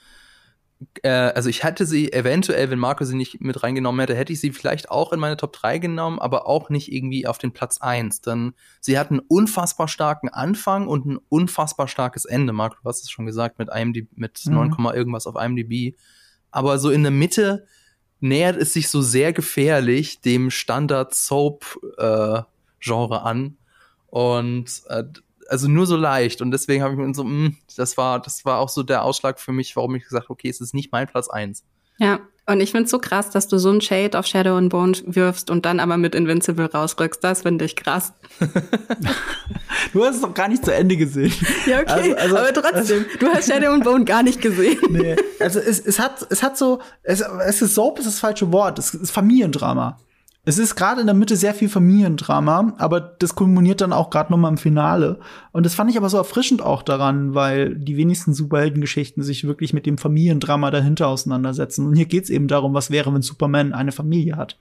Äh, also ich hätte sie eventuell, wenn Marco sie nicht mit reingenommen hätte, hätte ich sie vielleicht auch in meine Top 3 genommen, aber auch nicht irgendwie auf den Platz 1. Denn sie hat einen unfassbar starken Anfang und ein unfassbar starkes Ende. Marco, du hast es schon gesagt, mit IMDb, mit mhm. 9, irgendwas auf IMDb. Aber so in der Mitte nähert es sich so sehr gefährlich dem Standard-Soap-Genre äh, an. Und äh, also nur so leicht. Und deswegen habe ich mir so, mh, hm, das war, das war auch so der Ausschlag für mich, warum ich gesagt habe, okay, es ist nicht mein Platz eins. Ja, und ich find's so krass, dass du so ein Shade auf Shadow and Bone wirfst und dann aber mit Invincible rausrückst. Das finde ich krass. du hast es doch gar nicht zu Ende gesehen. Ja, okay. Also, also, aber trotzdem, also, du hast Shadow and Bone gar nicht gesehen. Nee. Also es, es hat, es hat so, es, es ist Soap ist das falsche Wort. Es ist Familiendrama. Es ist gerade in der Mitte sehr viel Familiendrama, aber das kulminiert dann auch gerade noch mal im Finale. Und das fand ich aber so erfrischend auch daran, weil die wenigsten Superheldengeschichten sich wirklich mit dem Familiendrama dahinter auseinandersetzen. Und hier geht's eben darum, was wäre, wenn Superman eine Familie hat.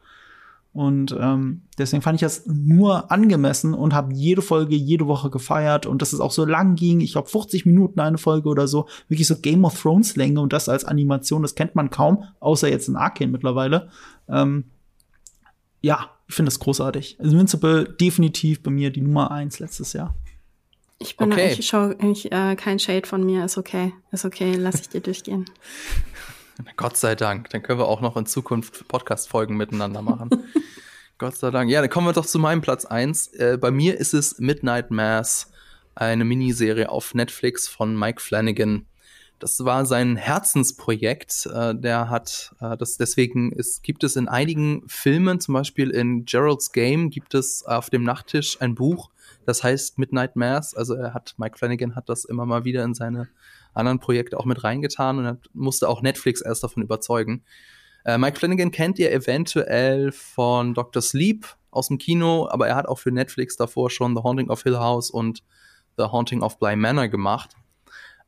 Und ähm, deswegen fand ich das nur angemessen und habe jede Folge jede Woche gefeiert und dass es auch so lang ging. Ich glaube 50 Minuten eine Folge oder so, wirklich so Game of Thrones Länge und das als Animation, das kennt man kaum, außer jetzt in Arcane mittlerweile. Ähm, ja, ich finde das großartig. Also Invincible definitiv bei mir die Nummer eins letztes Jahr. Ich bin okay. ich schaue ich, äh, kein Shade von mir, ist okay. Ist okay, lass ich dir durchgehen. Gott sei Dank. Dann können wir auch noch in Zukunft Podcast-Folgen miteinander machen. Gott sei Dank. Ja, dann kommen wir doch zu meinem Platz eins. Äh, bei mir ist es Midnight Mass, eine Miniserie auf Netflix von Mike Flanagan. Das war sein Herzensprojekt. Äh, der hat äh, das deswegen ist, gibt es in einigen Filmen, zum Beispiel in Gerald's Game, gibt es auf dem Nachttisch ein Buch, das heißt Midnight Mass. Also er hat Mike Flanagan hat das immer mal wieder in seine anderen Projekte auch mit reingetan und musste auch Netflix erst davon überzeugen. Äh, Mike Flanagan kennt ihr eventuell von Dr. Sleep aus dem Kino, aber er hat auch für Netflix davor schon The Haunting of Hill House und The Haunting of Bly Manor gemacht.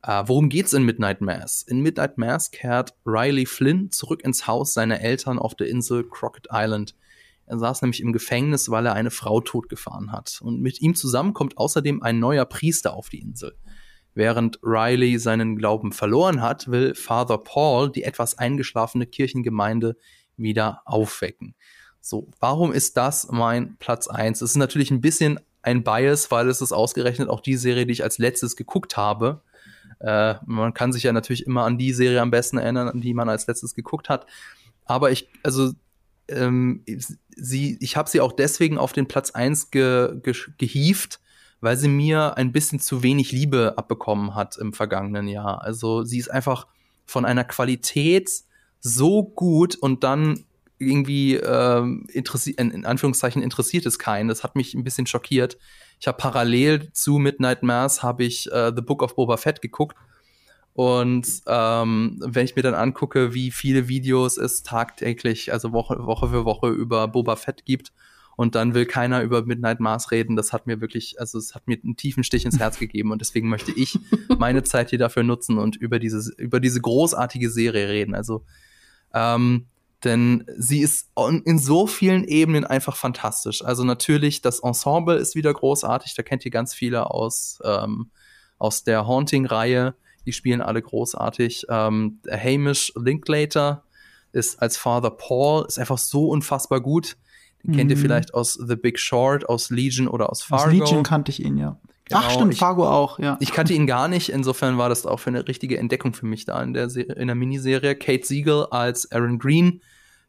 Uh, worum geht's in Midnight Mass? In Midnight Mass kehrt Riley Flynn zurück ins Haus seiner Eltern auf der Insel Crockett Island. Er saß nämlich im Gefängnis, weil er eine Frau totgefahren hat. Und mit ihm zusammen kommt außerdem ein neuer Priester auf die Insel. Während Riley seinen Glauben verloren hat, will Father Paul die etwas eingeschlafene Kirchengemeinde wieder aufwecken. So, warum ist das mein Platz eins? Es ist natürlich ein bisschen ein Bias, weil es ist ausgerechnet auch die Serie, die ich als letztes geguckt habe. Äh, man kann sich ja natürlich immer an die Serie am besten erinnern, an die man als letztes geguckt hat. Aber ich, also, ähm, sie, ich habe sie auch deswegen auf den Platz 1 ge, ge, gehievt, weil sie mir ein bisschen zu wenig Liebe abbekommen hat im vergangenen Jahr. Also sie ist einfach von einer Qualität so gut und dann irgendwie ähm, interessiert, in Anführungszeichen interessiert es keinen. Das hat mich ein bisschen schockiert. Ich habe parallel zu Midnight Mass habe ich äh, The Book of Boba Fett geguckt. Und ähm, wenn ich mir dann angucke, wie viele Videos es tagtäglich, also Woche, Woche für Woche über Boba Fett gibt, und dann will keiner über Midnight Mars reden, das hat mir wirklich, also es hat mir einen tiefen Stich ins Herz gegeben und deswegen möchte ich meine Zeit hier dafür nutzen und über diese, über diese großartige Serie reden. Also ähm, denn sie ist in so vielen Ebenen einfach fantastisch. Also natürlich, das Ensemble ist wieder großartig. Da kennt ihr ganz viele aus, ähm, aus der Haunting-Reihe. Die spielen alle großartig. Ähm, Hamish Linklater ist als Father Paul, ist einfach so unfassbar gut. Den mhm. kennt ihr mhm. vielleicht aus The Big Short, aus Legion oder aus Fargo. Aus Legion kannte ich ihn, ja. Genau, Ach stimmt, ich, Fargo auch, ja. Ich kannte ihn gar nicht, insofern war das auch für eine richtige Entdeckung für mich da in der, Serie, in der Miniserie. Kate Siegel als Aaron Green,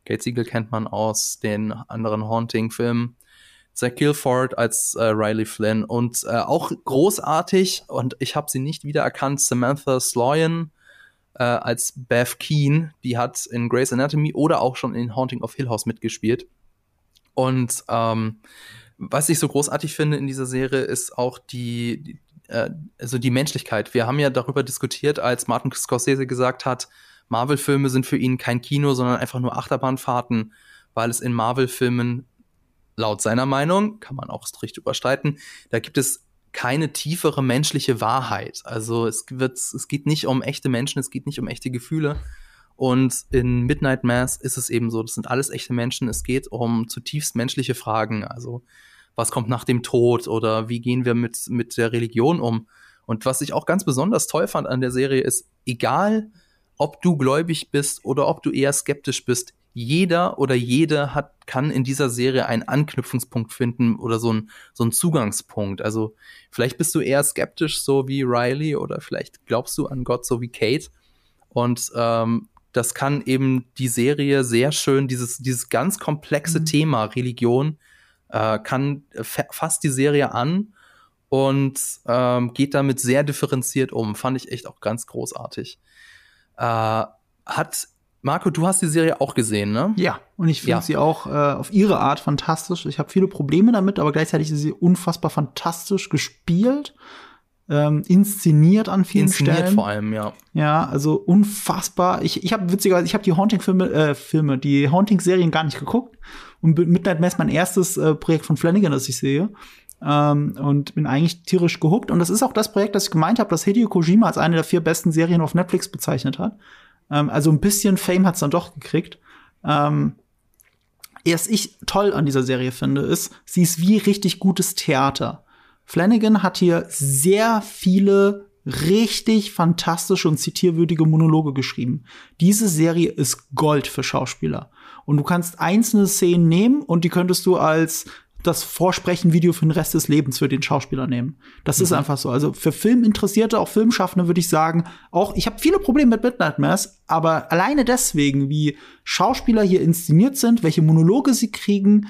Kate Siegel kennt man aus den anderen Haunting-Filmen. Zach Guilford als äh, Riley Flynn und äh, auch großartig und ich habe sie nicht wiedererkannt, Samantha Sloyan äh, als Beth Keen, die hat in Grey's Anatomy oder auch schon in Haunting of Hill House mitgespielt. Und ähm, was ich so großartig finde in dieser Serie ist auch die, die äh, also die Menschlichkeit. Wir haben ja darüber diskutiert, als Martin Scorsese gesagt hat, Marvel-Filme sind für ihn kein Kino, sondern einfach nur Achterbahnfahrten, weil es in Marvel-Filmen laut seiner Meinung, kann man auch strikt überstreiten, da gibt es keine tiefere menschliche Wahrheit. Also es wird, es geht nicht um echte Menschen, es geht nicht um echte Gefühle. Und in Midnight Mass ist es eben so, das sind alles echte Menschen. Es geht um zutiefst menschliche Fragen. Also was kommt nach dem Tod oder wie gehen wir mit, mit der Religion um. Und was ich auch ganz besonders toll fand an der Serie ist, egal ob du gläubig bist oder ob du eher skeptisch bist, jeder oder jede hat, kann in dieser Serie einen Anknüpfungspunkt finden oder so ein, so ein Zugangspunkt. Also vielleicht bist du eher skeptisch, so wie Riley, oder vielleicht glaubst du an Gott, so wie Kate. Und ähm, das kann eben die Serie sehr schön, dieses, dieses ganz komplexe mhm. Thema Religion, äh, kann fasst die Serie an und ähm, geht damit sehr differenziert um. Fand ich echt auch ganz großartig. Äh, hat Marco, du hast die Serie auch gesehen, ne? Ja, und ich finde ja. sie auch äh, auf ihre Art fantastisch. Ich habe viele Probleme damit, aber gleichzeitig ist sie unfassbar fantastisch gespielt, ähm, inszeniert an vielen inszeniert Stellen. vor allem, ja. Ja, also unfassbar. Ich, ich habe witzigerweise, ich habe die Haunting-Filme, äh, Filme, die Haunting-Serien gar nicht geguckt. Und Midnight Mass mein erstes äh, Projekt von Flanagan, das ich sehe. Ähm, und bin eigentlich tierisch gehuckt. Und das ist auch das Projekt, das ich gemeint habe, das Hideo Kojima als eine der vier besten Serien auf Netflix bezeichnet hat. Ähm, also ein bisschen Fame hat's dann doch gekriegt. Ähm, was ich toll an dieser Serie finde, ist, sie ist wie richtig gutes Theater. Flanagan hat hier sehr viele richtig fantastische und zitierwürdige Monologe geschrieben. Diese Serie ist Gold für Schauspieler. Und du kannst einzelne Szenen nehmen und die könntest du als das Vorsprechen-Video für den Rest des Lebens für den Schauspieler nehmen. Das mhm. ist einfach so. Also für Filminteressierte, auch Filmschaffende würde ich sagen, auch ich habe viele Probleme mit Midnight Mass, aber alleine deswegen, wie Schauspieler hier inszeniert sind, welche Monologe sie kriegen,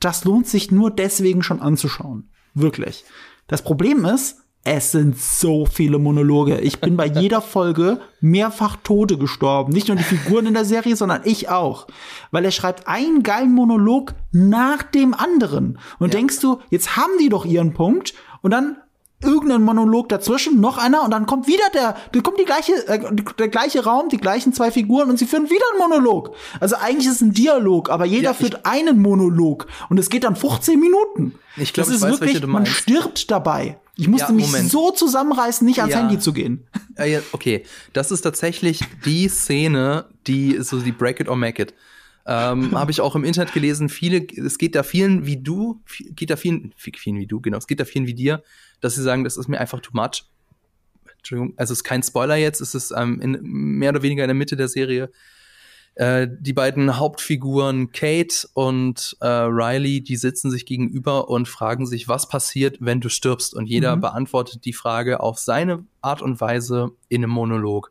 das lohnt sich nur deswegen schon anzuschauen. Wirklich. Das Problem ist, es sind so viele Monologe. Ich bin bei jeder Folge mehrfach Tode gestorben. Nicht nur die Figuren in der Serie, sondern ich auch. Weil er schreibt einen geilen Monolog nach dem anderen. Und ja. denkst du, jetzt haben die doch ihren Punkt. Und dann irgendein Monolog dazwischen, noch einer und dann kommt wieder der, dann kommt die gleiche, äh, der gleiche Raum, die gleichen zwei Figuren und sie führen wieder einen Monolog. Also eigentlich ist es ein Dialog, aber jeder ja, führt einen Monolog und es geht dann 15 Minuten. Ich glaube, ich weiß, wirklich, man stirbt dabei. Ich musste ja, mich so zusammenreißen, nicht ans ja. Handy zu gehen. Ja, okay, das ist tatsächlich die Szene, die so die Break it or make it. Ähm, Habe ich auch im Internet gelesen. Viele, es geht da vielen wie du, geht da vielen, vielen wie du, genau, es geht da vielen wie dir, dass sie sagen, das ist mir einfach too much. Entschuldigung, also es ist kein Spoiler jetzt, es ist ähm, in, mehr oder weniger in der Mitte der Serie. Äh, die beiden Hauptfiguren Kate und äh, Riley, die sitzen sich gegenüber und fragen sich, was passiert, wenn du stirbst. Und jeder mhm. beantwortet die Frage auf seine Art und Weise in einem Monolog.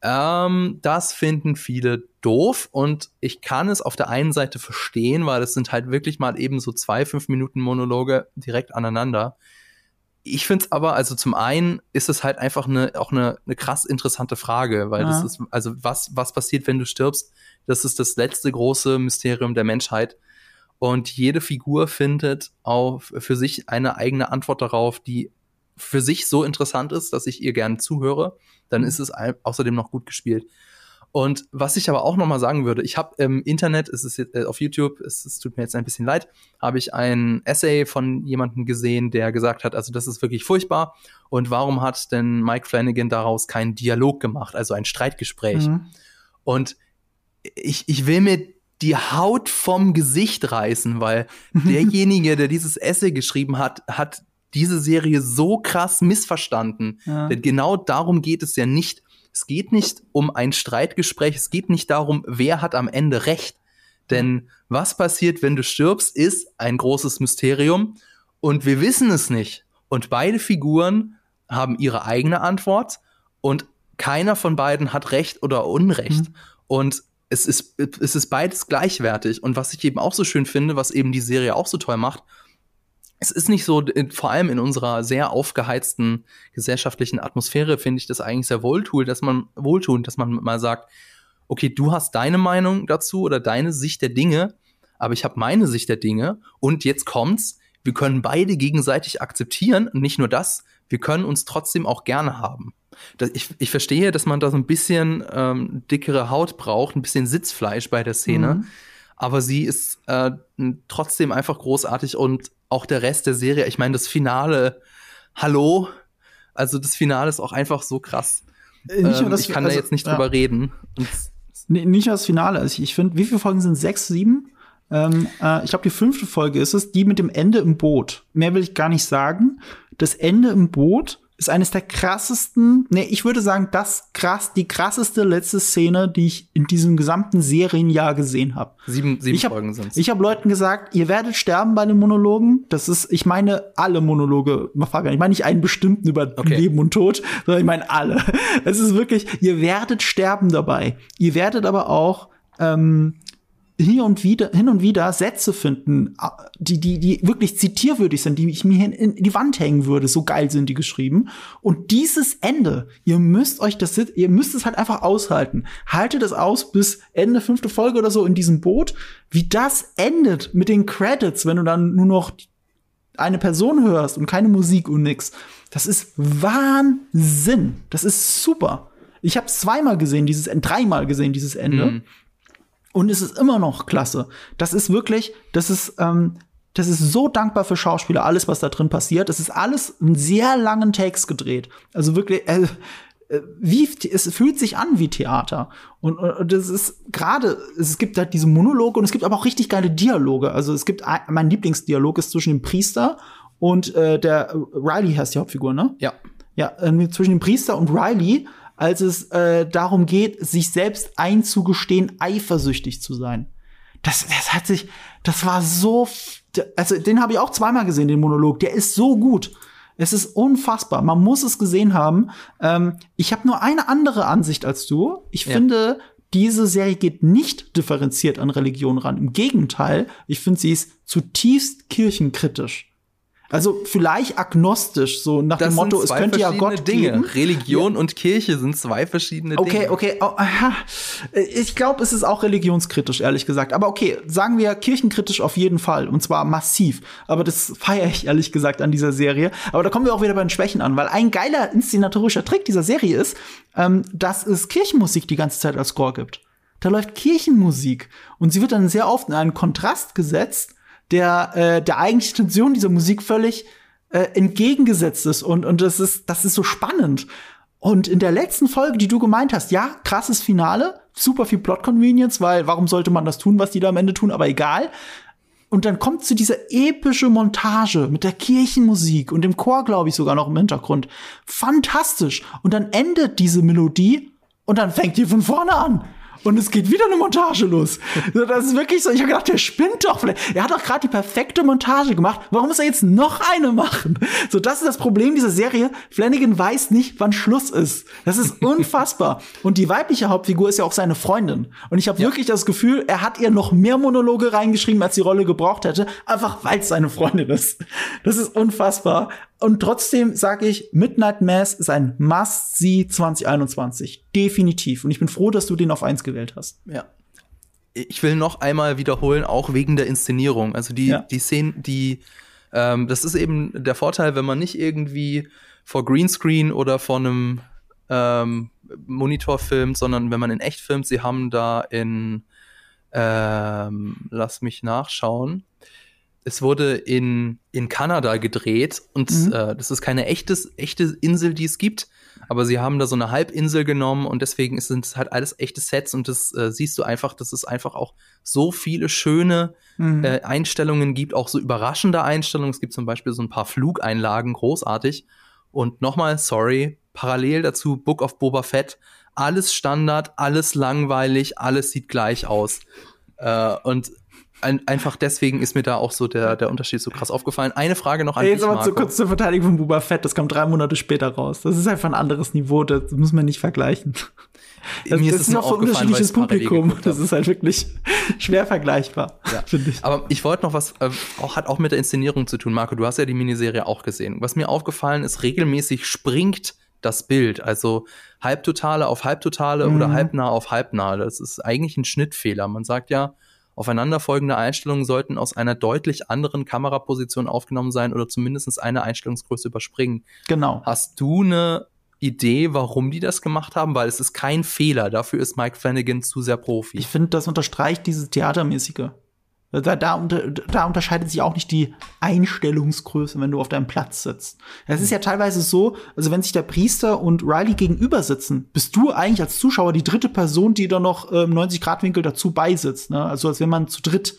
Ähm, das finden viele doof und ich kann es auf der einen Seite verstehen, weil es sind halt wirklich mal eben so zwei, fünf Minuten Monologe direkt aneinander. Ich finde es aber, also zum einen ist es halt einfach eine, auch eine, eine krass interessante Frage, weil ja. das ist, also was, was passiert, wenn du stirbst? Das ist das letzte große Mysterium der Menschheit. Und jede Figur findet auf, für sich eine eigene Antwort darauf, die für sich so interessant ist, dass ich ihr gerne zuhöre. Dann mhm. ist es außerdem noch gut gespielt. Und was ich aber auch noch mal sagen würde, ich habe im Internet, es ist jetzt, äh, auf YouTube, es, es, tut mir jetzt ein bisschen leid, habe ich ein Essay von jemandem gesehen, der gesagt hat, also das ist wirklich furchtbar. Und warum hat denn Mike Flanagan daraus keinen Dialog gemacht, also ein Streitgespräch? Mhm. Und ich, ich will mir die Haut vom Gesicht reißen, weil derjenige, der dieses Essay geschrieben hat, hat diese Serie so krass missverstanden. Ja. Denn genau darum geht es ja nicht. Es geht nicht um ein Streitgespräch, es geht nicht darum, wer hat am Ende recht. Denn was passiert, wenn du stirbst, ist ein großes Mysterium und wir wissen es nicht. Und beide Figuren haben ihre eigene Antwort und keiner von beiden hat Recht oder Unrecht. Mhm. Und es ist, es ist beides gleichwertig. Und was ich eben auch so schön finde, was eben die Serie auch so toll macht, es ist nicht so, vor allem in unserer sehr aufgeheizten gesellschaftlichen Atmosphäre finde ich das eigentlich sehr wohltuend, dass man wohltuend, dass man mal sagt, okay, du hast deine Meinung dazu oder deine Sicht der Dinge, aber ich habe meine Sicht der Dinge und jetzt kommt's, wir können beide gegenseitig akzeptieren und nicht nur das, wir können uns trotzdem auch gerne haben. Ich, ich verstehe, dass man da so ein bisschen ähm, dickere Haut braucht, ein bisschen Sitzfleisch bei der Szene. Mhm aber sie ist äh, trotzdem einfach großartig und auch der Rest der Serie. Ich meine, das Finale, hallo, also das Finale ist auch einfach so krass. Äh, ähm, das, ich kann also, da jetzt nicht ja. drüber reden. Nee, nicht nur das Finale. Also ich, finde, wie viele Folgen sind sechs, sieben? Ähm, äh, ich glaube, die fünfte Folge ist es, die mit dem Ende im Boot. Mehr will ich gar nicht sagen. Das Ende im Boot ist eines der krassesten, nee, ich würde sagen, das krass, die krasseste letzte Szene, die ich in diesem gesamten Serienjahr gesehen habe. Sieben, sieben ich hab, Folgen sind's. Ich habe Leuten gesagt, ihr werdet sterben bei den Monologen. Das ist, ich meine alle Monologe, Fabian. Ich meine nicht einen bestimmten über Okay. Leben und Tod, sondern ich meine alle. Es ist wirklich, ihr werdet sterben dabei. Ihr werdet aber auch ähm, hier und wieder, hin und wieder Sätze finden, äh, die, die, die wirklich zitierwürdig sind, die ich mir in die Wand hängen würde. So geil sind die geschrieben. Und dieses Ende, ihr müsst euch das, ihr müsst es halt einfach aushalten. Haltet es aus bis Ende fünfte Folge oder so in diesem Boot. Wie das endet mit den Credits, wenn du dann nur noch eine Person hörst und keine Musik und nix. Das ist Wahnsinn. Das ist super. Ich habe zweimal gesehen, dieses dreimal gesehen, dieses Ende. Mhm. Und es ist immer noch klasse. Das ist wirklich, das ist, ähm, das ist so dankbar für Schauspieler, alles, was da drin passiert. Es ist alles in sehr langen Takes gedreht. Also wirklich, äh, äh, wie, es fühlt sich an wie Theater. Und, und und das ist gerade, es gibt halt diese Monologe und es gibt aber auch richtig geile Dialoge. Also es gibt, ein, mein Lieblingsdialog ist zwischen dem Priester und äh, der Riley heißt die Hauptfigur, ne? Ja. Ja, äh, zwischen dem Priester und Riley, als es äh, darum geht, sich selbst einzugestehen, eifersüchtig zu sein. Das, das hat sich, das war so, also den habe ich auch zweimal gesehen, den Monolog. Der ist so gut. Es ist unfassbar. Man muss es gesehen haben. Ähm, ich habe nur eine andere Ansicht als du. Ich Ja. finde, diese Serie geht nicht differenziert an Religion ran. Im Gegenteil, ich finde, sie ist zutiefst kirchenkritisch. Also vielleicht agnostisch, so nach Das dem Motto, es könnte ja Gott Dinge. geben. Religion und Kirche sind zwei verschiedene Okay, Dinge. okay. Oh, aha. Ich glaube, es ist auch religionskritisch, ehrlich gesagt. Aber okay, sagen wir kirchenkritisch auf jeden Fall. Und zwar massiv. Aber das feiere ich ehrlich gesagt an dieser Serie. Aber da kommen wir auch wieder bei den Schwächen an, weil ein geiler inszenatorischer Trick dieser Serie ist, ähm, dass es Kirchenmusik die ganze Zeit als Score gibt. Da läuft Kirchenmusik. Und sie wird dann sehr oft in einen Kontrast gesetzt, der äh, der eigentlichen Intention dieser Musik völlig äh, entgegengesetzt ist. Und, und das ist, das ist so spannend. Und in der letzten Folge, die du gemeint hast, ja, krasses Finale, super viel Plot Convenience, weil warum sollte man das tun, was die da am Ende tun, aber egal. Und dann kommt zu dieser epische Montage mit der Kirchenmusik und dem Chor, glaube ich, sogar noch im Hintergrund. Fantastisch. Und dann endet diese Melodie und dann fängt die von vorne an. Und es geht wieder eine Montage los. Das ist wirklich so. Ich habe gedacht, der spinnt doch. vielleicht. Er hat doch gerade die perfekte Montage gemacht. Warum muss er jetzt noch eine machen? So, das ist das Problem dieser Serie. Flanagan weiß nicht, wann Schluss ist. Das ist unfassbar. Und die weibliche Hauptfigur ist ja auch seine Freundin. Und ich habe wirklich das Gefühl, er hat ihr noch mehr Monologe reingeschrieben, als die Rolle gebraucht hätte. Einfach weil es seine Freundin ist. Das ist unfassbar. Und trotzdem sage ich, Midnight Mass ist ein Must-See 2021. Definitiv. Und ich bin froh, dass du den auf eins gewählt hast. Ja. Ich will noch einmal wiederholen, auch wegen der Inszenierung. Also die, Ja. die Szenen, die, ähm, das ist eben der Vorteil, wenn man nicht irgendwie vor Greenscreen oder vor einem ähm, Monitor filmt, sondern wenn man in echt filmt. Sie haben da in, ähm, lass mich nachschauen. Es wurde in, in Kanada gedreht und Mhm. äh, das ist keine echtes, echte Insel, die es gibt, aber sie haben da so eine Halbinsel genommen und deswegen sind es halt alles echte Sets und das äh, siehst du einfach, dass es einfach auch so viele schöne Mhm. äh, Einstellungen gibt, auch so überraschende Einstellungen. Es gibt zum Beispiel so ein paar Flugeinlagen, großartig. Und nochmal, sorry, parallel dazu Book of Boba Fett, alles Standard, alles langweilig, alles sieht gleich aus. Äh, und ein, einfach deswegen ist mir da auch so der, der Unterschied so krass aufgefallen. Eine Frage noch an Jetzt dich, aber zu kurz zur Verteidigung von Boba Fett. Das kommt drei Monate später raus. Das ist einfach ein anderes Niveau. Das muss man nicht vergleichen. Das, Mir ist das ist nur auch so unterschiedliches Publikum. Das ist halt wirklich schwer vergleichbar, Ja. finde ich. Aber ich wollte noch was, äh, auch, hat auch mit der Inszenierung zu tun. Marco, du hast ja die Miniserie auch gesehen. Was mir aufgefallen ist, regelmäßig springt das Bild. Also Halbtotale auf Halbtotale Mhm. oder halbnah auf halbnah. Das ist eigentlich ein Schnittfehler. Man sagt ja, aufeinanderfolgende Einstellungen sollten aus einer deutlich anderen Kameraposition aufgenommen sein oder zumindest eine Einstellungsgröße überspringen. Genau. Hast du eine Idee, warum die das gemacht haben? Weil es ist kein Fehler. Dafür ist Mike Flanagan zu sehr Profi. Ich finde, das unterstreicht dieses Theatermäßige. Da, da, da unterscheidet sich auch nicht die Einstellungsgröße, wenn du auf deinem Platz sitzt. Es ist ja teilweise so, also wenn sich der Priester und Riley gegenüber sitzen, bist du eigentlich als Zuschauer die dritte Person, die da noch ähm, 90-Grad-Winkel dazu beisitzt. Ne? Also als wenn man zu dritt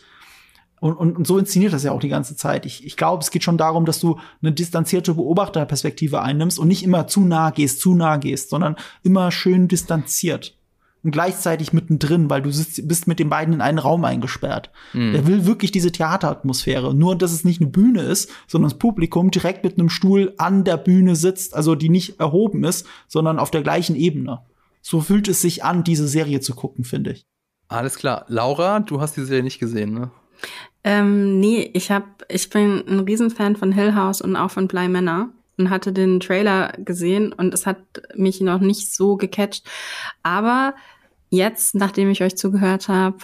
Und, und, und so inszeniert das ja auch die ganze Zeit. Ich, ich glaube, es geht schon darum, dass du eine distanzierte Beobachterperspektive einnimmst und nicht immer zu nah gehst, zu nah gehst, sondern immer schön distanziert. Und gleichzeitig mittendrin, weil du sitzt, bist mit den beiden in einen Raum eingesperrt. Mhm. Er will wirklich diese Theateratmosphäre. Nur, dass es nicht eine Bühne ist, sondern das Publikum direkt mit einem Stuhl an der Bühne sitzt, also die nicht erhoben ist, sondern auf der gleichen Ebene. So fühlt es sich an, diese Serie zu gucken, finde ich. Alles klar. Laura, du hast die Serie nicht gesehen, ne? Ähm, nee, ich hab, ich bin ein Riesenfan von Hill House und auch von Bly Manor und hatte den Trailer gesehen und es hat mich noch nicht so gecatcht. Aber jetzt, nachdem ich euch zugehört habe,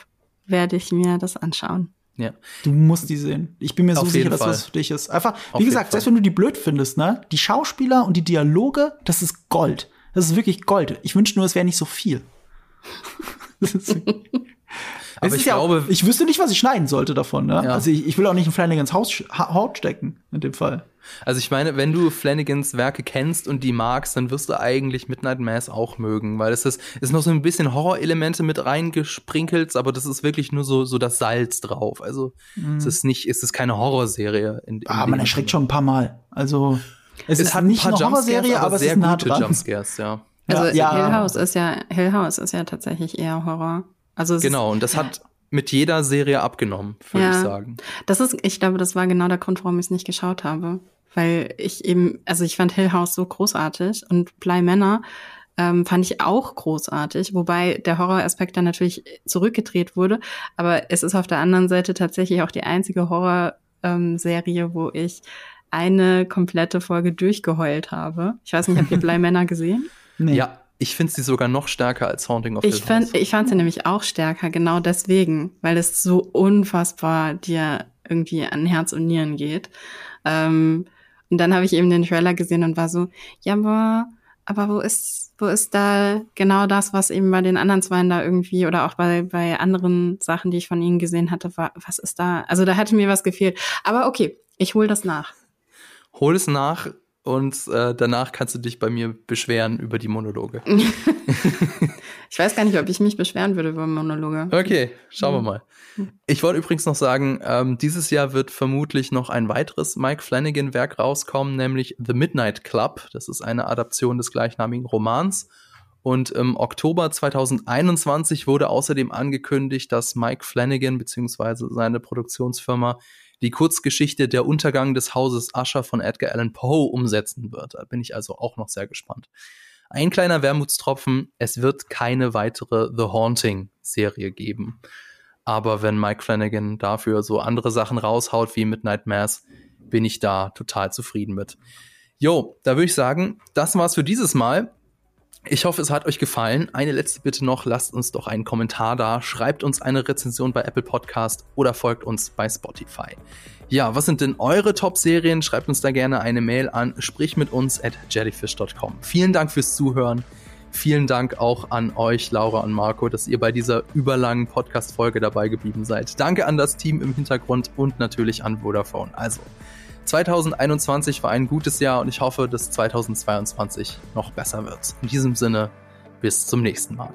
werde ich mir das anschauen. Ja. Du musst die sehen. Ich bin mir Auf so sicher, dass das für dich ist. Einfach, Auf wie gesagt, selbst wenn du die blöd findest, ne, die Schauspieler und die Dialoge, das ist Gold. Das ist wirklich Gold. Ich wünsche nur, es wäre nicht so viel. Aber ich glaube, ich wüsste nicht, was ich schneiden sollte davon. Ne? Ja. Also ich, ich, will auch nicht in Flanagans Haus, Haut stecken in dem Fall. Also ich meine, wenn du Flanagans Werke kennst und die magst, dann wirst du eigentlich Midnight Mass auch mögen, weil es ist, ist noch so ein bisschen Horrorelemente mit reingesprinkelt, aber das ist wirklich nur so, so das Salz drauf. Also mhm. es ist nicht, es ist keine Horrorserie. In, in ah, man erschreckt schon ein paar Mal. Also es, es ist hat nicht eine Horrorserie, aber, aber sehr es ist nah gute dran. Jumpscares, ja. Also ja. Hill House ist ja Hill House ist ja tatsächlich eher Horror. Also genau, und das hat mit jeder Serie abgenommen, würde ja, ich sagen. Das ist, ich glaube, das war genau der Grund, warum ich es nicht geschaut habe. Weil ich eben, also ich fand Hill House so großartig und Bly Männer ähm, fand ich auch großartig, wobei der Horroraspekt dann natürlich zurückgedreht wurde. Aber es ist auf der anderen Seite tatsächlich auch die einzige Horrorserie, ähm, wo ich eine komplette Folge durchgeheult habe. Ich weiß nicht, habt ihr Bly Männer gesehen? Nee. Ja, ich finde sie sogar noch stärker als Haunting of ich Hill House. Ich fand sie nämlich auch stärker, genau deswegen, weil es so unfassbar dir irgendwie an Herz und Nieren geht. Ähm, und dann habe ich eben den Trailer gesehen und war so, ja, aber, aber wo ist, wo ist da genau das, was eben bei den anderen zwei da irgendwie oder auch bei, bei anderen Sachen, die ich von ihnen gesehen hatte, war, was ist da? Also da hatte mir was gefehlt. Aber okay, ich hol das nach. Hol es nach und äh, danach kannst du dich bei mir beschweren über die Monologe. ich weiß gar nicht, ob ich mich beschweren würde über Monologe. Okay, schauen wir mal. Ich wollte übrigens noch sagen, ähm, dieses Jahr wird vermutlich noch ein weiteres Mike Flanagan-Werk rauskommen, nämlich The Midnight Club. Das ist eine Adaption des gleichnamigen Romans. Und im Oktober 2021 wurde außerdem angekündigt, dass Mike Flanagan bzw. seine Produktionsfirma die Kurzgeschichte Der Untergang des Hauses Usher von Edgar Allan Poe umsetzen wird. Da bin ich also auch noch sehr gespannt. Ein kleiner Wermutstropfen, es wird keine weitere The Haunting-Serie geben. Aber wenn Mike Flanagan dafür so andere Sachen raushaut wie Midnight Mass, bin ich da total zufrieden mit. Jo, da würde ich sagen, das war's für dieses Mal. Ich hoffe, es hat euch gefallen. Eine letzte Bitte noch, lasst uns doch einen Kommentar da, schreibt uns eine Rezension bei Apple Podcast oder folgt uns bei Spotify. Ja, was sind denn eure Top-Serien? Schreibt uns da gerne eine Mail an sprich mit uns at jellyfish.com. Vielen Dank fürs Zuhören. Vielen Dank auch an euch, Laura und Marco, dass ihr bei dieser überlangen Podcast-Folge dabei geblieben seid. Danke an das Team im Hintergrund und natürlich an Vodafone. Also, 2021 war ein gutes Jahr und ich hoffe, dass 2022 noch besser wird. In diesem Sinne, bis zum nächsten Mal.